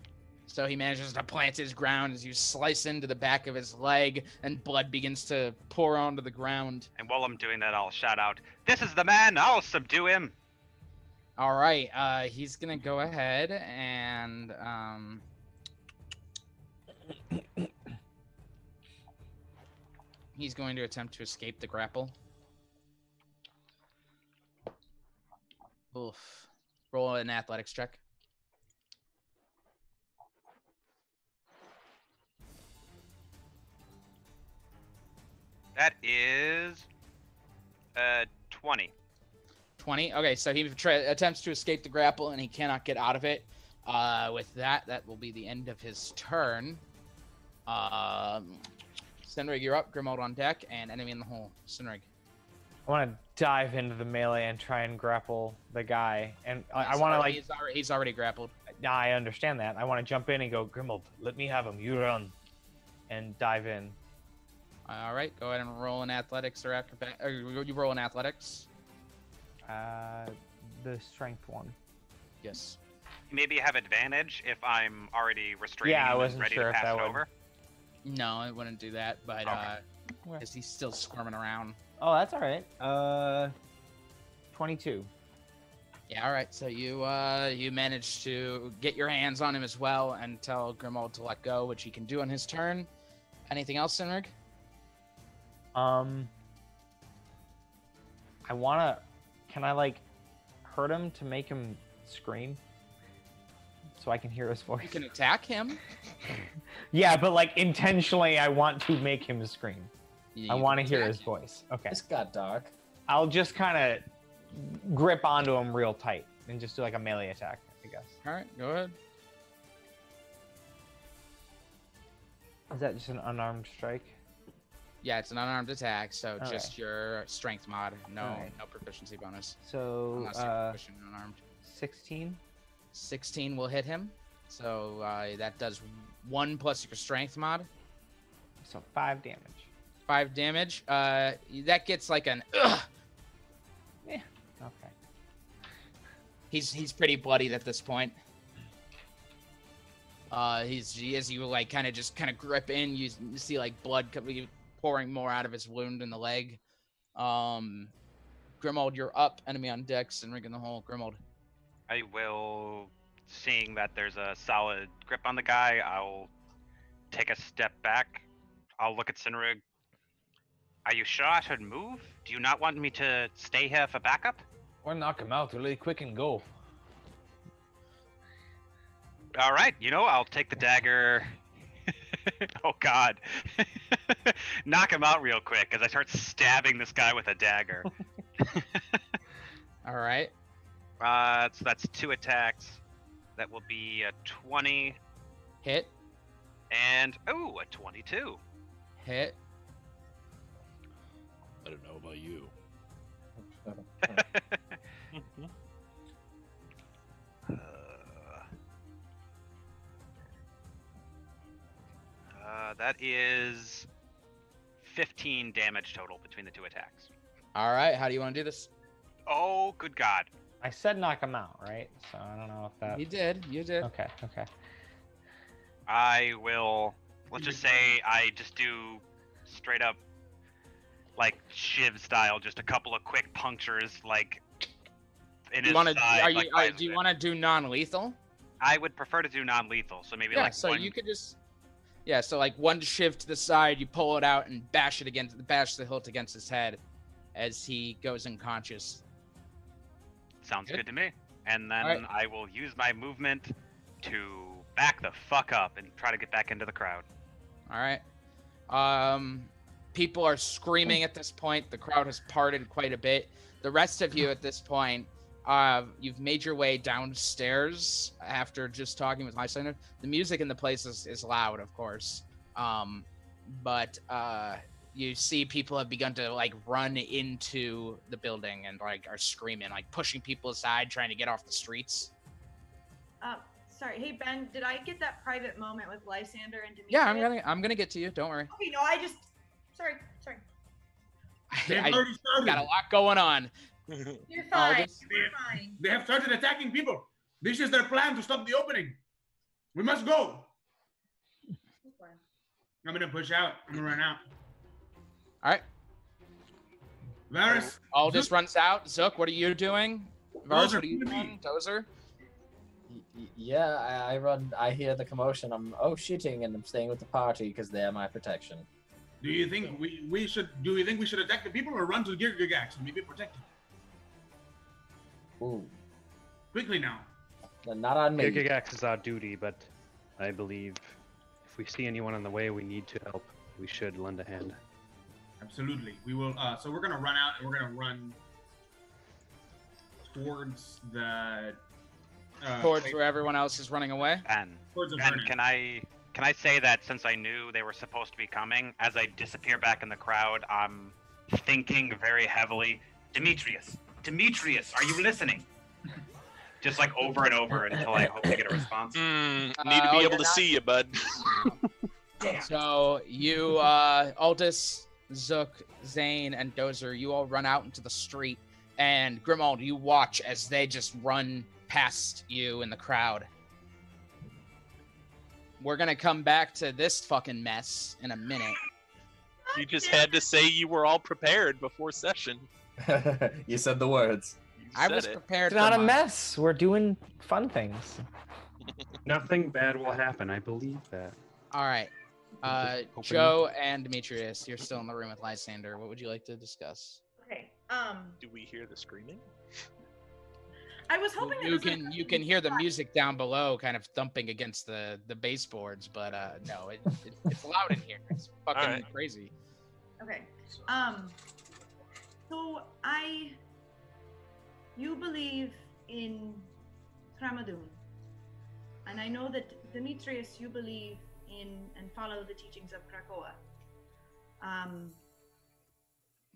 So he manages to plant his ground as you slice into the back of his leg, and blood begins to pour onto the ground. And while I'm doing that, I'll shout out, "This is the man! I'll subdue him!" All right. Uh, he's gonna go ahead and um. He's going to attempt to escape the grapple. Oof. Roll an athletics check. That is, uh, 20. 20. Okay, so he tra- attempts to escape the grapple and he cannot get out of it. Uh, with that, that will be the end of his turn. Um, Sinrig, you're up. Grimald on deck, and enemy in the hole. Sinrig. I want to dive into the melee and try and grapple the guy. And I, I want to like. He's already, he's already grappled. Nah, I understand that. I want to jump in and go, Grimald, let me have him. You run, and dive in. All right, go ahead and roll in athletics or acrobat. Or you roll in athletics. Uh, the strength one. Yes. Maybe have advantage if I'm already restraining Yeah, I wasn't ready sure if pass that it would- over. No, I wouldn't do that, but Okay. uh, because he's still squirming around. Oh, that's all right. Uh, 22. Yeah, all right. So you uh you manage to get your hands on him as well and tell Grimold to let go, which he can do on his turn. Anything else, Sinrig? Um, I wanna. Can I like hurt him to make him scream, so I can hear his voice? You can attack him. Yeah, but like intentionally, I want to make him scream. Yeah, I want to hear attack his voice. Okay. This got dark. I'll just kind of grip onto him real tight and just do like a melee attack, I guess. All right, go ahead. Is that just an unarmed strike? Yeah, it's an unarmed attack, so Okay. just your strength mod. No, Alright. no proficiency bonus. So, Unless you're uh, proficient unarmed. 16. 16 will hit him. So uh, that does one plus your strength mod. So five damage. Five damage. Uh, that gets like an. Ugh. Okay. He's he's pretty bloodied at this point. Uh, he's he- as you like kind of just kind of grip in, you, you see like blood pouring more out of his wound in the leg. Um, Grimold, you're up. Enemy on decks and ring in the hole. Grimold. I will, seeing that there's a solid grip on the guy, I'll take a step back. I'll look at Sinrig. Are you sure I should move? Do you not want me to stay here for backup? Or knock him out really quick and go. All right, you know, I'll take the dagger. oh God! Knock him out real quick as I start stabbing this guy with a dagger. All right. Uh, so that's two attacks. That will be a twenty Hit. and oh, a twenty-two. Hit. I don't know about you. Uh, that is fifteen damage total between the two attacks. All right. How do you want to do this? Oh, good God! I said knock him out, right? So I don't know if that. You did. You did. Okay. Okay. I will. Let's just say I just do straight up, like Shiv style, just a couple of quick punctures, like in You his want to? side. Are you? like, Are, do you want to do non-lethal? I would prefer to do non-lethal, so maybe yeah. like so one. you could just. Yeah. So like one shift to the side, you pull it out and bash it against, bash the hilt against his head, as he goes unconscious. Sounds Good. good to me. And then Alright. I will use my movement to back the fuck up and try to get back into the crowd. All right. Um, people are screaming at this point. The crowd has parted quite a bit. The rest of you at this point, uh, you've made your way downstairs after just talking with Lysander. The music in the place is, is loud, of course. Um, but uh, you see people have begun to like run into the building and like are screaming, like pushing people aside, trying to get off the streets. Uh, sorry. Hey Ben, did I get that private moment with Lysander and Demetrius? Yeah, I'm gonna I'm gonna get to you. Don't worry. Okay, no, I just. Sorry, sorry. They've I already started. got a lot going on. You're fine. just- You're fine. They have started attacking people. This is their plan to stop the opening. We must go. I'm gonna push out. I'm gonna run out. All right. Varus, just runs out. Zook, what are you doing? Varus, Dozer, what are you come to me. doing? Dozer? Yeah, I, I run. I hear the commotion. I'm oh shitting, and I'm staying with the party because they're my protection. do you think we, we should do you think we should attack the people or run to Girgigax and maybe protect them? Ooh, Quickly now. not on me. Gigax is our duty, but I believe if we see anyone on the way we need to help, we should lend a hand. Absolutely. We will uh so we're gonna run out and we're gonna run towards the uh, Towards wait, where everyone else is running away. And towards and can I can I say that since I knew they were supposed to be coming, as I disappear back in the crowd, I'm thinking very heavily, Demetrius, Demetrius, are you listening? Just like over and over until I hope to get a response. Mm, need to Uh, be oh, able to not- see you, bud. So you, uh, Aldous, Zook, Zane, and Dozer, you all run out into the street, and Grimald, you watch as they just run past you in the crowd. We're gonna come back to this fucking mess in a minute. You just had to say you were all prepared before session. you said the words. You I said was it. prepared. It's not a mine. mess. We're doing fun things. Nothing bad will happen. I believe that. All right. Uh, Joe and Demetrius, you're still in the room with Lysander. What would you like to discuss? Okay. Um, Do we hear the screaming? I was hoping it You was can come you can hear the music down below, kind of thumping against the the baseboards, but uh, no, it, it, it's loud in here. It's fucking right. crazy. Okay. Um. So I. You believe in Kramadun, and I know that Demetrius, you believe in and follow the teachings of Krakoa. Um.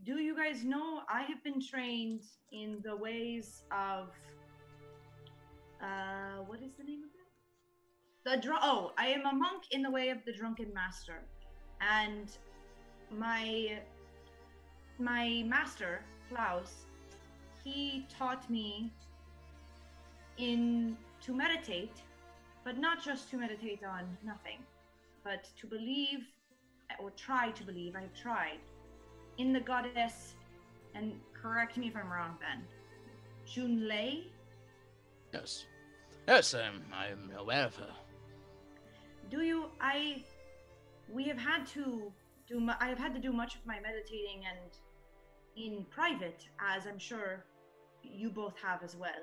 Do you guys know I have been trained in the ways of. Uh, what is the name of it? The dr- oh, I am a monk in the way of the drunken master, and my my master Klaus, he taught me in to meditate, but not just to meditate on nothing, but to believe or try to believe. I have tried in the goddess, and correct me if I'm wrong, Ben. Junlei. Yes, yes, I'm I'm aware of her. Do you? I. We have had to do. I have had to do much of my meditating and in private, as I'm sure you both have as well.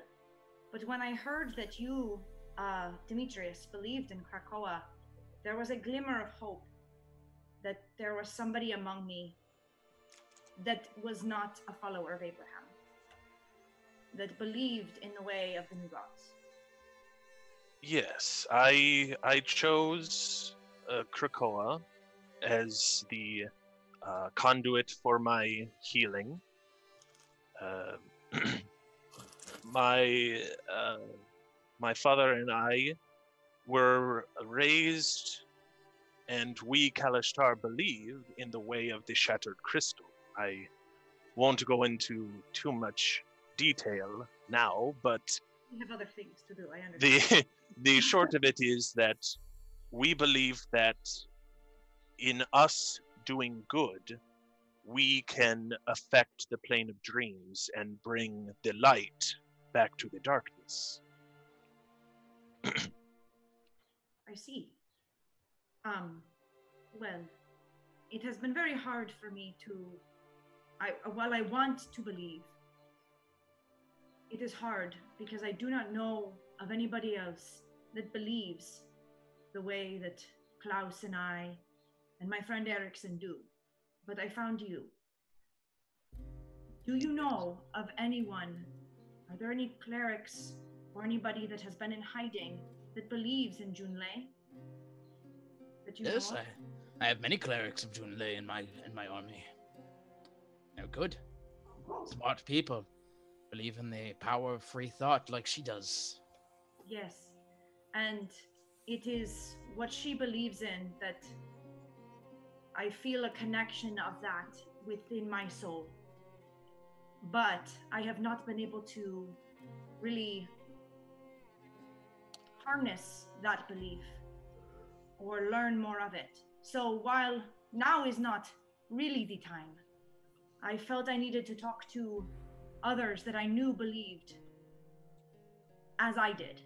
But when I heard that you, uh, Demetrius, believed in Krakoa, there was a glimmer of hope that there was somebody among me that was not a follower of Abraham, that believed in the way of the new gods. Yes, I I chose uh, Krakoa as the uh, conduit for my healing. Uh, my uh, my father and I were raised, and we Kalashtar believe in the way of the shattered crystal. I won't go into too much detail now, but We have other things to do. I understand. the the short of it is that we believe that in us doing good we can affect the plane of dreams and bring the light back to the darkness I see. Um, well, it has been very hard for me to. I while I want to believe, it is hard because I do not know of anybody else that believes the way that Klaus and I and my friend Erickson do. But I found you. Do you know of anyone? Are there any clerics or anybody that has been in hiding that believes in Junlei? That you Yes. I, I have many clerics of Junlei in my in my army. They're good, smart people, believe in the power of free thought like she does. Yes. And it is what she believes in that I feel a connection of that within my soul. But I have not been able to really harness that belief or learn more of it. So while now is not really the time, I felt I needed to talk to others that I knew believed as I did.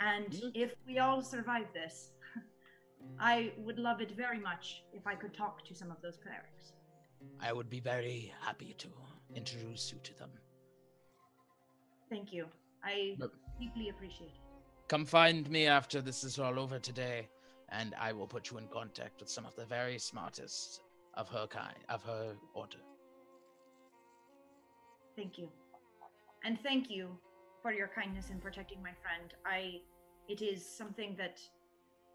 And if we all survive this, I would love it very much if I could talk to some of those clerics. I would be very happy to introduce you to them. Thank you. I deeply appreciate it. Come find me after this is all over today, and I will put you in contact with some of the very smartest of her kind, of her order. Thank you. And thank you for your kindness in protecting my friend. I it is something that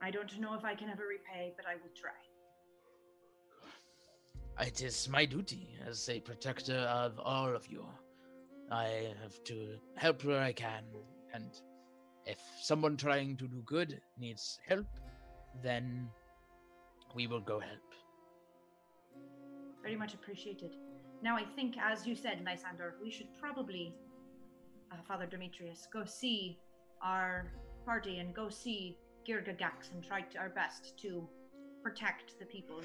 I don't know if I can ever repay, but I will try. It is my duty as a protector of all of you. I have to help where I can, and if someone trying to do good needs help, then we will go help. Very much appreciated. Now I think, as you said, Lysander, we should probably, uh, Father Demetrius, go see our party and go see Girga Gax and try to our best to protect the people.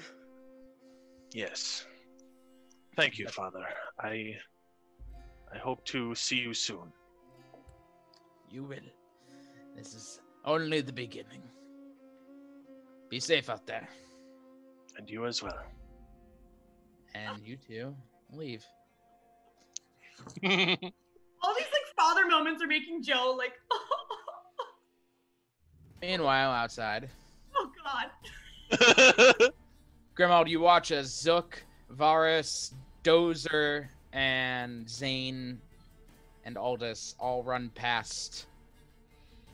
Yes. Thank you, Father. I I hope to see you soon. You will. This is only the beginning. Be safe out there. And you as well. And you too. Leave. All these like father moments are making Joe like, Meanwhile, outside, oh god. Grimald, you watch as Zook, Varus, Dozer, and Zane and Aldous all run past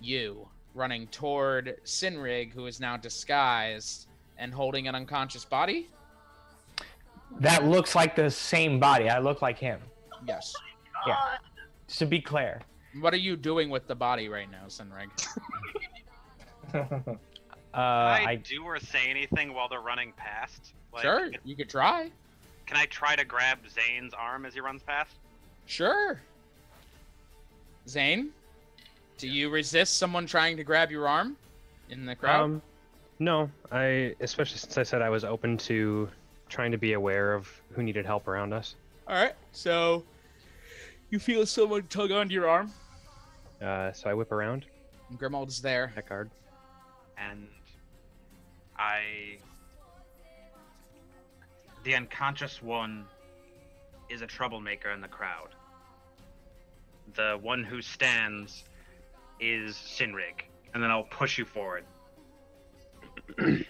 you, running toward Sinrig, who is now disguised and holding an unconscious body. That looks like the same body. I look like him. Yes. Yeah. Just to be clear. What are you doing with the body right now, Sinrig? Uh, I, I do or say anything while they're running past? Like, sure, you could try. Can I try to grab Zane's arm as he runs past? Sure. Zane, do you resist someone trying to grab your arm in the crowd? Um, no, I especially since I said I was open to trying to be aware of who needed help around us. All right, so you feel someone tug onto your arm. Uh, so I whip around. Grimald's there. That card. And I. The unconscious one is a troublemaker in the crowd. The one who stands is Sinrig. And then I'll push you forward.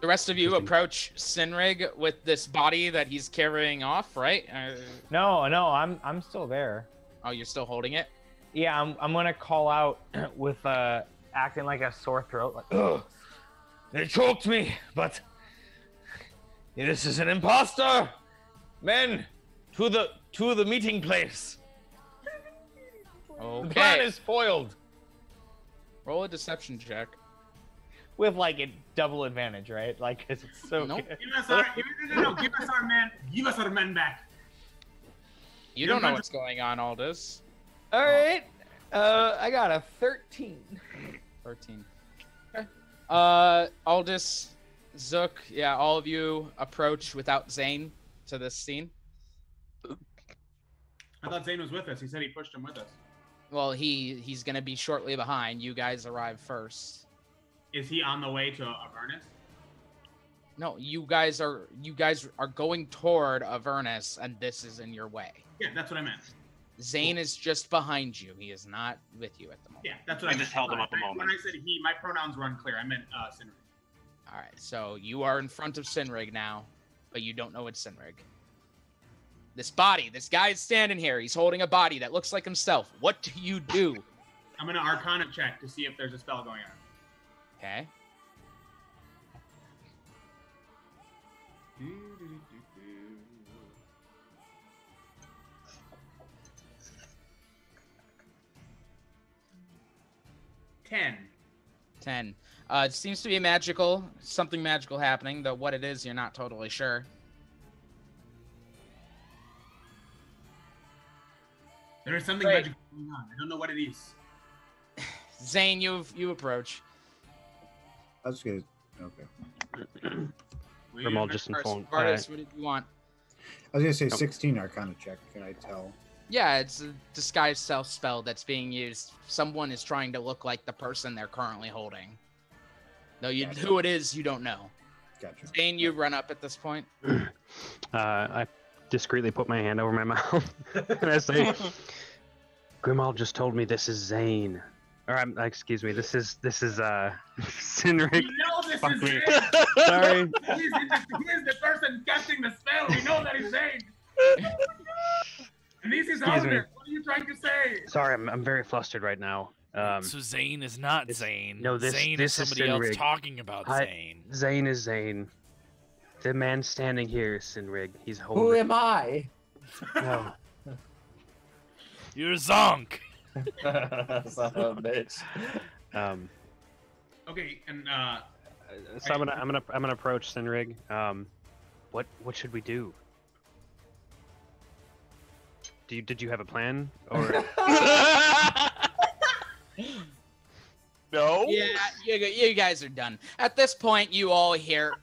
The rest of you approach Sinrig with this body that he's carrying off, right? Uh, no, no, I'm I'm still there. oh, you're still holding it? Yeah, I'm I'm gonna call out with uh acting like a sore throat, like Ugh, they choked me, but this is an imposter. Men, to the to the meeting place. The plan is foiled. Roll a deception check. With like a double advantage, right? Like 'cause it's so Nope. good. Give us our, give, no, no, no, give us our men. Give us our men back. You don't know what's going on, Aldous. All right. Uh, I got a 13. 13. Okay. Uh, Aldous, Zook, yeah, all of you approach without Zane to this scene. I thought Zane was with us. He said he pushed him with us. Well, he he's gonna be shortly behind. You guys arrive first. Is he on the way to Avernus? No, you guys are you guys are going toward Avernus, and this is in your way. Yeah, that's what I meant. Zane is just behind you. He is not with you at the moment. Yeah, that's what I, I just meant. held him up a moment. When I said he, my pronouns were unclear. I meant uh, Sinri. All right, so you are in front of Sinrig now, but you don't know it's Sinrig. This body, this guy is standing here. He's holding a body that looks like himself. What do you do? I'm gonna Arcana check to see if there's a spell going on. Okay. Ten. 10. Uh, it seems to be magical, something magical happening, though what it is, you're not totally sure. There is something Great. magical going on. I don't know what it is. Zane, you you approach. That's good. Okay. We- Grimald just First, informed. Vardis, uh, what did you want? I was gonna say Oh. 16 Arcana check. Can I tell? Yeah, it's a disguise self spell that's being used. Someone is trying to look like the person they're currently holding. Though you, Gotcha. who it is, you don't know. Gotcha. Zane, you run up at this point. uh, I discreetly put my hand over my mouth and I say, Grimald just told me this is Zane. Or I'm, excuse me, this is this is uh Sinrig. We know this Fuck is me. Zane. Sorry. He's, he's the person casting the spell. We know that he's Zane. and this is Excuse me. Alder. What are you trying to say? Sorry, I'm, I'm very flustered right now. Um, so Zane is not Zane. no, this- Zane this is is somebody else talking about I- Zane. Zane is Zane. The man standing here, Sinrig. He's holding. Who am I? No. You're Zonk. Son of a bitch. Um, Okay, and uh, so I'm gonna I'm gonna I'm gonna approach Sinrig. Um, what what should we do? Do you did you have a plan or? No. Yeah, you, you guys are done. At this point, you all hear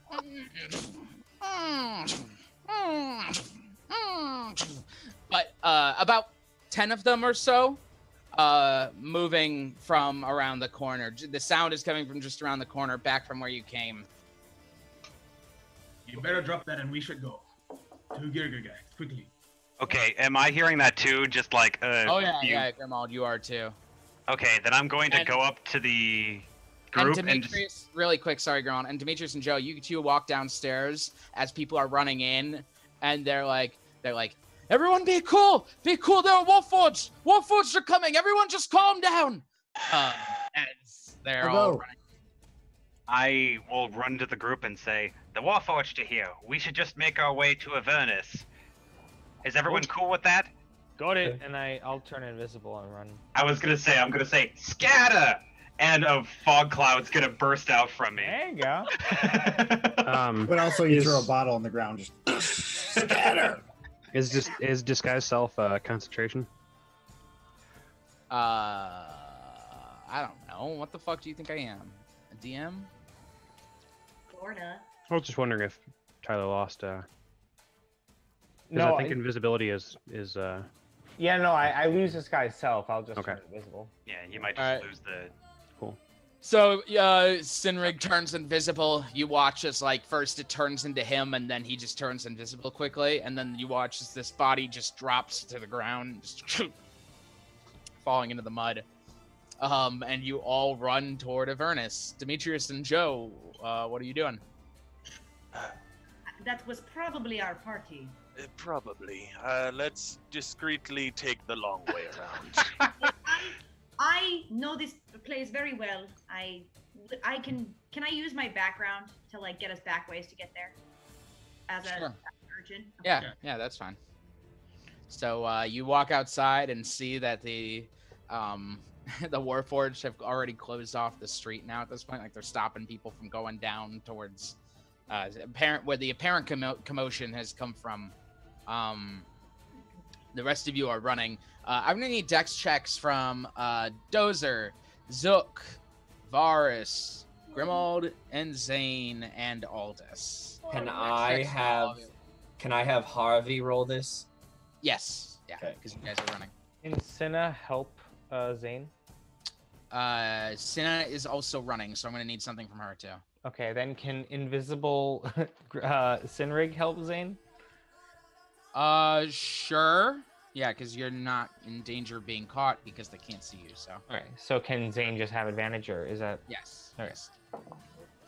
but uh, about 10 of them or so uh, moving from around the corner. The sound is coming from just around the corner, back from where you came. You better drop that and we should go. To Girga guy, quickly. Okay, am I hearing that too? Just like uh, oh, yeah, you- yeah, Grimald, you are too. Okay, then I'm going to And- go up to the And group and, just, Demetrius, really quick, sorry, Grimald. And Demetrius and Joe, you two walk downstairs as people are running in, and they're like, they're like, everyone be cool, be cool. There are Warforged. Warforged are coming. Everyone just calm down. Uh, as they're all running. I will run to the group and say, "The Warforged are here. We should just make our way to Avernus." Is everyone cool with that? Got it. And I, I'll turn invisible and run. I was gonna say, I'm gonna say, "Scatter!" And a fog cloud's gonna burst out from me. There you go. Um, But also, you is- throw a bottle on the ground, just scatter. Is just is disguise self uh, concentration? Uh, I don't know. What the fuck do you think I am? A DM? Florida. I was just wondering if Tyler lost. Uh, 'cause No, I think I- invisibility is is. Uh, Yeah, no, I, I lose disguise self. I'll just Okay. turn invisible. Yeah, you might just Alright. lose the. Cool. So, uh, Sinrig turns invisible. You watch as, like, first it turns into him, and then he just turns invisible quickly. And then you watch as this body just drops to the ground, just falling into the mud. Um, and you all run toward Avernus. Demetrius and Joe, uh, what are you doing? That was probably our party. Uh, Probably. Uh, let's discreetly take the long way around. I know this place very well. I I can can I use my background to like get us back ways to get there? As a Sure. as an urchin. Yeah, yeah, that's fine. So uh, you walk outside and see that the um, the Warforged have already closed off the street now at this point. Like they're stopping people from going down towards uh, apparent where the apparent commo- commotion has come from. Um, the rest of you are running. Uh, I'm gonna need dex checks from uh, Dozer, Zook, Varus, Grimald, and Zane, and Aldous. Can Dex I checks from all of have can I have Harvey roll this? Yes. Yeah. Okay. Because you guys are running. Can Cinna help uh, Zane? Uh, Cinna is also running, so I'm gonna need something from her too. Okay, then can invisible uh, Sinrig help Zane? Uh, sure. Yeah, because you're not in danger of being caught because they can't see you. So Okay, so can Zane just have advantage, or is that? yes, Okay. yes.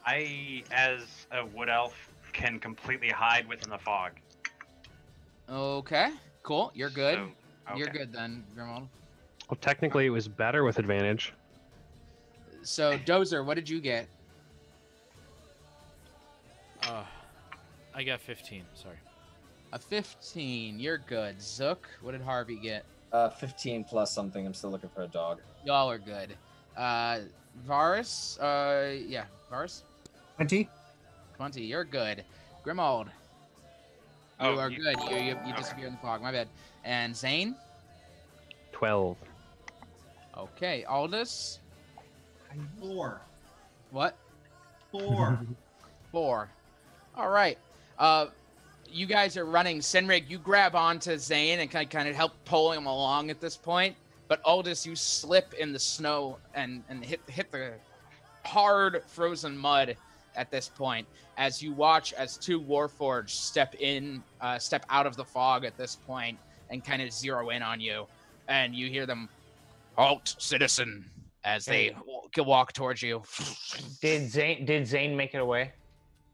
I, as a wood elf, can completely hide within the fog. Okay, cool. You're good. So, You're good then, Grimald. well, technically, it was better with advantage. So Dozer, what did you get? Uh, I got 15. Sorry. A 15. You're good. Zook, what did Harvey get? Uh, 15 plus something. I'm still looking for a dog. Y'all are good. Uh, Varus, uh, yeah, Varus, 20? 20. You're good. Grimald, you Oh, are you- good. You, you, you okay. disappear in the fog. My bad. And Zane? Twelve. Okay. Aldous? Four. What? Four. Four. All right. Uh, you guys are running. Sinrig, you grab onto Zane and kind of, kind of help pulling him along at this point. But Aldous, you slip in the snow and, and hit hit the hard frozen mud at this point as you watch as two Warforged step in, uh, step out of the fog at this point and kind of zero in on you. And you hear them, halt, citizen, as they Hey. walk towards you. Did Zane did Zane make it away?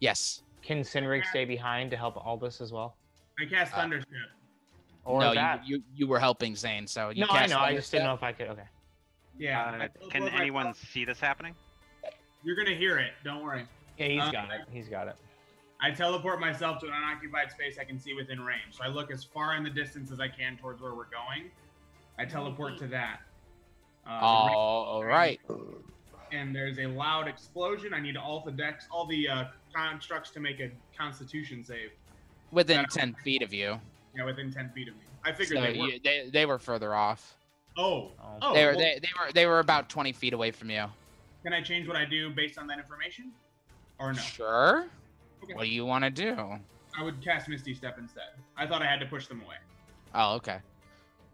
Yes. Can Sinrig stay behind to help Aldous as well? I cast Uh, Thunderstep. Or no, that? You, you you were helping Zane, so you no, I know. I just didn't know if I could. Okay. Yeah. Uh, can anyone myself. see this happening? You're gonna hear it. Don't worry. Yeah, he's Uh, got it. He's got it. I teleport myself to an unoccupied space I can see within range. So I look as far in the distance as I can towards where we're going. I teleport to that. Uh, the range- All right. And there's a loud explosion. I need all the decks, all the uh, constructs to make a Constitution save. Within That- ten feet of you. Yeah, within ten feet of me. I figured So they were. you, they they were further off. Oh, oh. they were well, they, they were they were about twenty feet away from you. Can I change what I do based on that information, or no? Sure. What do you want to do? I would cast Misty Step instead. I thought I had to push them away. Oh, okay.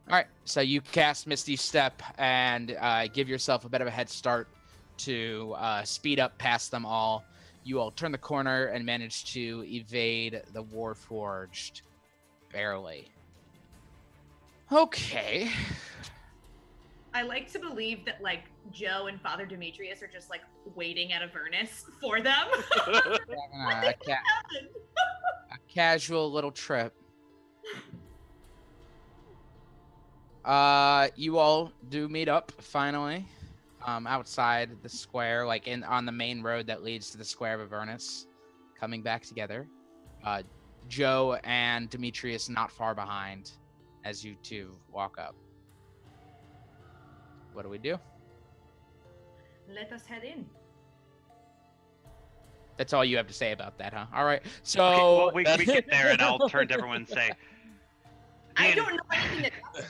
All right. So you cast Misty Step and uh, give yourself a bit of a head start to uh, speed up past them all. You all turn the corner and manage to evade the Warforged barely. Okay. I like to believe that like Joe and Father Demetrius are just like waiting at Avernus for them. A, ca- a casual little trip. Uh, you all do meet up finally, um, outside the square, like in on the main road that leads to the square of Avernus, coming back together. Uh, Joe and Demetrius not far behind, as you two walk up. What do we do? Let us head in. That's all you have to say about that, huh? All right. So Okay, well, we, we get there, and I'll turn to everyone and say, I don't know anything that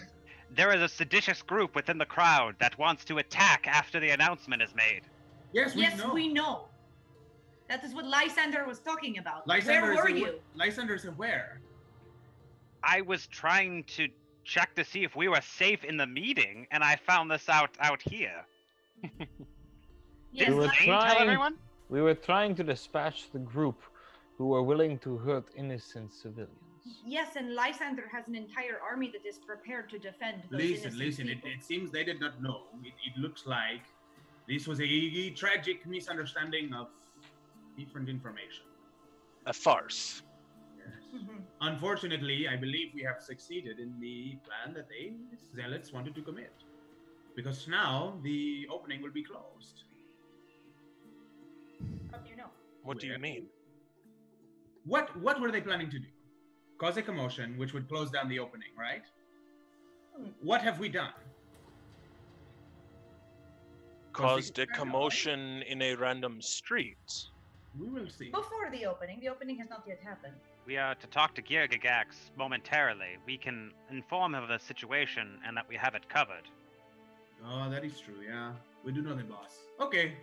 "There is a seditious group within the crowd that wants to attack after the announcement is made." Yes, we yes, know. we know. That is what Lysander was talking about. Lysander Where is were awa- you? Lysander is aware. I was trying to check to see if we were safe in the meeting, and I found this out out here. Yes, we were Zane tell trying. everyone? We were trying to dispatch the group who were willing to hurt innocent civilians. Yes, and Lysander has an entire army that is prepared to defend those Listen, listen. It, it seems they did not know. It, it looks like this was a tragic misunderstanding of different information. A farce. Mhm. Unfortunately, I believe we have succeeded in the plan that they zealots wanted to commit. Because now the opening will be closed. How do you know? What do you mean? What what were they planning to do? Cause a commotion, which would close down the opening, right? What have we done? Caused a commotion in a random street. We will see. Before the opening, the opening has not yet happened. We are to talk to Girgagax momentarily. We can inform him of the situation and that we have it covered. Oh, that is true. Yeah, we do know the boss. Okay.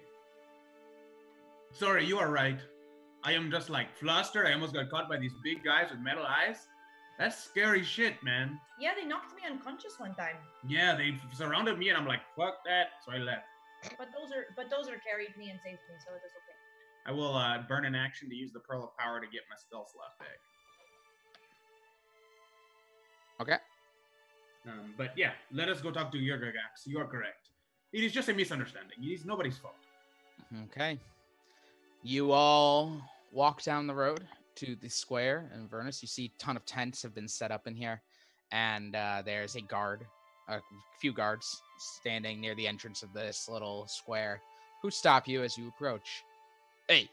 Sorry, you are right. I am just like flustered. I almost got caught by these big guys with metal eyes. That's scary shit, man. Yeah, they knocked me unconscious one time. Yeah, they surrounded me, and I'm like, fuck that. So I left. But those are but those are carried me and saved me, so it is okay. I will uh, burn an action to use the pearl of power to get my stealth left back. Okay. Um, but yeah, let us go talk to Yurgagax. You are correct. It is just a misunderstanding. It is nobody's fault. Okay. You all walk down the road to the square in Vernus. You see a ton of tents have been set up in here, and uh, there's a guard, a few guards standing near the entrance of this little square, who stop you as you approach. Hey,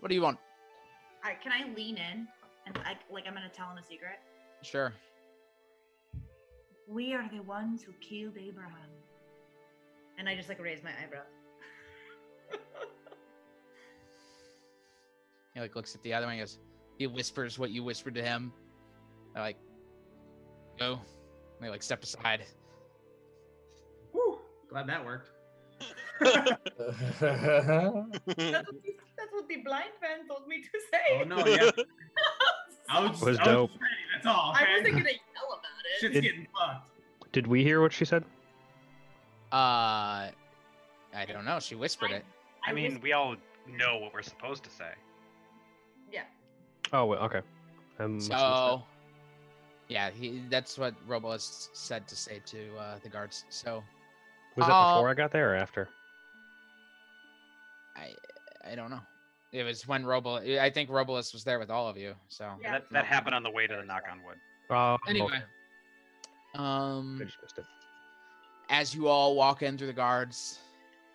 what do you want? All right, can I lean in and like like I'm gonna tell him a secret? Sure. We are the ones who killed Abraham. And I just like raise my eyebrow. He like looks at the other one. He goes. He whispers what you whispered to him. I like go. And they like step aside. Whew, glad that worked. That's what, the, that's what the blind man told me to say. Oh no, yeah. I was, Was I dope. was ready. That's all. I wasn't gonna yell about it. Shit's Did- getting fucked. Did we hear what she said? Uh, I don't know. She whispered it. I, I mean, was- we all know what we're supposed to say. Yeah. Oh, well, okay. Um, must have missed So, yeah, he, that's what Robolus said to say to uh, the guards. So, that. was that uh, before I got there or after? I I don't know. It was when Robo. I think Robolus was there with all of you. So Yeah. That, that happened on the way to the knock on wood. Oh, anyway, um, I just missed it. as you all walk in through the guards,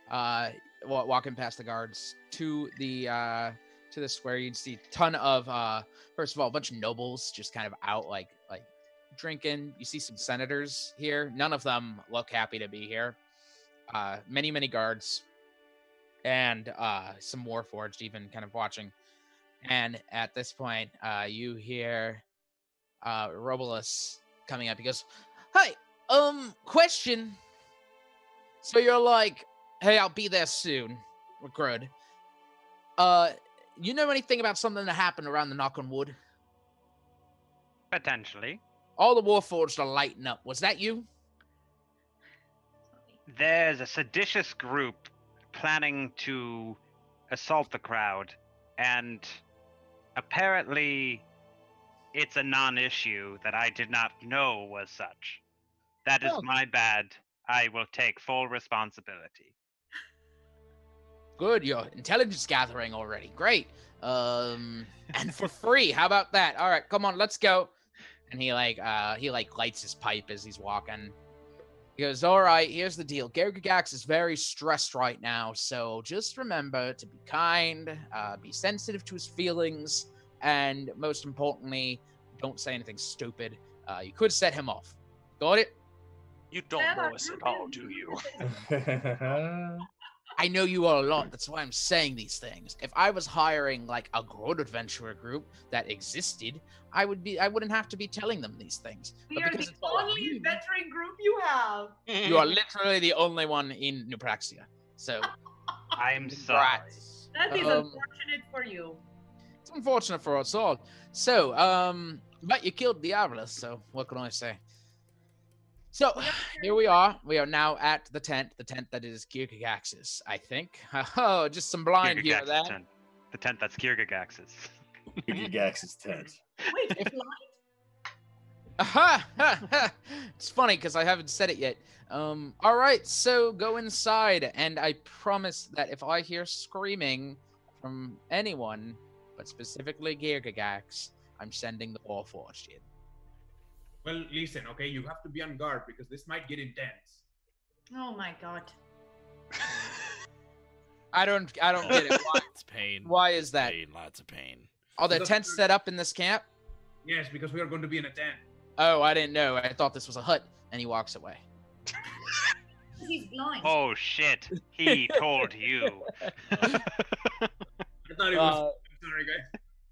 uh, walking past the guards to the uh to the square, you'd see a ton of uh, first of all, a bunch of nobles just kind of out like like drinking. You see some senators here. None of them look happy to be here. Uh, many many guards, and uh, some warforged even kind of watching. And at this point, uh, you hear uh, Robolus coming up. He goes, "Hi, um, question. So you're like, hey, I'll be there soon. We're good. Uh, you know anything about something that happened around the knock on wood? Potentially. All the Warforged are lighting up. Was that you? There's a seditious group planning to assault the crowd, and apparently it's a non issue that I did not know was such. That is Oh. my bad. I will take full responsibility. Good, you're intelligence gathering already. Great. Um, and for free. How about that? All right, come on, let's go. And he like uh he like lights his pipe as he's walking. He goes, All right, here's the deal. Gargagax is very stressed right now, so just remember to be kind, uh, be sensitive to his feelings, and most importantly, don't say anything stupid. Uh, you could set him off. Got it? You don't know us at all, do you? I know you all a lot. That's why I'm saying these things. If I was hiring like a Growth Adventurer group that existed, I would be. I wouldn't have to be telling them these things. We But are because the it's all only veteran group you have. you are literally the only one in New Praxia. So I'm sorry. congrats. That is Um, unfortunate for you. It's unfortunate for us all. So, um, but you killed Diablo, so what can I say? So here we are. We are now at the tent, the tent that is Kirkagax's, I think. Oh, just some blind here. Kirkagax's That tent. The tent that's Kirkagax's. Kirkagax's tent. Wait, blind? Aha! ha, ha. it's funny because I haven't said it yet. Um, all right, so go inside, and I promise that if I hear screaming from anyone, but specifically Girgagax, I'm sending the Warforged in. Well, listen, okay, you have to be on guard because this might get intense. Oh my god. I don't, I don't get it. Why, It's pain. why is that? Pain, lots of pain. Are the tents set up in this camp? Yes, because we are going to be in a tent. Oh, I didn't know. I thought this was a hut. And he walks away. He's blind. Oh shit! He told you. I thought it was. sorry,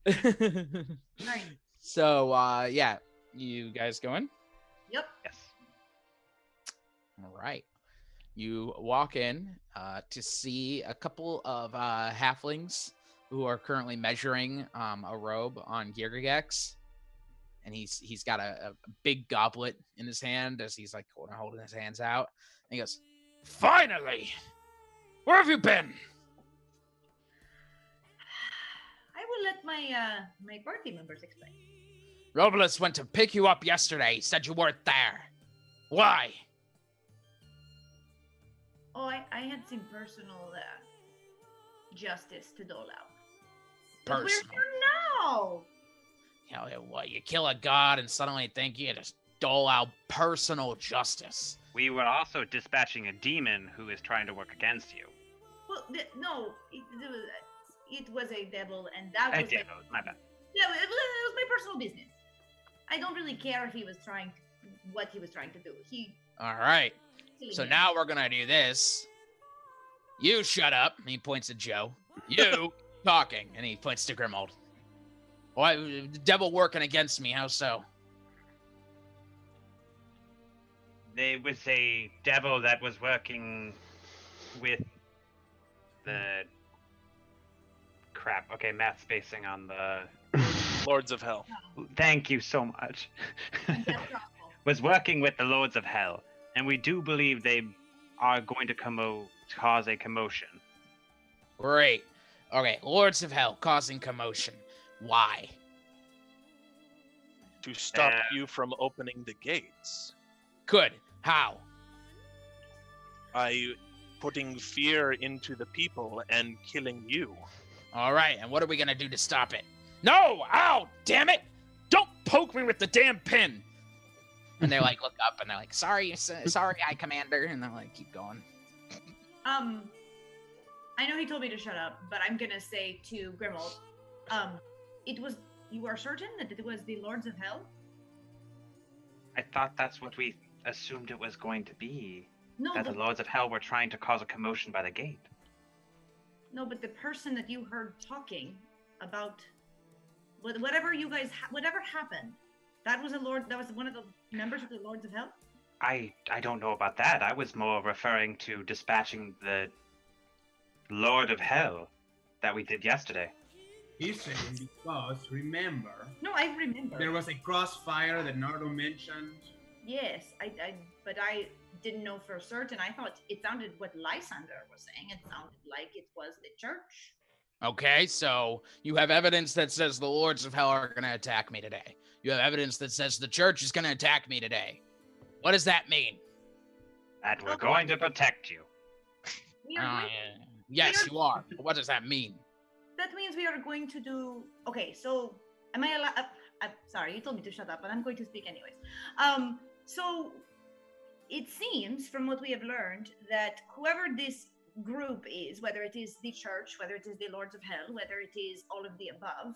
guys. Nine. So, uh, yeah, you guys going? Yep. Yes. All right. You walk in uh, to see a couple of uh, halflings who are currently measuring um, a robe on Girgagax. And he's he's got a, a big goblet in his hand as he's like holding, holding his hands out. And he goes, Finally! Where have you been? I will let my uh my party members explain. Robles went to pick you up yesterday. He said you weren't there. Why? Oh, I, I had some personal uh, justice to dole out. But we're Personal. here now. Hell yeah, what? You kill a god and suddenly think you just dole out personal justice. We were also dispatching a demon who is trying to work against you. Well, th- no, it, it was it was a devil, and that A was devil, my bad. Yeah, it was, it was my personal business. I don't really care if he was trying to, what he was trying to do. He All right. So now we're gonna do this. You shut up. He points at Joe. You talking, and he points to Grimald. Why, the devil working against me? How so? There was a devil that was working with the crap. Okay, math spacing on the. Lords of Hell. Thank you so much. was working with the Lords of Hell, and we do believe they are going to commo- cause a commotion. Great. Okay, Lords of Hell causing commotion. Why? To stop Uh, you from opening the gates. Good. How? By putting fear into the people and killing you. All right, and what are we gonna do to stop it? No! Ow! Damn it! Don't poke me with the damn pin! And they're like, look up, and they're like, sorry, sorry, I commander, and they're like, keep going. Um, I know he told me to shut up, but I'm gonna say to Grimald, um, it was. You are certain that it was the Lords of Hell? I thought that's what we assumed it was going to be. No, that the but, Lords of Hell were trying to cause a commotion by the gate. no, but the person that you heard talking about, what- whatever you guys, ha- whatever happened, that was a lord. That was one of the members of the Lords of Hell. I I don't know about that. I was more referring to dispatching the Lord of Hell that we did yesterday. He's saying because remember No, I remember. there was a crossfire that Nardo mentioned. Yes, I, I, but I didn't know for certain. I thought it sounded what Lysander was saying. It sounded like it was the church. Okay, so you have evidence that says the lords of hell are going to attack me today. You have evidence that says the church is going to attack me today. What does that mean? That we're going to protect you. Uh, yes, you are. But what does that mean? That means we are going to do. Okay, so am I allowed? Uh, uh, sorry, you told me to shut up, but I'm going to speak anyways. Um, so it seems, from what we have learned, that whoever this group is, whether it is the church, whether it is the lords of hell, whether it is all of the above,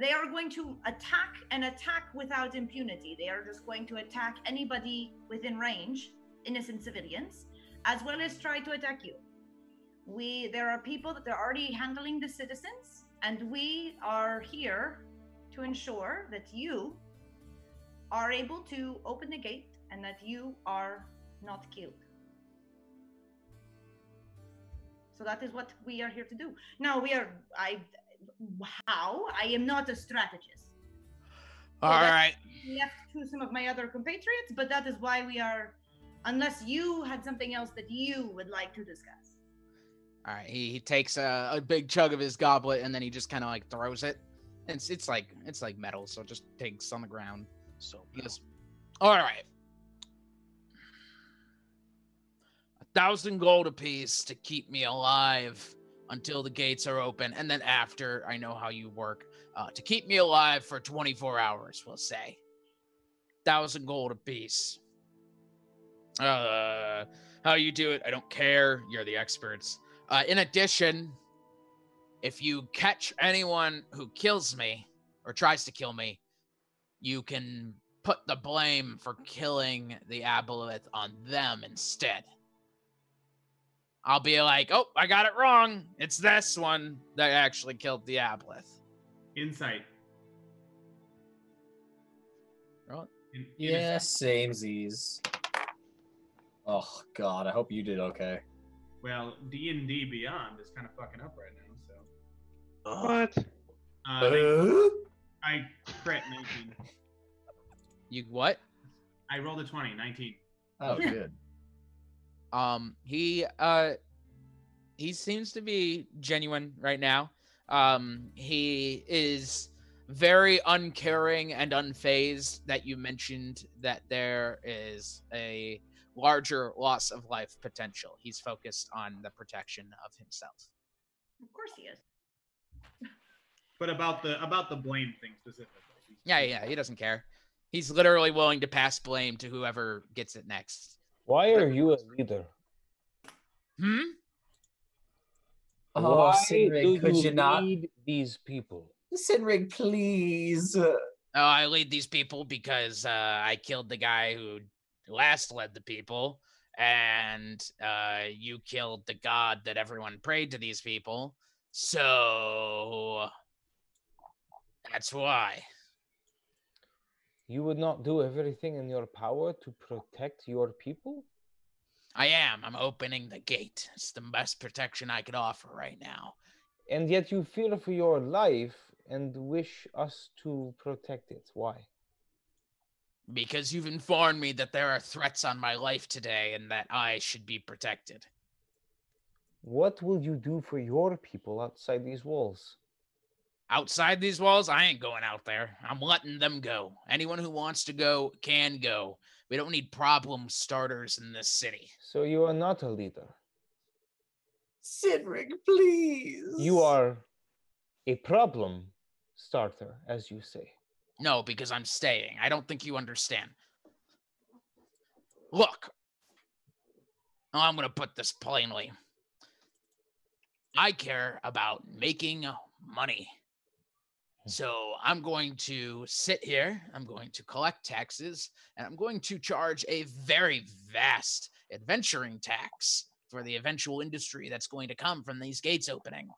they are going to attack and attack without impunity. They are just going to attack anybody within range, innocent civilians, as well as try to attack you we there are people that are already handling the citizens and we are here to ensure that you are able to open the gate and that you are not killed so that is what we are here to do now we are i how i am not a strategist All right. left to some of my other compatriots but that is why we are unless you had something else that you would like to discuss All right. He, he takes a, a big chug of his goblet and then he just kind of like throws it. It's it's like it's like metal, so it just takes on the ground. So goes, "All right, thousand gold apiece to keep me alive until the gates are open, and then after I know how you work, uh, to keep me alive for 24 hours, we'll say. Thousand gold apiece. Uh, how you do it, I don't care. You're the experts. Uh, in addition, if you catch anyone who kills me or tries to kill me, you can put the blame for killing the aboleth on them instead. I'll be like, oh, I got it wrong. It's this one that actually killed the aboleth. Insight. Right. In- Yeah, same Z's. Oh God, I hope you did okay. Well, D and D Beyond is kind of fucking up right now. So. What? Uh, they- I crit 19. You what? I rolled a 20, 19. Oh, good. Um, he uh, he seems to be genuine right now. Um, he is very uncaring and unfazed that you mentioned that there is a larger loss of life potential. He's focused on the protection of himself. of course he is But about the about the blame thing specifically. Yeah, yeah, he doesn't care. He's literally willing to pass blame to whoever gets it next. Why are you a leader? Hmm? Oh, Why Sinrig, do could you you not- lead these people? Sinrig, please. Oh, I lead these people because uh, I killed the guy who last led the people, and uh, you killed the god that everyone prayed to these people. So that's why. You would not do everything in your power to protect your people? I am. I'm opening the gate. It's the best protection I could offer right now. And yet you fear for your life and wish us to protect it. Why? Because you've informed me that there are threats on my life today and that I should be protected. What will you do for your people outside these walls? Outside these walls, I ain't going out there. I'm letting them go. Anyone who wants to go can go. We don't need problem starters in this city. So you are not a leader. Cedric, please. You are a problem starter, as you say. No, because I'm staying. I don't think you understand. Look, oh, I'm going to put this plainly. I care about making money. Mm-hmm. So I'm going to sit here, I'm going to collect taxes, and I'm going to charge a very vast adventuring tax for the eventual industry that's going to come from these gates opening.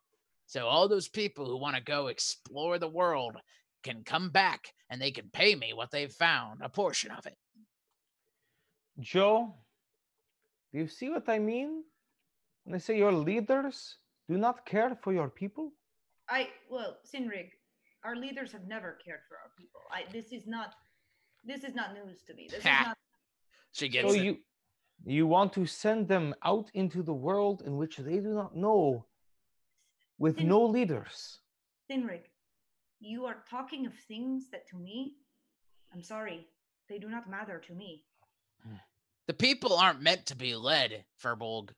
So all those people who want to go explore the world can come back and they can pay me what they've found, a portion of it. Joe, do you see what I mean? When I say your leaders do not care for your people? I well, Sinrig, our leaders have never cared for our people. I this is not this is not news to me. This is not She So gets it. you you want to send them out into the world in which they do not know, with Sin- no leaders. Sinrig. You are talking of things that to me, I'm sorry, they do not matter to me. The people aren't meant to be led, Firbolg.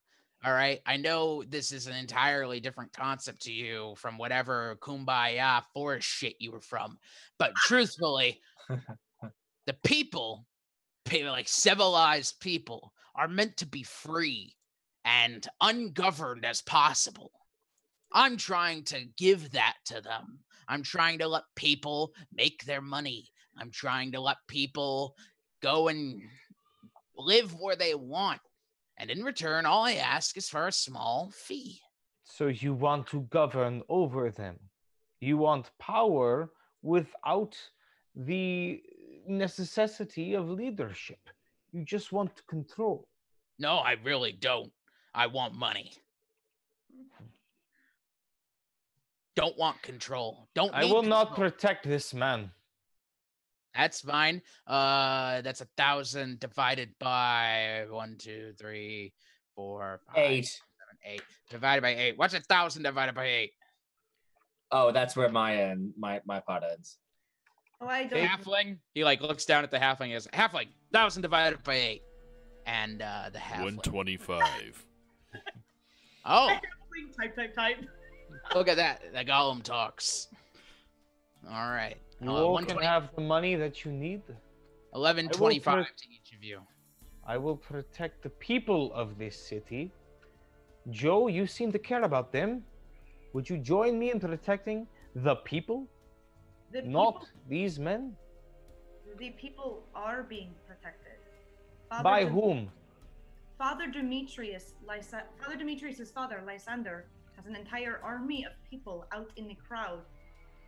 All right. I know this is an entirely different concept to you from whatever kumbaya forest shit you were from. But truthfully, the people, pe- like civilized people, are meant to be free and ungoverned as possible. I'm trying to give that to them. I'm trying to let people make their money. I'm trying to let people go and live where they want. And in return, all I ask is for a small fee. So you want to govern over them. You want power without the necessity of leadership. You just want control. No, I really don't. I want money. Don't want control. Don't. I will not protect this man. That's fine. Uh, that's a thousand divided by one, two, three, four, five, Eight. seven, eight. Divided by eight. What's a thousand divided by eight? Oh, that's where my end, my my part ends. Oh, I don't. Halfling. He like looks down at the halfling. He goes, halfling. Thousand divided by eight. And uh, the halfling. 125. Oh, Type, type, type. look at that. The golem talks. All right. You Uh, all can have the money that you need. 1125 I to each of you. I will protect the people of this city. Joe, you seem to care about them. Would you join me in protecting the people, The not these men? the people are being protected. By Dem- whom? Father Demetrius, Lysa- Father Demetrius's father, Lysander, has an entire army of people out in the crowd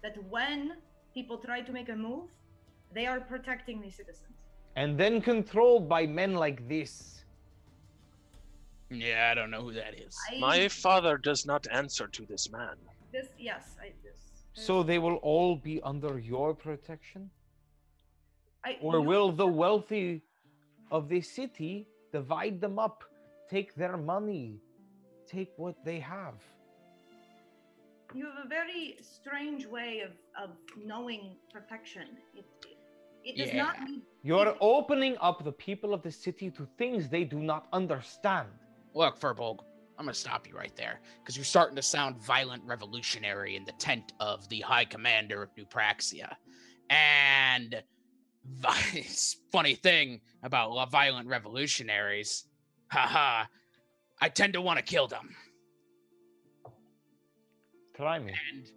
that when people try to make a move, they are protecting the citizens. And then controlled by men like this. Yeah, I don't know who that is. I, My father does not answer to this man. this yes, I this. So they will all be under your protection? I, Or you- will the wealthy of this city divide them up, take their money, take what they have? You have a very strange way of, of knowing perfection. It, it, it does not Yeah. need. You're it- opening up the people of the city to things they do not understand. Look, Firbolg, I'm gonna stop you right there because you're starting to sound violent revolutionary in the tent of the High Commander of New Praxia. And vi- funny thing about violent revolutionaries, haha, I tend to want to kill them. Try. And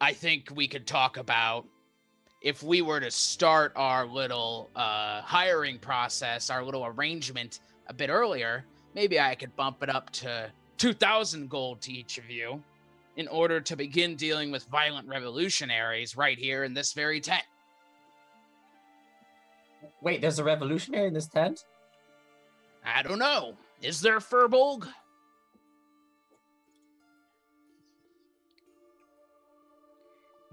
I think we could talk about if we were to start our little uh, hiring process, our little arrangement a bit earlier, maybe I could bump it up to 2,000 gold to each of you in order to begin dealing with violent revolutionaries right here in this very tent. Wait, there's a revolutionary in this tent? I don't know. Is there Firbolg?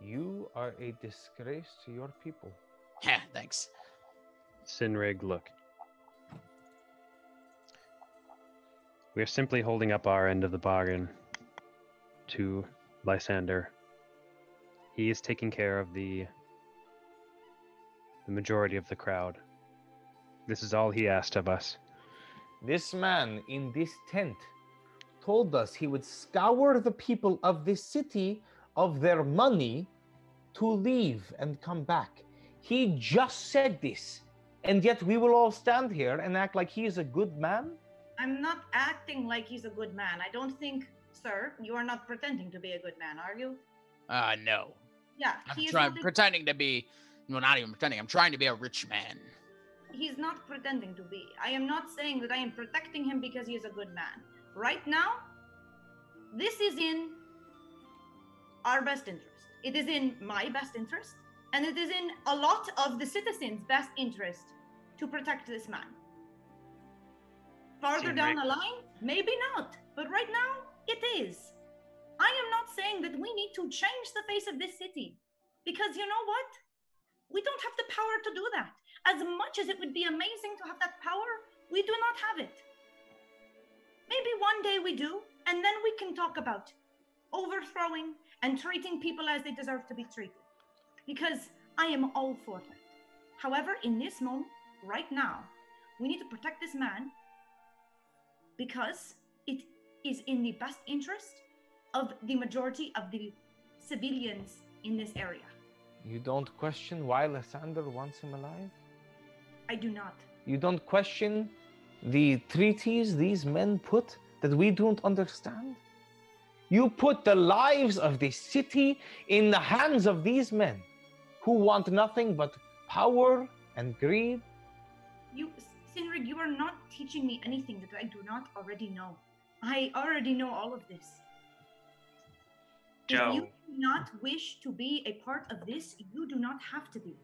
You are a disgrace to your people. Yeah, thanks. Sinrig, look. We are simply holding up our end of the bargain to Lysander. He is taking care of the the majority of the crowd. This is all he asked of us. This man in this tent told us he would scour the people of this city of their money to leave and come back. He just said this, and yet we will all stand here and act like he is a good man? I'm not acting like he's a good man. I don't think, sir, you are not pretending to be a good man, are you? Uh, no. Yeah, I'm is trying, not a- pretending to be, well, not even pretending. I'm trying to be a rich man. he's not pretending to be. I am not saying that I am protecting him because he is a good man. Right now, this is in our best interest. It is in my best interest, and it is in a lot of the citizens' best interest to protect this man. Farther Seem down like- the line, maybe not, but right now, it is. I am not saying that we need to change the face of this city. Because you know what? We don't have the power to do that. As much as it would be amazing to have that power, we do not have it. Maybe one day we do, and then we can talk about overthrowing and treating people as they deserve to be treated. Because I am all for that. However, in this moment, right now, we need to protect this man because it is in the best interest of the majority of the civilians in this area. You don't question why Lysander wants him alive? I do not. You don't question the treaties these men put that we don't understand? You put the lives of this city in the hands of these men who want nothing but power and greed. You, Sinrig, you are not teaching me anything that I do not already know. I already know all of this. If you Joe. do not wish to be a part of this, you do not have to be.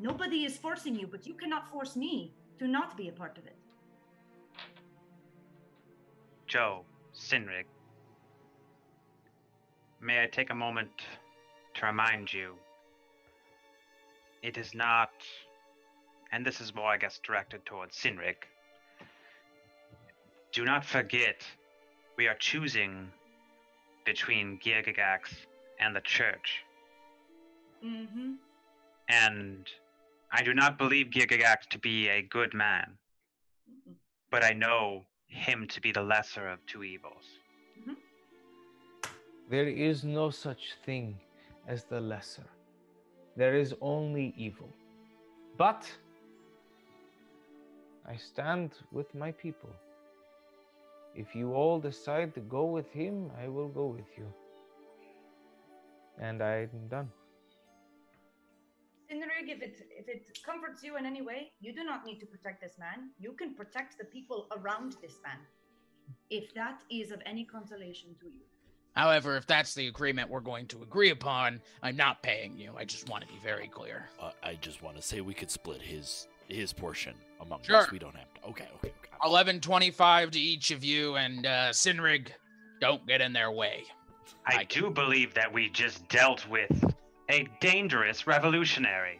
Nobody is forcing you, but you cannot force me to not be a part of it. Joe, Sinrig. May I take a moment to remind you? It is not, and this is more, I guess, directed towards Sinrig. Do not forget, we are choosing between Girgagax and the church. Mm-hmm. And I do not believe Girgagax to be a good man, but I know him to be the lesser of two evils. There is no such thing as the lesser. There is only evil. But I stand with my people. If you all decide to go with him, I will go with you. And I'm done. Sinrig, if it if it comforts you in any way, you do not need to protect this man. You can protect the people around this man. If that is of any consolation to you. However, if that's the agreement we're going to agree upon, I'm not paying you. I just want to be very clear. Uh, I just want to say we could split his his portion among Sure. us. We don't have to. Okay, okay, okay. Eleven twenty-five to each of you, and uh, Sinrig, don't get in their way. I do believe that we just dealt with a dangerous revolutionary.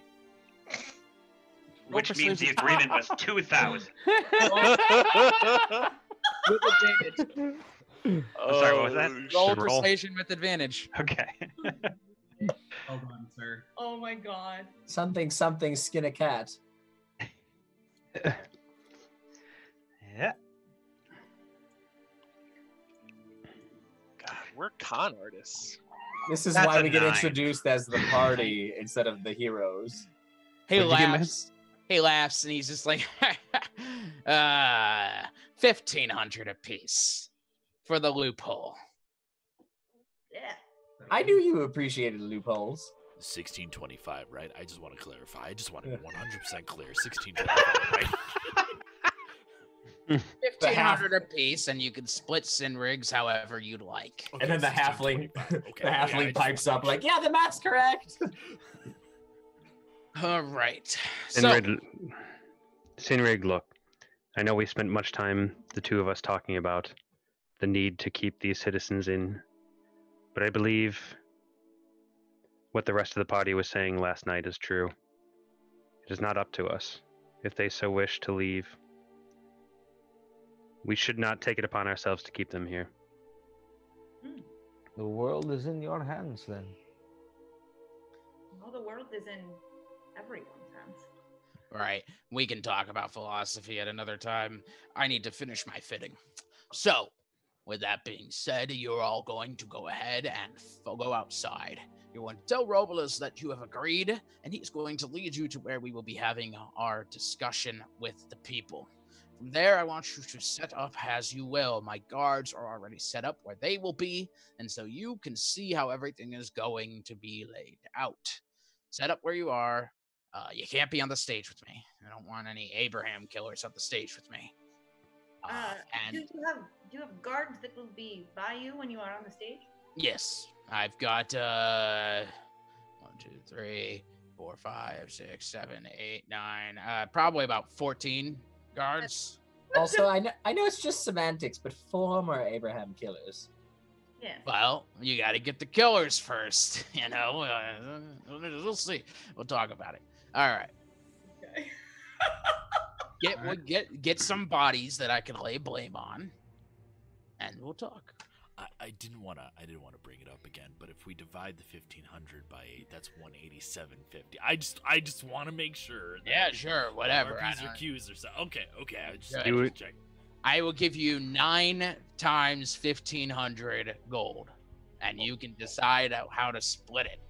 Which means the agreement was 2,000. With advantage. I'm sorry, what was that? Roll persuasion with advantage. Okay. Hold on, sir. Oh my god. Something, something, skin a cat. Yeah. God, we're con artists. This is That's why a we get nine. introduced as the party instead of the heroes. He What'd you get, laughs. He laughs, and he's just like, uh, fifteen hundred apiece for the loophole. Yeah. I knew you appreciated loopholes. 1625, right? I just want to clarify. I just want to be 100% clear. 1625, right? Fifteen hundred apiece, and you can split Sinrigs however you'd like. and then the halfling, the yeah, halfling just pipes up like, "Yeah, the math's correct." All right. So, Sinrig, Sinrig, look, I know we spent much time, the two of us, talking about the need to keep these citizens in, but I believe what the rest of the party was saying last night is true. It is not up to us. If they so wish to leave, we should not take it upon ourselves to keep them here. The world is in your hands then. Well, the world is in everyone's hands. right, we can talk about philosophy at another time. I need to finish my fitting. So, with that being said, you're all going to go ahead and f- go outside. You're going to tell Robolus that you have agreed, and he's going to lead you to where we will be having our discussion with the people. From there, I want you to set up as you will. My guards are already set up where they will be, and so you can see how everything is going to be laid out. Set up where you are. Uh, you can't be on the stage with me. I don't want any Abraham killers on the stage with me. Uh, and do you have do you have guards that will be by you when you are on the stage? Yes, I've got uh one, two, three, four, five, six, seven, eight, nine, uh probably about fourteen guards. Also, I know, I know it's just semantics, but former Abraham killers. Yes. Well, you got to get the killers first. You know, uh, we'll see. We'll talk about it. All right. get we'll get get some bodies that I can lay blame on, and we'll talk. I, I didn't want to. I didn't want to bring it up again, but if we divide the fifteen hundred by eight, that's one eighty seven fifty. I just, I just want to make sure. Yeah, sure, whatever, I RPs or Qs or so. Okay, okay. I just, I Do just it. check. I will give you nine times fifteen hundred gold, and oh. you can decide how- how to split it.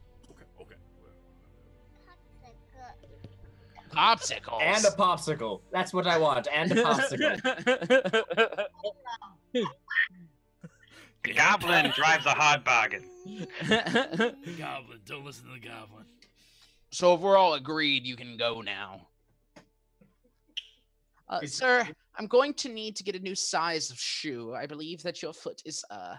Popsicles. And a popsicle. That's what I want. And a popsicle. The goblin drives a hard bargain. goblin, don't listen to the goblin. So if we're all agreed, you can go now. Uh, sir, I'm going to need to get a new size of shoe. I believe that your foot is uh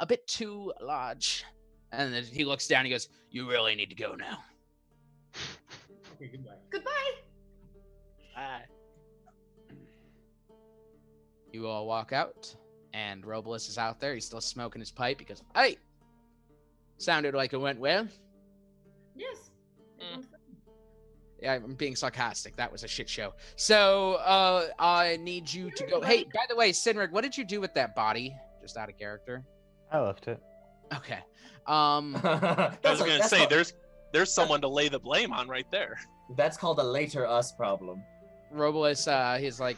a bit too large. And then he looks down. He goes, "You really need to go now." Okay, goodbye. Goodbye. Bye. You all walk out, and Robolus is out there. He's still smoking his pipe. He goes, "Hey, sounded like it went well." Yes. Yeah, I'm being sarcastic. That was a shit show. So, uh, I need you to go. Hey, by the way, Sinrig, what did you do with that body? Just out of character. I left it. Okay. Um, I was gonna say there's there's someone to lay the blame on right there. That's called a later us problem. Robolus, uh, he's like,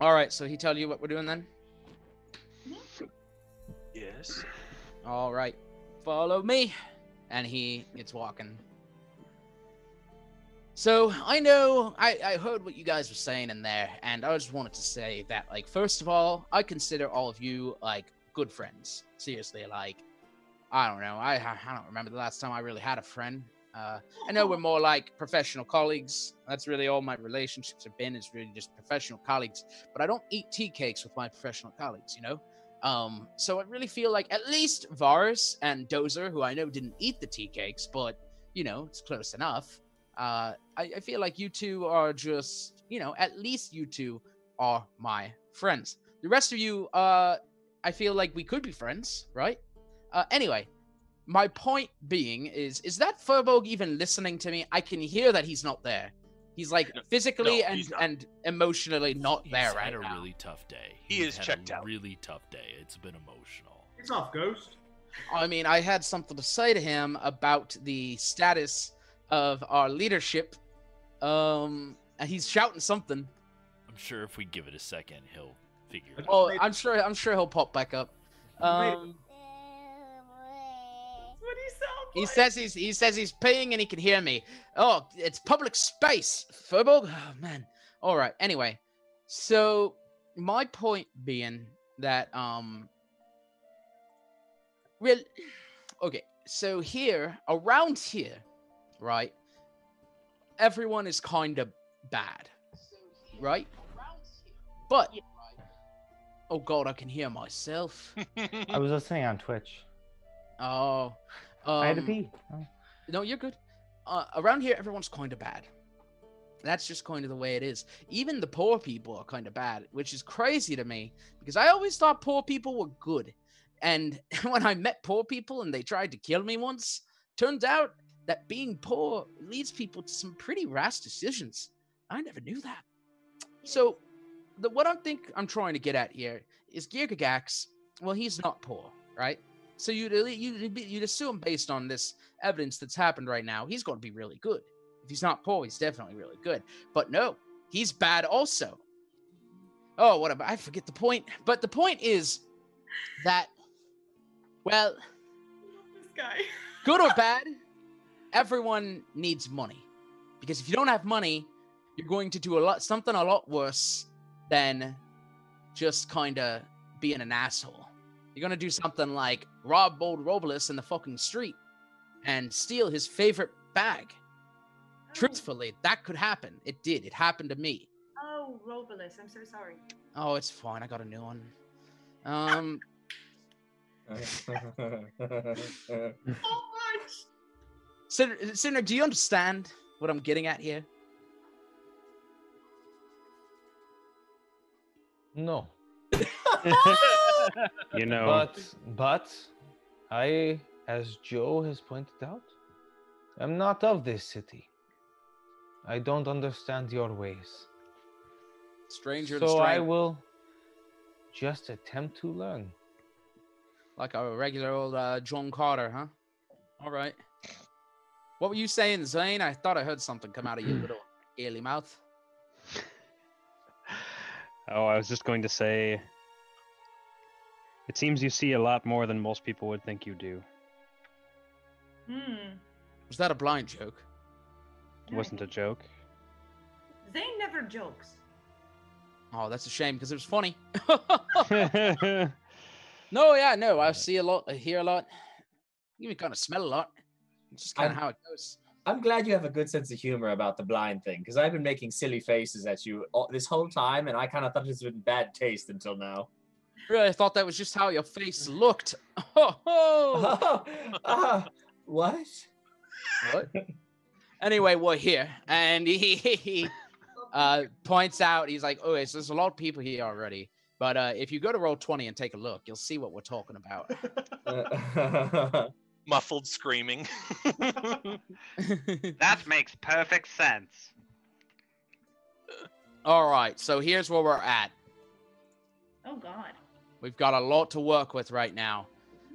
all right. So he tell you what we're doing then? Yes. All right, follow me. And he gets walking. So I know I, I heard what you guys were saying in there, and I just wanted to say that, like, first of all, I consider all of you like good friends. Seriously, like, I don't know, I I don't remember the last time I really had a friend. Uh, I know we're more like professional colleagues. That's really all my relationships have been. Is really just professional colleagues. But I don't eat tea cakes with my professional colleagues. You know. Um, so I really feel like at least Varus and Dozer, who I know didn't eat the tea cakes, but you know, it's close enough. Uh, I, I feel like you two are just, you know, at least you two are my friends. The rest of you, uh, I feel like we could be friends, right? Uh, anyway, my point being is, is that Firbolg even listening to me? I can hear that he's not there. He's like physically no, and, he's and emotionally not there He's right had a really tough day. He He's is had checked a out. Really tough day. It's been emotional. It's off, Ghost. I mean, I had something to say to him about the status of our leadership. Um, and he's shouting something. I'm sure if we give it a second, he'll figure it out. Oh, I'm sure. I'm sure he'll pop back up. Um, he says he's he says he's paying and he can hear me. Oh, it's public space, Firbolg. Oh man. All right. Anyway, so my point being that um, real. Okay, so here around here, right? Everyone is kind of bad, right? But oh god, I can hear myself. I was listening on Twitch. Oh, um, I had to pee. Oh. No, you're good. Uh, around here, everyone's kind of bad. That's just kind of the way it is. Even the poor people are kind of bad, which is crazy to me because I always thought poor people were good. And when I met poor people and they tried to kill me once, turns out that being poor leads people to some pretty rash decisions. I never knew that. So, the, what I think I'm trying to get at here is Girgagax. Well, he's not poor, right? So you'd you'd, you'd assume based on this evidence that's happened right now, he's going to be really good. If he's not poor, he's definitely really good. But no, he's bad also. Oh, what about I forget the point. But the point is that, well, This guy. good or bad, everyone needs money. Because if you don't have money, you're going to do a lot something a lot worse than just kind of being an asshole. You're gonna do something like rob old Robolus in the fucking street and steal his favorite bag. Truthfully, that could happen. It did. It happened to me. Oh, Robolus, I'm so sorry. Oh, it's fine. I got a new one. Um, So much. Sinner, Sinner, do you understand what I'm getting at here? No. You know, But but I, as Joe has pointed out, am not of this city. I don't understand your ways. Stranger to So I will just attempt to learn. Like a regular old uh, John Carter, huh? All right. What were you saying, Zane? I thought I heard something come out of your little early mouth. oh, I was just going to say. It seems you see a lot more than most people would think you do. Hmm. Was that a blind joke? It wasn't a joke. Zane never jokes. Oh, that's a shame because it was funny. no, yeah, no, I see a lot, I hear a lot, even kind of smell a lot. It's just kind of I'm- how it goes. I'm glad you have a good sense of humor about the blind thing, because I've been making silly faces at you all, this whole time, and I kind of thought it was in bad taste until now. Really, I thought that was just how your face looked. Oh, oh. Uh, what? What? anyway, we're here, and he, he uh, points out, he's like, "Oh, so there's a lot of people here already." But uh, if you go to roll twenty and take a look, you'll see what we're talking about. Muffled screaming. that makes perfect sense. All right, so here's where we're at. Oh God. We've got a lot to work with right now.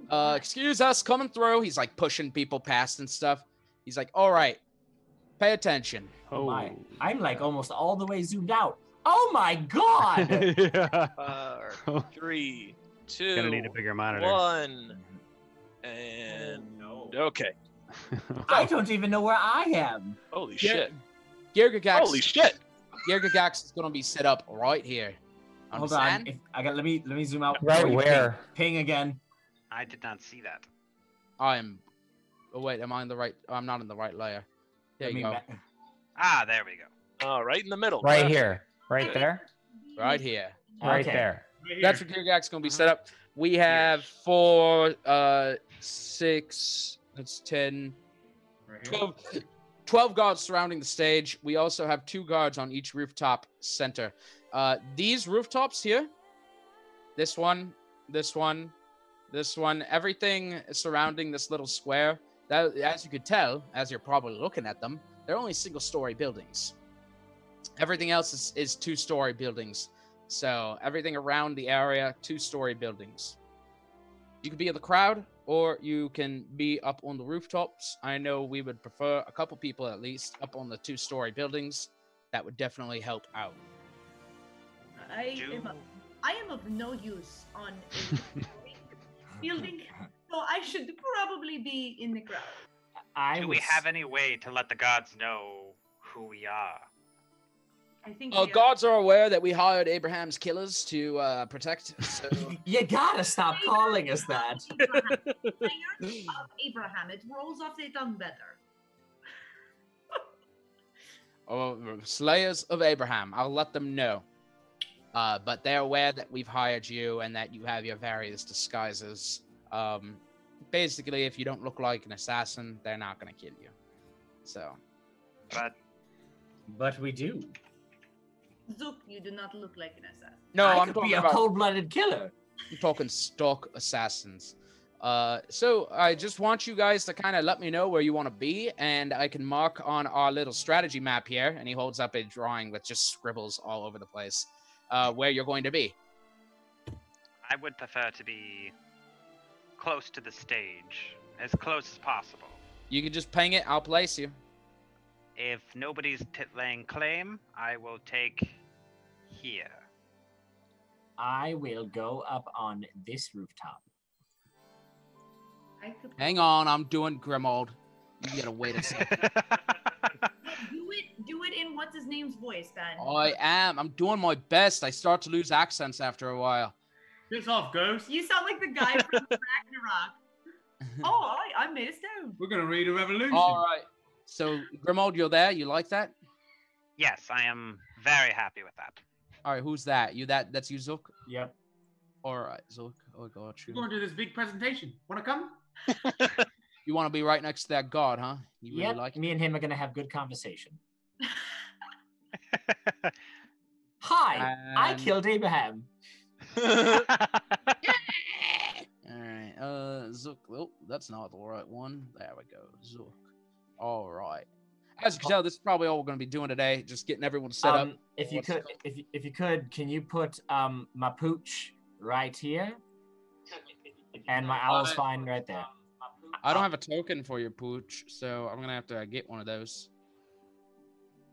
Uh, excuse us coming through. He's like pushing people past and stuff. He's like, all right, pay attention. Oh my! I'm like almost all the way zoomed out. Oh my god! Uh, three, two, Gonna need a bigger monitor. one, and okay. I don't even know where I am. Holy Yeah. shit! Girgagax. Holy shit! Girgagax is gonna be set up right here. Hold on. If, I got. Let me. Let me zoom out. Right before where? Ping, ping again. I did not see that. I am. Oh wait, am I in the right? I'm not in the right layer. There Let you go. ma- Ah, there we go. Oh, right in the middle. Right left. here. Right there. Right here. Right Okay. there. That's where Girgax is gonna be set up. We have four, uh, six. That's ten. Right here. 12, 12 guards surrounding the stage. We also have two guards on each rooftop center. Uh, these rooftops here, this one, this one, this one, everything surrounding this little square. That, as you could tell, as you're probably looking at them, they're only single-story buildings. Everything else is, is two-story buildings. So everything around the area, two-story buildings. You could be in the crowd, or you can be up on the rooftops. I know we would prefer a couple people at least up on the two-story buildings. That would definitely help out. I am, I am of no use on a building, so I should probably be in the crowd. I Do was, we have any way to let the gods know who we are? I think Uh, we are- guards are aware that we hired Abraham's killers to uh, protect. So You gotta stop calling us that. Slayers of Abraham. It rolls off the tongue better. Oh, slayers of Abraham. I'll let them know. Uh, but they're aware that we've hired you and that you have your various disguises. Um, basically, if you don't look like an assassin, they're not going to kill you. So, But But we do. Zook, you do not look like an assassin. no, I I'm could talking be a about cold-blooded killer. I'm talking stock assassins. Uh, so I just want you guys to kind of let me know where you want to be, and I can mark on our little strategy map here. And he holds up a drawing with just scribbles all over the place, uh, where you're going to be. I would prefer to be close to the stage, as close as possible. You can just ping it. I'll place you. If nobody's t- laying claim, I will take here. I will go up on this rooftop. I could Hang on, I'm doing Grimald. You gotta wait a second. do it. Do it in what's his name's voice, Ben. I am. I'm doing my best. I start to lose accents after a while. Piss off, Ghost. You sound like the guy from Ragnarok. oh, I, I made a stone. We're gonna read a revolution. All right. So Grimald, you're there. You like that? Yes, I am very happy with that. All right. Who's that? You that? That's you, Zook. Yep. All right, Zook. Oh, got We're you. going to do this big presentation. Wanna come? You want to be right next to that god, huh? You really Yep. like it? Me and him are gonna have good conversation. Hi, I killed Abraham. All right, uh, Zook. Oh, that's not the right one. There we go. Zook. All right. As you can tell, this is probably all we're going to be doing today. Just getting everyone set Um, up. if you What's could, if you, if you could, can you put um my pooch right here, and my owl's fine right there. I don't have a token for your pooch, so I'm gonna have to get one of those.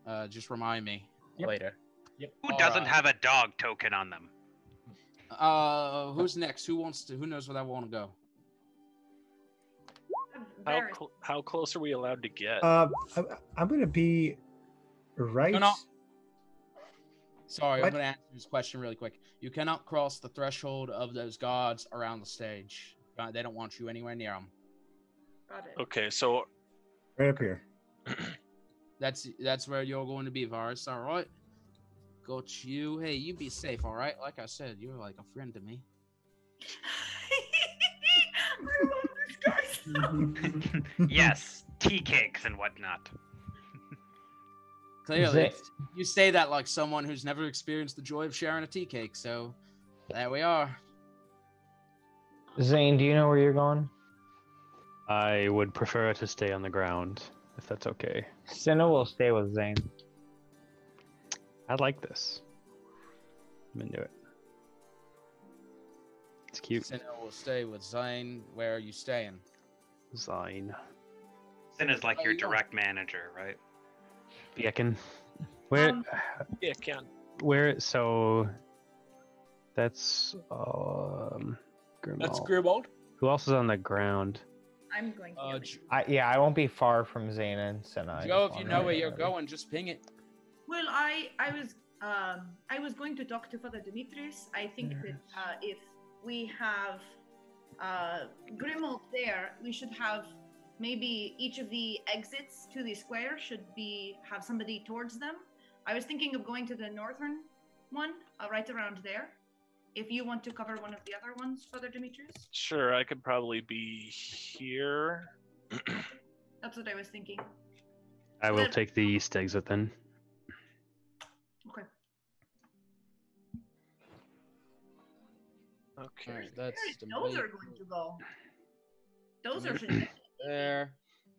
Uh, just remind me later. Yep. Who doesn't have a dog token on them? Uh, who's next? Who wants to? Who knows where I want to go? How cl- how close are we allowed to get? Uh, I, I'm gonna be right. No, no. Sorry, What? I'm gonna answer this question really quick. You cannot cross the threshold of those guards around the stage. Uh, They don't want you anywhere near them. Got it. Okay, so Right up here. That's that's where you're going to be, Varus. All right. Got you. Hey, you be safe. All right. Like I said, you're like a friend to me. I love this guy so yes, tea cakes and whatnot. Clearly, Zay- you say that like someone who's never experienced the joy of sharing a tea cake. So, there we are. Zane, do you know where you're going? I would prefer to stay on the ground, if that's okay. Cinna will stay with Zane. I like this. I'm into it. It's cute. Sinner will stay with Zane. Where are you staying? Zine. Sin is like Oh, your yeah. direct manager, right? Biekin. Where Um, yeah, can where so that's um Grimald. That's Grimald. Who else is on the ground? I'm going to. Uh, go J- I yeah, I won't be far from Zane and Cinna. I Joe, just if you know where you're going, just ping it. Well, I I was um I was going to talk to Father Demetrius. I think that uh, if we have uh Grimald there, we should have maybe each of the exits to the square should be have somebody towards them. I was thinking of going to the northern one, uh, right around there. If you want to cover one of the other ones, Father Demetrius, sure I could probably be here. that's what I was thinking. I will Then- take the east exit then. Okay. Okay. Alright, that's Where is the Dozer going to go? Dozer should. there.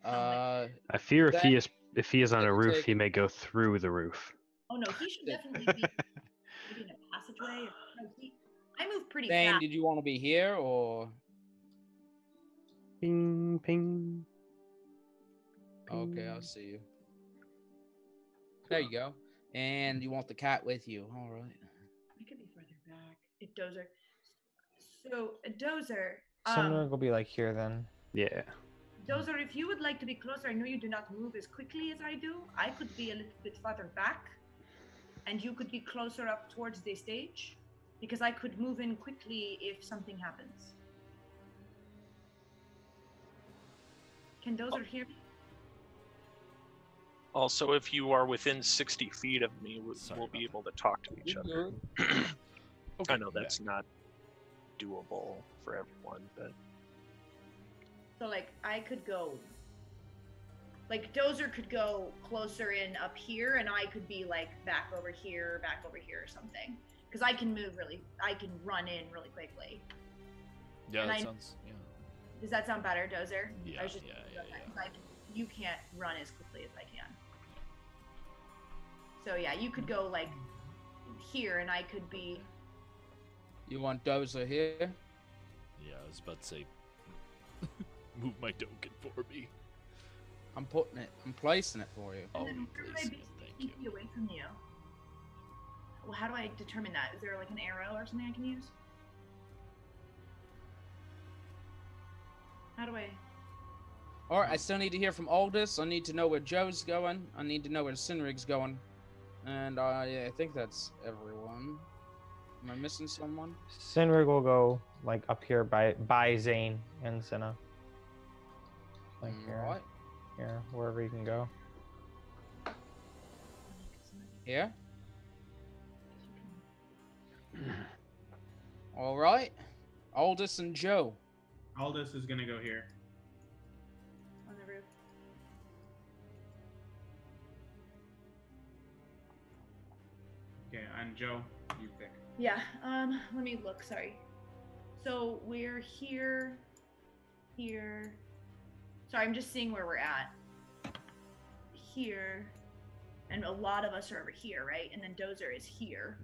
Uh, I fear if he is if he is on a roof, take- he may go through the roof. Oh no, he should definitely be maybe in a passageway. Or, no, he, I move pretty Zane, fast. did you want to be here or? Ping ping. Okay, I'll see you. There you go. And you want the cat with you. All right. I could be further back. It Dozer. So Dozer, Cinna um, will be like here then. Yeah. Dozer, if you would like to be closer, I know you do not move as quickly as I do. I could be a little bit further back, and you could be closer up towards the stage, because I could move in quickly if something happens. Can Dozer oh. hear me? Also, if you are within 60 feet of me, we, Sorry we'll be able to talk to each other. Mm-hmm. Okay, I know that's back. not doable for everyone, but So like I could go like Dozer could go closer in up here and I could be like back over here, back over here or something. Because I can move really I can run in really quickly. Yeah, And that I- sounds. Yeah. Does that sound better, Dozer? Yeah, I was just yeah, yeah, okay, yeah. 'cause I you can't run as quickly as I can. So yeah, you could go like here and I could be You want Dozer here? Yeah, I was about to say. move my token for me. I'm putting it. I'm placing it for you. Oh, and then where would I please, be yes, thank you. away from you? Well, how do I determine that? Is there like an arrow or something I can use? How do I? All right. I still need to hear from Aldous. I need to know where Joe's going. I need to know where Sinrig's going. And uh, yeah, I think that's everyone. Am I missing someone? Sinrig will go like up here by by Zane and Cinna. Like here, Alright. here, wherever you can go. Here. All right. Aldous and Joe. Aldous is gonna go here. On the roof. Okay, and Joe, you pick. Yeah. Um. Let me look. Sorry. So we're here. here. Sorry, I'm just seeing where we're at. Here. And a lot of us are over here, right? And then Dozer is here.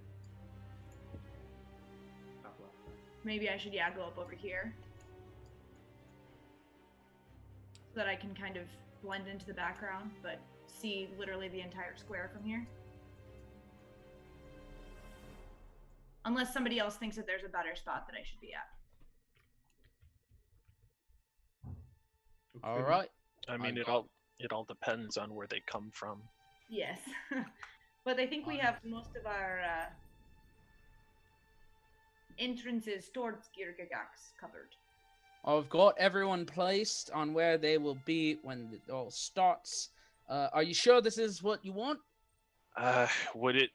Maybe I should, yeah, go up over here. So that I can kind of blend into the background, but see literally the entire square from here. Unless somebody else thinks that there's a better spot that I should be at. All right. I mean, it all it all depends on where they come from. Yes. but I think we have most of our uh, entrances towards Girgagax covered. I've got everyone placed on where they will be when it all starts. Uh, are you sure this is what you want? Uh, would it?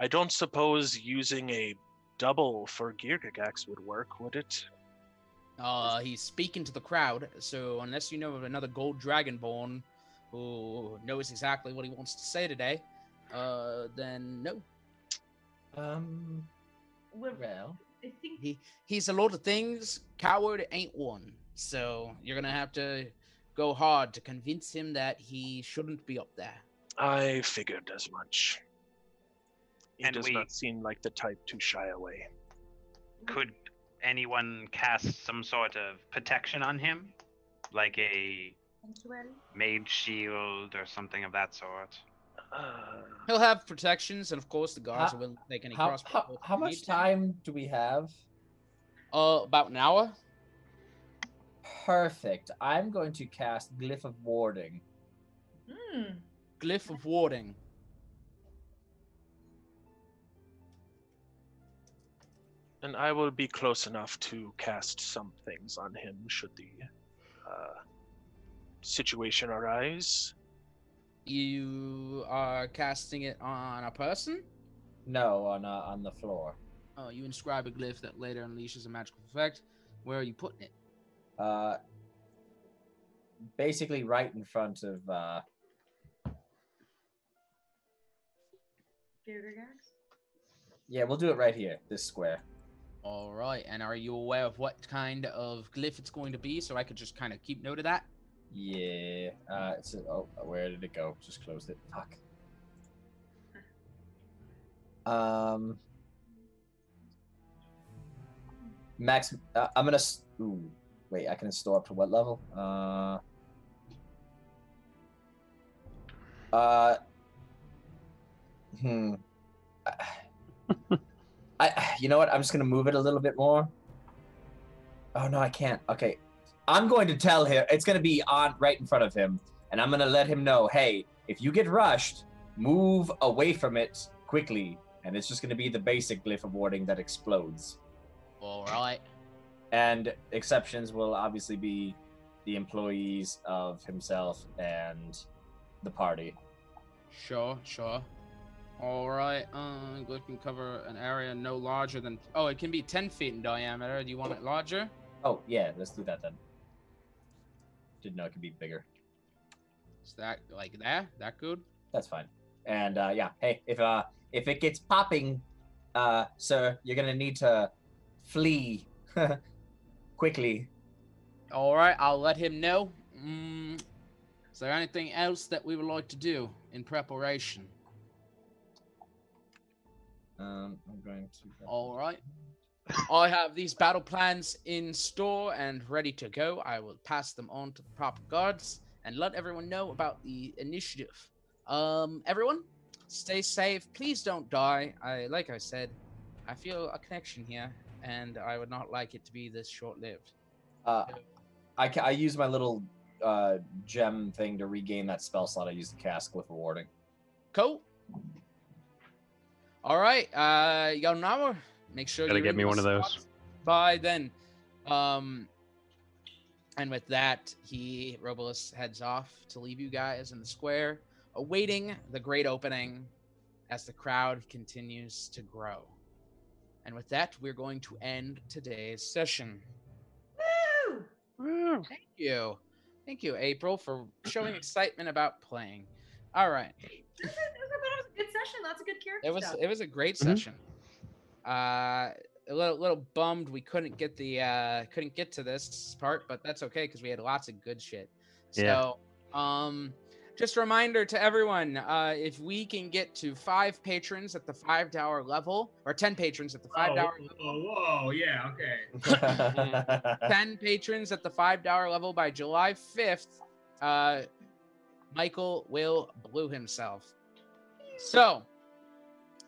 I don't suppose using a double for Girgagax would work, would it? Uh, he's speaking to the crowd, so unless you know of another gold dragonborn who knows exactly what he wants to say today, uh, then no. Um. Well, I think He he's a lot of things. Coward ain't one. So you're gonna have to go hard to convince him that he shouldn't be up there. I figured as much. He And does we- not seem like the type to shy away. Could anyone cast some sort of protection on him? Like a sanctuary. mage shield or something of that sort? He'll have protections, and of course the guards How- are willing take any How, crossbow how, how much time do we have? Uh, about an hour. Perfect. I'm going to cast Glyph of Warding. Hmm. Glyph of warding. And I will be close enough to cast some things on him should the uh, situation arise. You are casting it on a person. No, on uh, on the floor. Oh, you inscribe a glyph that later unleashes a magical effect. Where are you putting it? Uh, basically right in front of uh, Girgagax. yeah, we'll do it right here, this square. All right. And are you aware of what kind of glyph it's going to be, so I could just kind of keep note of that? Yeah. Uh, it's oh, where did it go? Just closed it. Fuck. Um. Max, uh, I'm gonna. Ooh, wait. I can store up to what level? Uh. Uh. Hmm. I. You know what? I'm just gonna move it a little bit more. Oh no, I can't. Okay, I'm going to tell him it's going to be on right in front of him, and I'm going to let him know, hey, if you get rushed, move away from it quickly, and it's just going to be the basic glyph of warding that explodes. All right. And exceptions will obviously be the employees of himself and the party. Sure, sure. All right. Uh, glyph can cover an area no larger than. Oh, it can be ten feet in diameter. Do you want it larger? Oh yeah, let's do that then. Didn't know it could be bigger. Is that like that? That good? That's fine. And uh, yeah, hey, if uh if it gets popping, uh, sir, you're gonna need to flee quickly. All right. I'll let him know. Mm, is there anything else that we would like to do in preparation? Um, I'm going to. All right. I have these battle plans in store and ready to go. I will pass them on to the proper guards and let everyone know about the initiative. Um, everyone, stay safe. Please don't die. I, like I said, I feel a connection here, and I would not like it to be this short-lived. Uh, I ca- I use my little uh gem thing to regain that spell slot I used to cast Glyph of Warding. Cool. All right. Uh, you got an hour. Make sure Gotta you're get me one of those. spots by then. Um, and with that, he Robolus heads off to leave you guys in the square, awaiting the great opening as the crowd continues to grow. And with that, we're going to end today's session. Woo! Thank you. Thank you, April, for showing excitement about playing. All right. I it was a good session. Lots of good character It was stuff. it was a great Mhm. session. Uh a little little bummed we couldn't get the uh couldn't get to this part, but that's okay because we had lots of good shit. Yeah. So, um, just a reminder to everyone: uh, if we can get to five patrons at the five dollar level, or ten patrons at the five dollar whoa, whoa, yeah, okay. 10 patrons at the $5 level by July 5th, uh, Michael will blue himself. So,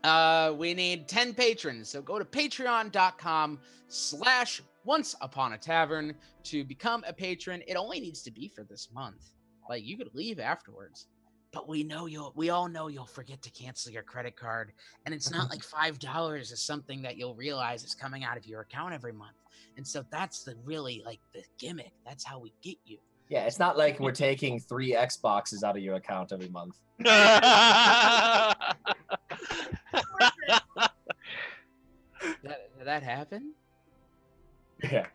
uh, we need 10 patrons. So go to patreon.com slash once upon a tavern to become a patron. It only needs to be for this month. Like you could leave afterwards. But we know you'll we all know you'll forget to cancel your credit card. And it's not like five dollars is something that you'll realize is coming out of your account every month. And so that's the really like the gimmick. That's how we get you. Yeah, it's not like we're taking three Xboxes out of your account every month. That, did that happen? Yeah.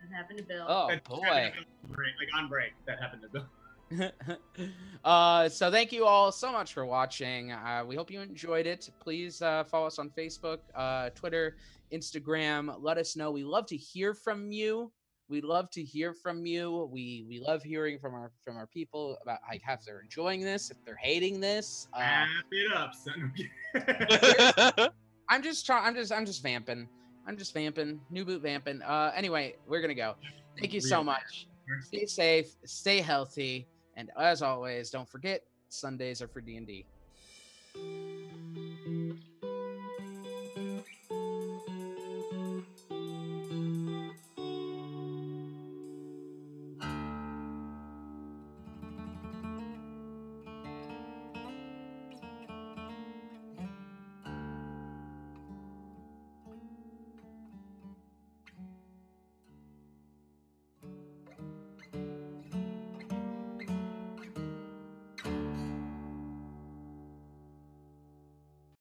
That happened to Bill. Oh That boy. happened on break, like on break, that happened to Bill. uh, so thank you all so much for watching. Uh, we hope you enjoyed it. Please uh, follow us on Facebook, uh, Twitter, Instagram. Let us know. We love to hear from you. We love to hear from you. We we love hearing from our from our people about like how they're enjoying this, if they're hating this. Uh, Wrap it up, son. I'm just trying. I'm just. I'm just vamping. I'm just vamping. New boot vamping. Uh. Anyway, we're gonna go. Thank you so much. Stay safe. Stay healthy. And as always, don't forget Sundays are for D and D.